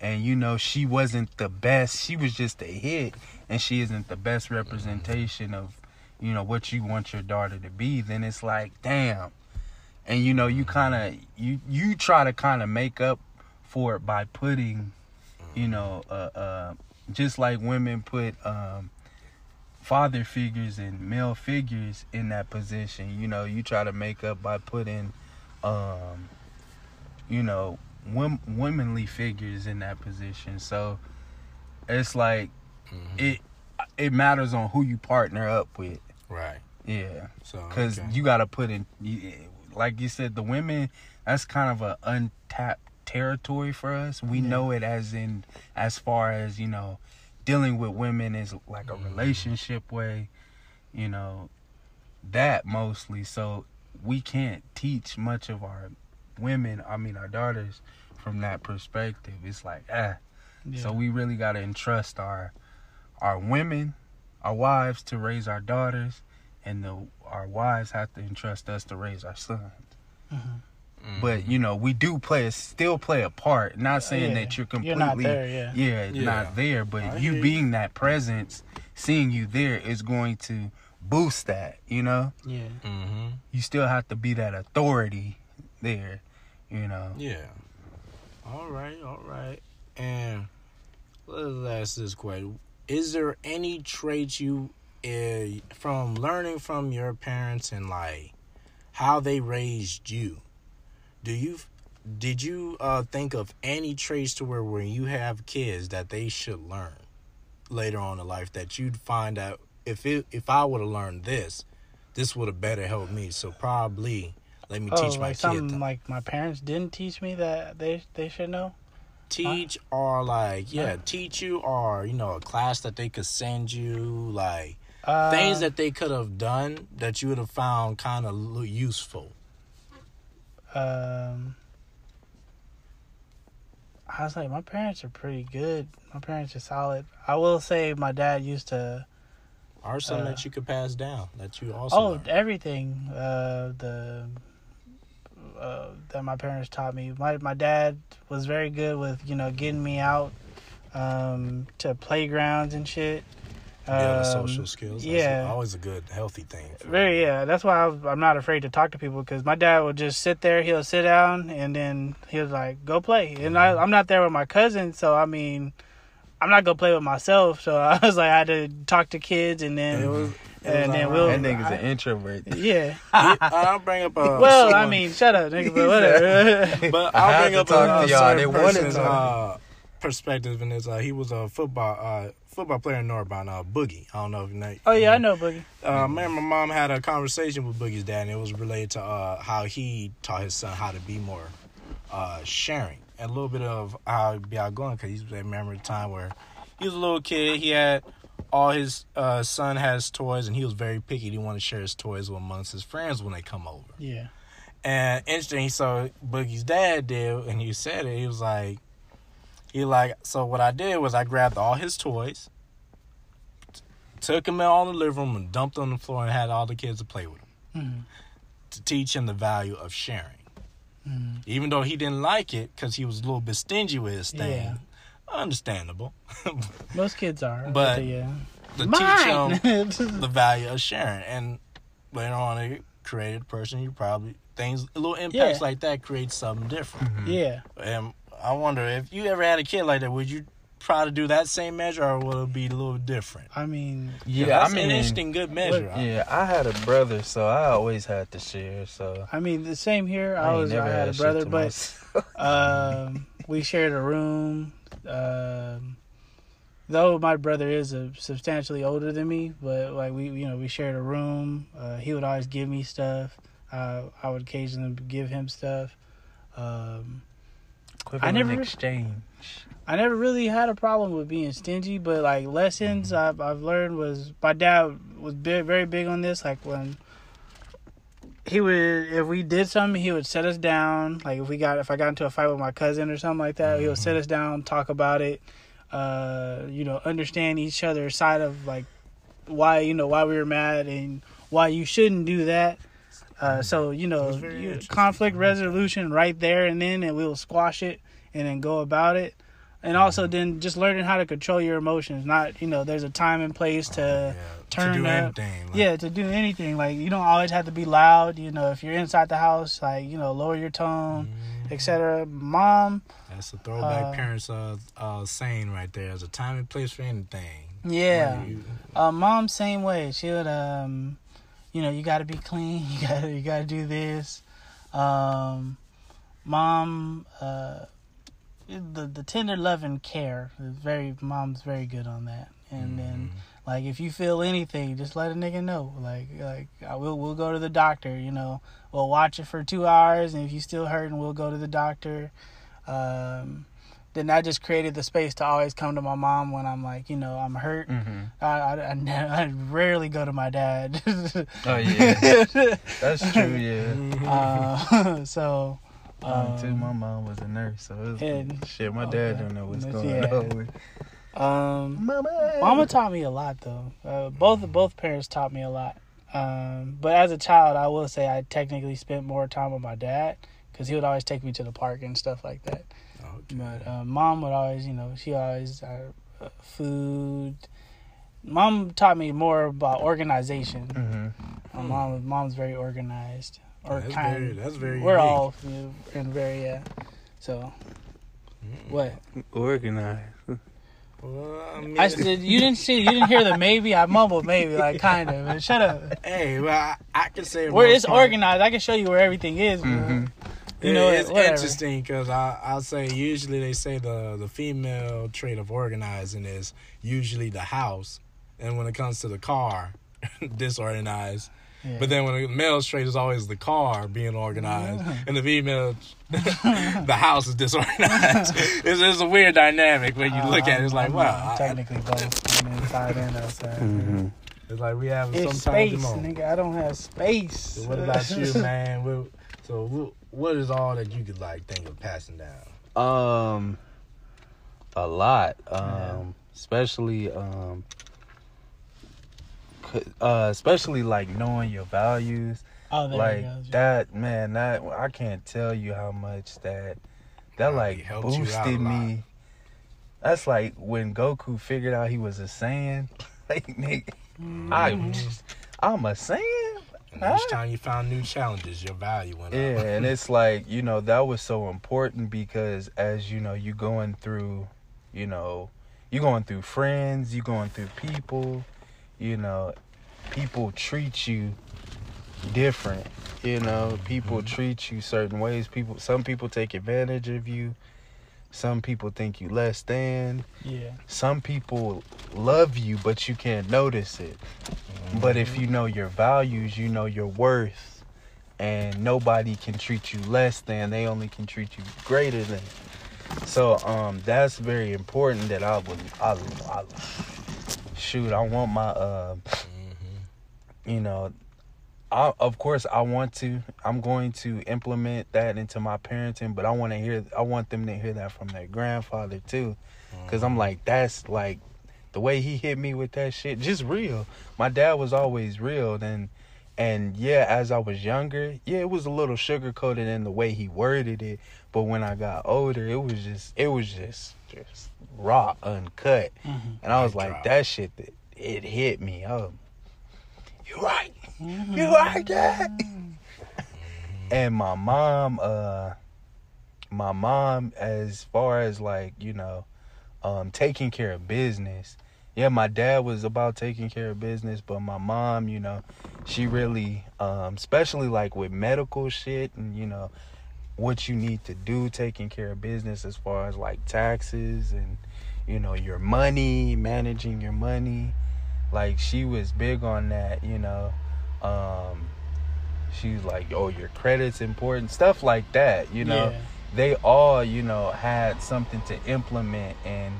S1: and you know she wasn't the best. She was just a hit and she isn't the best representation of you know what you want your daughter to be then it's like damn. And you know you kind of you you try to kind of make up for it by putting you know uh uh just like women put um father figures and male figures in that position you know you try to make up by putting um you know wom- womanly figures in that position. So it's like mm-hmm. it it matters on who you partner up with.
S2: Right.
S1: yeah.
S2: So
S1: because
S2: okay.
S1: you got to put in like you said the women that's kind of a untapped territory for us. We know it as in as far as you know dealing with women is like a mm-hmm. relationship way you know that mostly. So we can't teach much of our women i mean our daughters from that perspective it's like ah
S3: Yeah.
S1: so we really got to entrust our our women, our wives to raise our daughters, and the our wives have to entrust us to raise our sons.
S2: Mhm.
S1: But you know, we do play a still play a part. Not saying
S3: Yeah.
S1: that you're
S3: You're
S1: completely
S3: not there, yeah.
S1: yeah,
S2: Yeah.
S1: not there, but
S2: I hear
S1: you
S2: you.
S1: being that presence, seeing you there is going to boost that, you know?
S3: Yeah.
S2: Mhm.
S1: You still have to be that authority there, you know.
S2: Yeah. All right, all right. And let's ask this question: Is there any traits you, uh, from learning from your parents and like how they raised you, do you, did you uh, think of any traits to where when you have kids that they should learn later on in life that you'd find out if it, if I would have learned this, this would have better helped me. So probably let me
S3: Oh,
S2: teach my
S3: like
S2: kid
S3: something like my parents didn't teach me that they they should know.
S2: teach or like yeah teach you or you know a class that they could send you like
S3: Uh,
S2: things that they could have done that you would have found kind of useful
S3: um I was like, my parents are pretty good. My parents are solid. I will say, my dad used to.
S2: or something
S3: Uh,
S2: that you could pass down that you also
S3: Oh,
S2: learned.
S3: everything. Uh, the uh, that my parents taught me. My my dad was very good with you know getting me out um, to playgrounds and shit.
S2: building
S3: Um,
S2: social skills
S3: yeah.
S2: always a good healthy thing
S3: Very yeah. That's why I, I'm not afraid to talk to people because my dad would just sit there. He'll sit down and then he was like, "Go play." And I, I'm not there with my cousin, so I mean, I'm not gonna play with myself. So I was like, I had to talk to kids and then
S2: it was, it
S3: and then
S2: all
S3: we'll-
S1: That
S2: right.
S1: nigga's an introvert.
S3: yeah.
S2: i'll bring up a
S3: well, I mean, shut up, nigga. But whatever.
S2: But
S1: I
S2: I'll
S1: had
S2: bring
S1: to
S2: up
S1: talk
S2: a,
S1: to
S2: a
S1: y'all. They wanted
S2: person's
S1: to.
S2: uh, perspective in this. Uh, he was a football uh, football player in Northbound, uh, Boogie. I don't know if you know.
S3: oh yeah, I know Boogie.
S2: Uh, me and my mom had a conversation with Boogie's dad, and it was related to uh, how he taught his son how to be more uh, sharing and a little bit of how to be outgoing. Because he remember a time where he was a little kid, he had all his uh, son has toys, and he was very picky. He didn't to share his toys with amongst his friends when they come over.
S3: Yeah.
S2: And interesting, so Boogie's dad did, and he said it. He was like, he like, so what I did was I grabbed all his toys, t- took him out on the living room, and dumped on the floor, and had all the kids to play with him
S3: Mhm.
S2: to teach him the value of sharing.
S3: Mhm.
S2: Even though he didn't like it because he was a little bit stingy with his thing,
S3: Yeah.
S2: Understandable.
S3: Most kids are.
S2: But
S3: yeah.
S2: to teach him the value of sharing. And later on, it created a person you probably things little impacts
S3: Yeah.
S2: like that create something different.
S3: yeah.
S2: And I wonder if you ever had a kid like that, would you try to do that same measure, or would it be a little different?
S3: I mean,
S1: Yeah,
S2: that's
S1: I mean,
S2: an interesting good measure.
S1: yeah, I had a brother, so I always had to share. So
S3: I mean the same here. I,
S1: ain't
S3: was I
S1: never
S3: had a brother, but um, we shared a room. Um, though my brother is a substantially older than me, but like we, you know, we shared a room. Uh, he would always give me stuff. Uh, I would occasionally give him stuff. Um,
S1: Equivalent
S3: never-
S1: exchange.
S3: I never really had a problem with being stingy, but like lessons I've I've learned was my dad was big, very big on this. Like when he would, if we did something, he would set us down. Like if we got, if I got into a fight with my cousin or something like that, he would set us down, talk about it. Uh, you know, understand each other's side of like why you know why we were mad and why you shouldn't do that. Uh, so you know, you- conflict resolution right there and then, and we'll squash it and then go about it. and also then just learning how to control your emotions. Not you know, there's a time and place to
S2: Yeah,
S3: turn
S2: to do
S3: up.
S2: anything. like-
S3: yeah to do anything. Like you don't always have to be loud. You know, if you're inside the house, like you know, lower your tone,
S2: Mhm.
S3: etc. Mom,
S2: That's a throwback
S3: Uh,
S2: parents uh, uh saying right there. There's a time and place for anything.
S3: yeah.
S2: You-
S3: Uh, mom, same way. She would, um, you know, you got to be clean. You got to you got to do this. Um, mom, uh, the the tender love and care is very. Mom's very good on that. And then, like, if you feel anything, just let a nigga know. Like, like I will we'll go to the doctor. You know, we'll watch it for two hours, and if you still hurting, we'll go to the doctor. Um, then that just created the space to always come to my mom when I'm like, you know, I'm hurt.
S1: Mm-hmm.
S3: I, I, I, ne- I rarely go to my dad.
S1: Oh yeah, that's true. Yeah.
S2: Mhm.
S3: uh, so,
S1: Mine too. My
S3: um,
S1: mom was a nurse, so it was
S3: and-
S1: shit. My dad
S3: okay.
S1: don't know what's
S3: Yeah.
S1: going on.
S3: Um,
S1: Mama,
S3: mama taught me a lot though. Uh, both both parents taught me a lot. Um, but as a child, I will say I technically spent more time with my dad because he would always take me to the park and stuff like that.
S2: Okay.
S3: But uh, mom would always, you know, she always uh, uh, food. Mom taught me more about organization.
S1: Mm-hmm.
S3: My mom, mom's very organized, or
S2: that's
S3: kind.
S2: very, that's very.
S3: we're
S2: unique.
S3: all you know, and very yeah. So
S2: Mm.
S3: what?
S1: Organized.
S2: Well, I mean,
S3: I said you didn't see, you didn't hear the maybe. I mumbled maybe, like kind of. But shut up.
S2: hey, well, I, I can say
S3: Where it's
S2: part.
S3: organized, I can show you where everything is.
S1: Mm-hmm.
S3: You know,
S2: it's
S3: whatever.
S2: interesting because I I'll say usually they say the the female trait of organizing is usually the house, and when it comes to the car, disorganized.
S3: Yeah.
S2: But then when the male trait is always the car being organized,
S3: Yeah.
S2: and the female, the house is disorganized. it's, it's a weird dynamic when you look at it. It's like
S3: I'm-
S2: wow,
S3: I'm
S2: I-
S3: technically both, I'm inside and outside.
S1: Mm-hmm.
S2: it's like we have
S3: It's
S2: sometimes
S3: space, nigga. I don't have space.
S2: So what about you, man? What, so what, what is all that you could like think of passing down?
S1: Um, a lot. Um,
S3: Yeah.
S1: especially um, c- uh, especially like knowing your values.
S3: Oh, there
S1: like
S3: you go.
S1: that, man. That I can't tell you how much that that
S2: Probably
S1: like
S2: helped you out a
S1: boosted me. That's like when Goku figured out he was a Saiyan. Like nigga, I'm just, I'm a Saiyan.
S2: And each time you found new challenges, your value went
S1: Yeah,
S2: up.
S1: Yeah, and it's like, you know, that was so important because as you know, you're going through, you know, you're going through friends, you're going through people, you know, people treat you different. You know, people
S2: Mhm.
S1: treat you certain ways. People some people take advantage of you. Some people think you less than.
S3: Yeah.
S1: Some people love you but you can't notice it. But if you know your values, you know your worth, and nobody can treat you less than, they only can treat you greater than. So um that's very important that I would I, I shoot, I want my uh
S2: Mhm.
S1: you know I, of course I want to I'm going to implement that into my parenting, but I want to hear I want them to hear that from their grandfather too. Cause I'm like, that's like the way he hit me with that shit, just real. My dad was always real, and and yeah, as I was younger, yeah, it was a little sugar coated in the way he worded it. But when I got older, it was just it was just just raw, uncut,
S3: Mhm.
S1: and I was like, that shit that it hit me. Oh, you right,
S3: Mhm.
S1: you right, dad. And my mom, uh, my mom, as far as like you know, um, taking care of business. Yeah, my dad was about taking care of business, but my mom, you know, she really, um, especially like with medical shit and you know, what you need to do taking care of business as far as like taxes and you know your money, managing your money. Like she was big on that, you know. Um, she was like, "Oh, your credit's important," stuff like that, you know
S3: Yeah.
S1: they all, you know, had something to implement and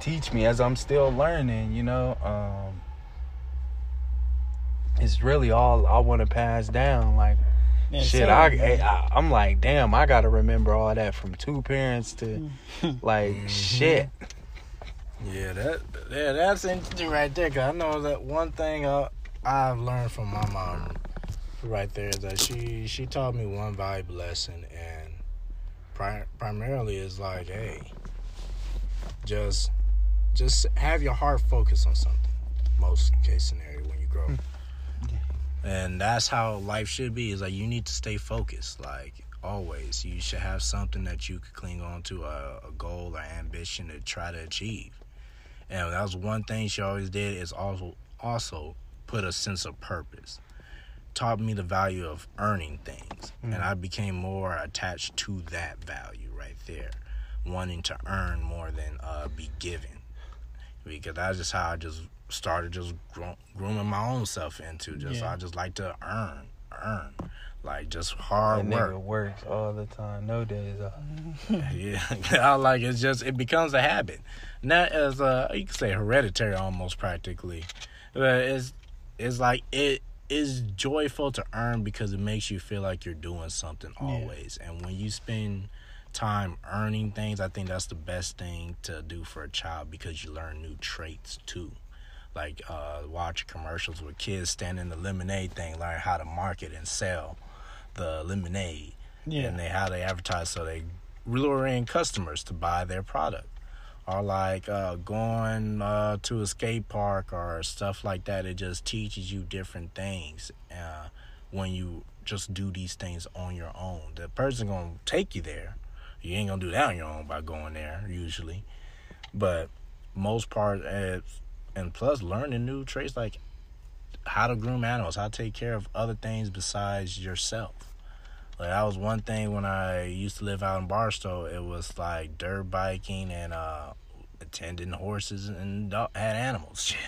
S1: teach me as I'm still learning, you know. Um it's really all I want to pass down like
S3: Yeah,
S1: shit
S3: so-
S1: I, I I'm like, damn, I got to remember all that from two parents to like
S2: Mhm.
S1: shit.
S2: Yeah, that yeah, that's interesting right there. Cause I know that one thing uh, I've learned from my mom, right there, is that she she taught me one valuable lesson, and pri- primarily is like, hey, just just have your heart focused on something. Most case scenario when you grow. And that's how life should be. Is like you need to stay focused. Like always, you should have something that you could cling on to, a, a goal or ambition to try to achieve. And that was one thing she always did. Is also also put a sense of purpose. Taught me the value of earning things, and I became more attached to that value right there, wanting to earn more than uh, be given. Because that's just how I just started just gro- grooming my own self into. Just
S3: Yeah.
S2: I just like to earn, earn, like just hard
S1: That
S2: work.
S1: nigga works all the time. No days off.
S2: Yeah, I like it's just it becomes a habit, not as uh you could say hereditary almost practically, but it's it's like it is joyful to earn because it makes you feel like you're doing something
S3: Yeah.
S2: always, and when you spend time earning things, I think that's the best thing to do for a child because you learn new traits too. Like uh, watch commercials with kids standing the lemonade thing, learn how to market and sell the lemonade.
S3: Yeah.
S2: and they how they advertise so they lure in customers to buy their product. Or like uh, going uh, to a skate park or stuff like that it just teaches you different things uh, when you just do these things on your own. The person gonna take you there. You ain't gonna do that on your own by going there usually. But most part uh, and plus learning new traits like how to groom animals how to take care of other things besides yourself like that was one thing when I used to live out in Barstow. It was like dirt biking and uh, attending horses and dog, had animals.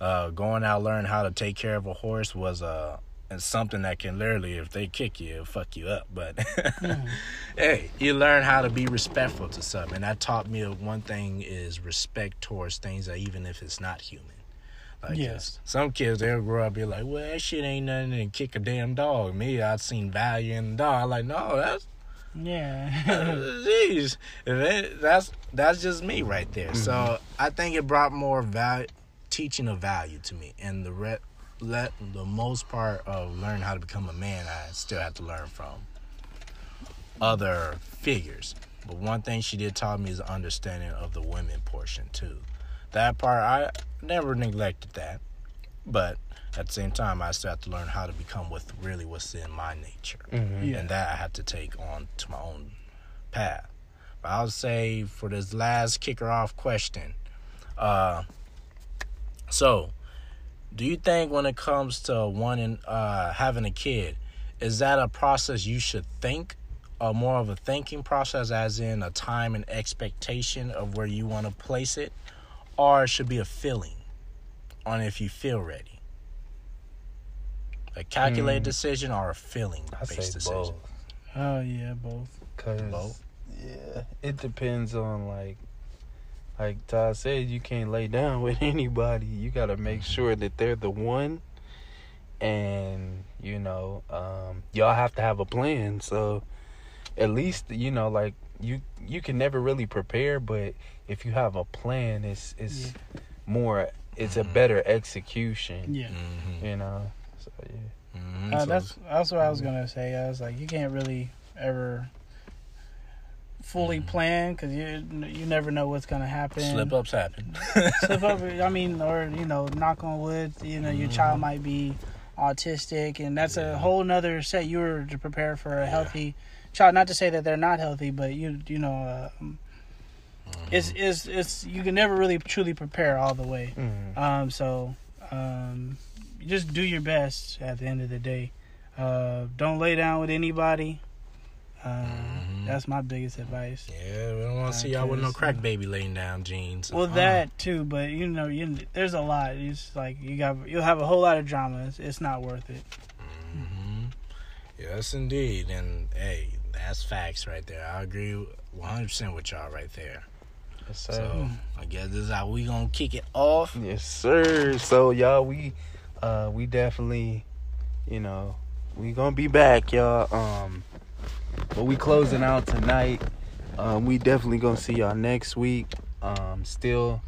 S2: Uh, going out learning how to take care of a horse was uh, it's something that can literally, if they kick you, it'll fuck you up. But hmm. hey, you learn how to be respectful to something, and that taught me one thing is respect towards things that even if it's not human. Like
S3: Yes.
S2: some kids they'll grow up be like, well, that shit ain't nothing and kick a damn dog. Me, I've seen value in the dog. I'm like, no, that's
S3: Yeah.
S2: jeez, That- that's that's just me right there. So mm-hmm. I think it brought more value, teaching of value to me, and the re- let the most part of learning how to become a man, I still have to learn from other figures. But one thing she did taught me is understanding of the women portion too. That part I never neglected that, but at the same time I still have to learn how to become with really what's in my nature
S3: Yeah.
S2: and that I have to take on to my own path. But I'll say for this last kicker off question, uh, so do you think when it comes to wanting uh, having a kid, is that a process you should think, or more of a thinking process, as in a time and expectation of where you want to place it, or it should be a feeling on if you feel ready? A calculated decision or a feeling
S1: I say
S2: based decision?
S1: both.
S3: oh yeah, both.
S1: Cause
S2: Both?
S1: yeah, it depends on like, like Todd said, you can't lay down with anybody. You got to make sure that they're the one, and you know, um, y'all have to have a plan. So, at least you know, like you you can never really prepare, but if you have a plan, it's it's
S3: Yeah.
S1: more, it's a better execution.
S3: Yeah.
S2: Mm-hmm.
S1: You know, so yeah.
S2: Mm-hmm.
S3: Uh, that's that's what I was gonna say. I was like, you can't really ever fully
S2: Mm-hmm.
S3: plan because you you never know what's gonna happen.
S2: slip ups happen.
S3: slip up. I mean, or you know, knock on wood. You know, your child might be autistic, and that's
S2: Mm-hmm. Yeah.
S3: a whole nother set. You were to prepare for a healthy child. Not to say that they're not healthy, but you you know, it's
S2: Mm-hmm.
S3: it's it's you can never really truly prepare all the way.
S1: Mhm.
S3: Um, so um, just do your best at the end of the day. Uh, don't lay down with anybody. Uh,
S2: Mhm.
S3: That's my biggest advice.
S2: Yeah, we don't want to see y'all with no crack
S3: uh,
S2: baby laying down jeans.
S3: Well,
S2: Uh-uh.
S3: that too, but you know, you there's a lot. It's like you got you'll have a whole lot of drama. It's, it's not worth it.
S2: hmm Yes, indeed. And hey, that's facts right there. I agree 100% with y'all right there.
S1: Yes, sir.
S2: So I guess this is how we gonna kick it off.
S1: Yes, sir. So y'all, we uh we definitely, you know, we gonna be back, y'all. Um but we closing out tonight. Um we definitely gonna see y'all next week. Um still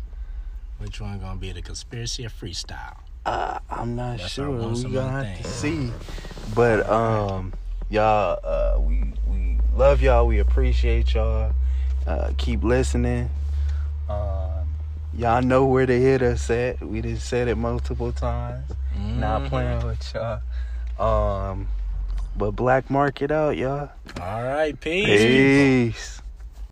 S2: Which one gonna be the conspiracy or freestyle?
S1: uh I'm not
S2: That's
S1: sure. We gonna have to see. But um y'all uh we we love y'all. We appreciate y'all. Uh keep listening. Um, y'all know where to hit us at. We just said it multiple times. Not
S2: Mhm.
S1: playing with y'all. Um, but black market out, y'all.
S2: All right, peace.
S1: Peace.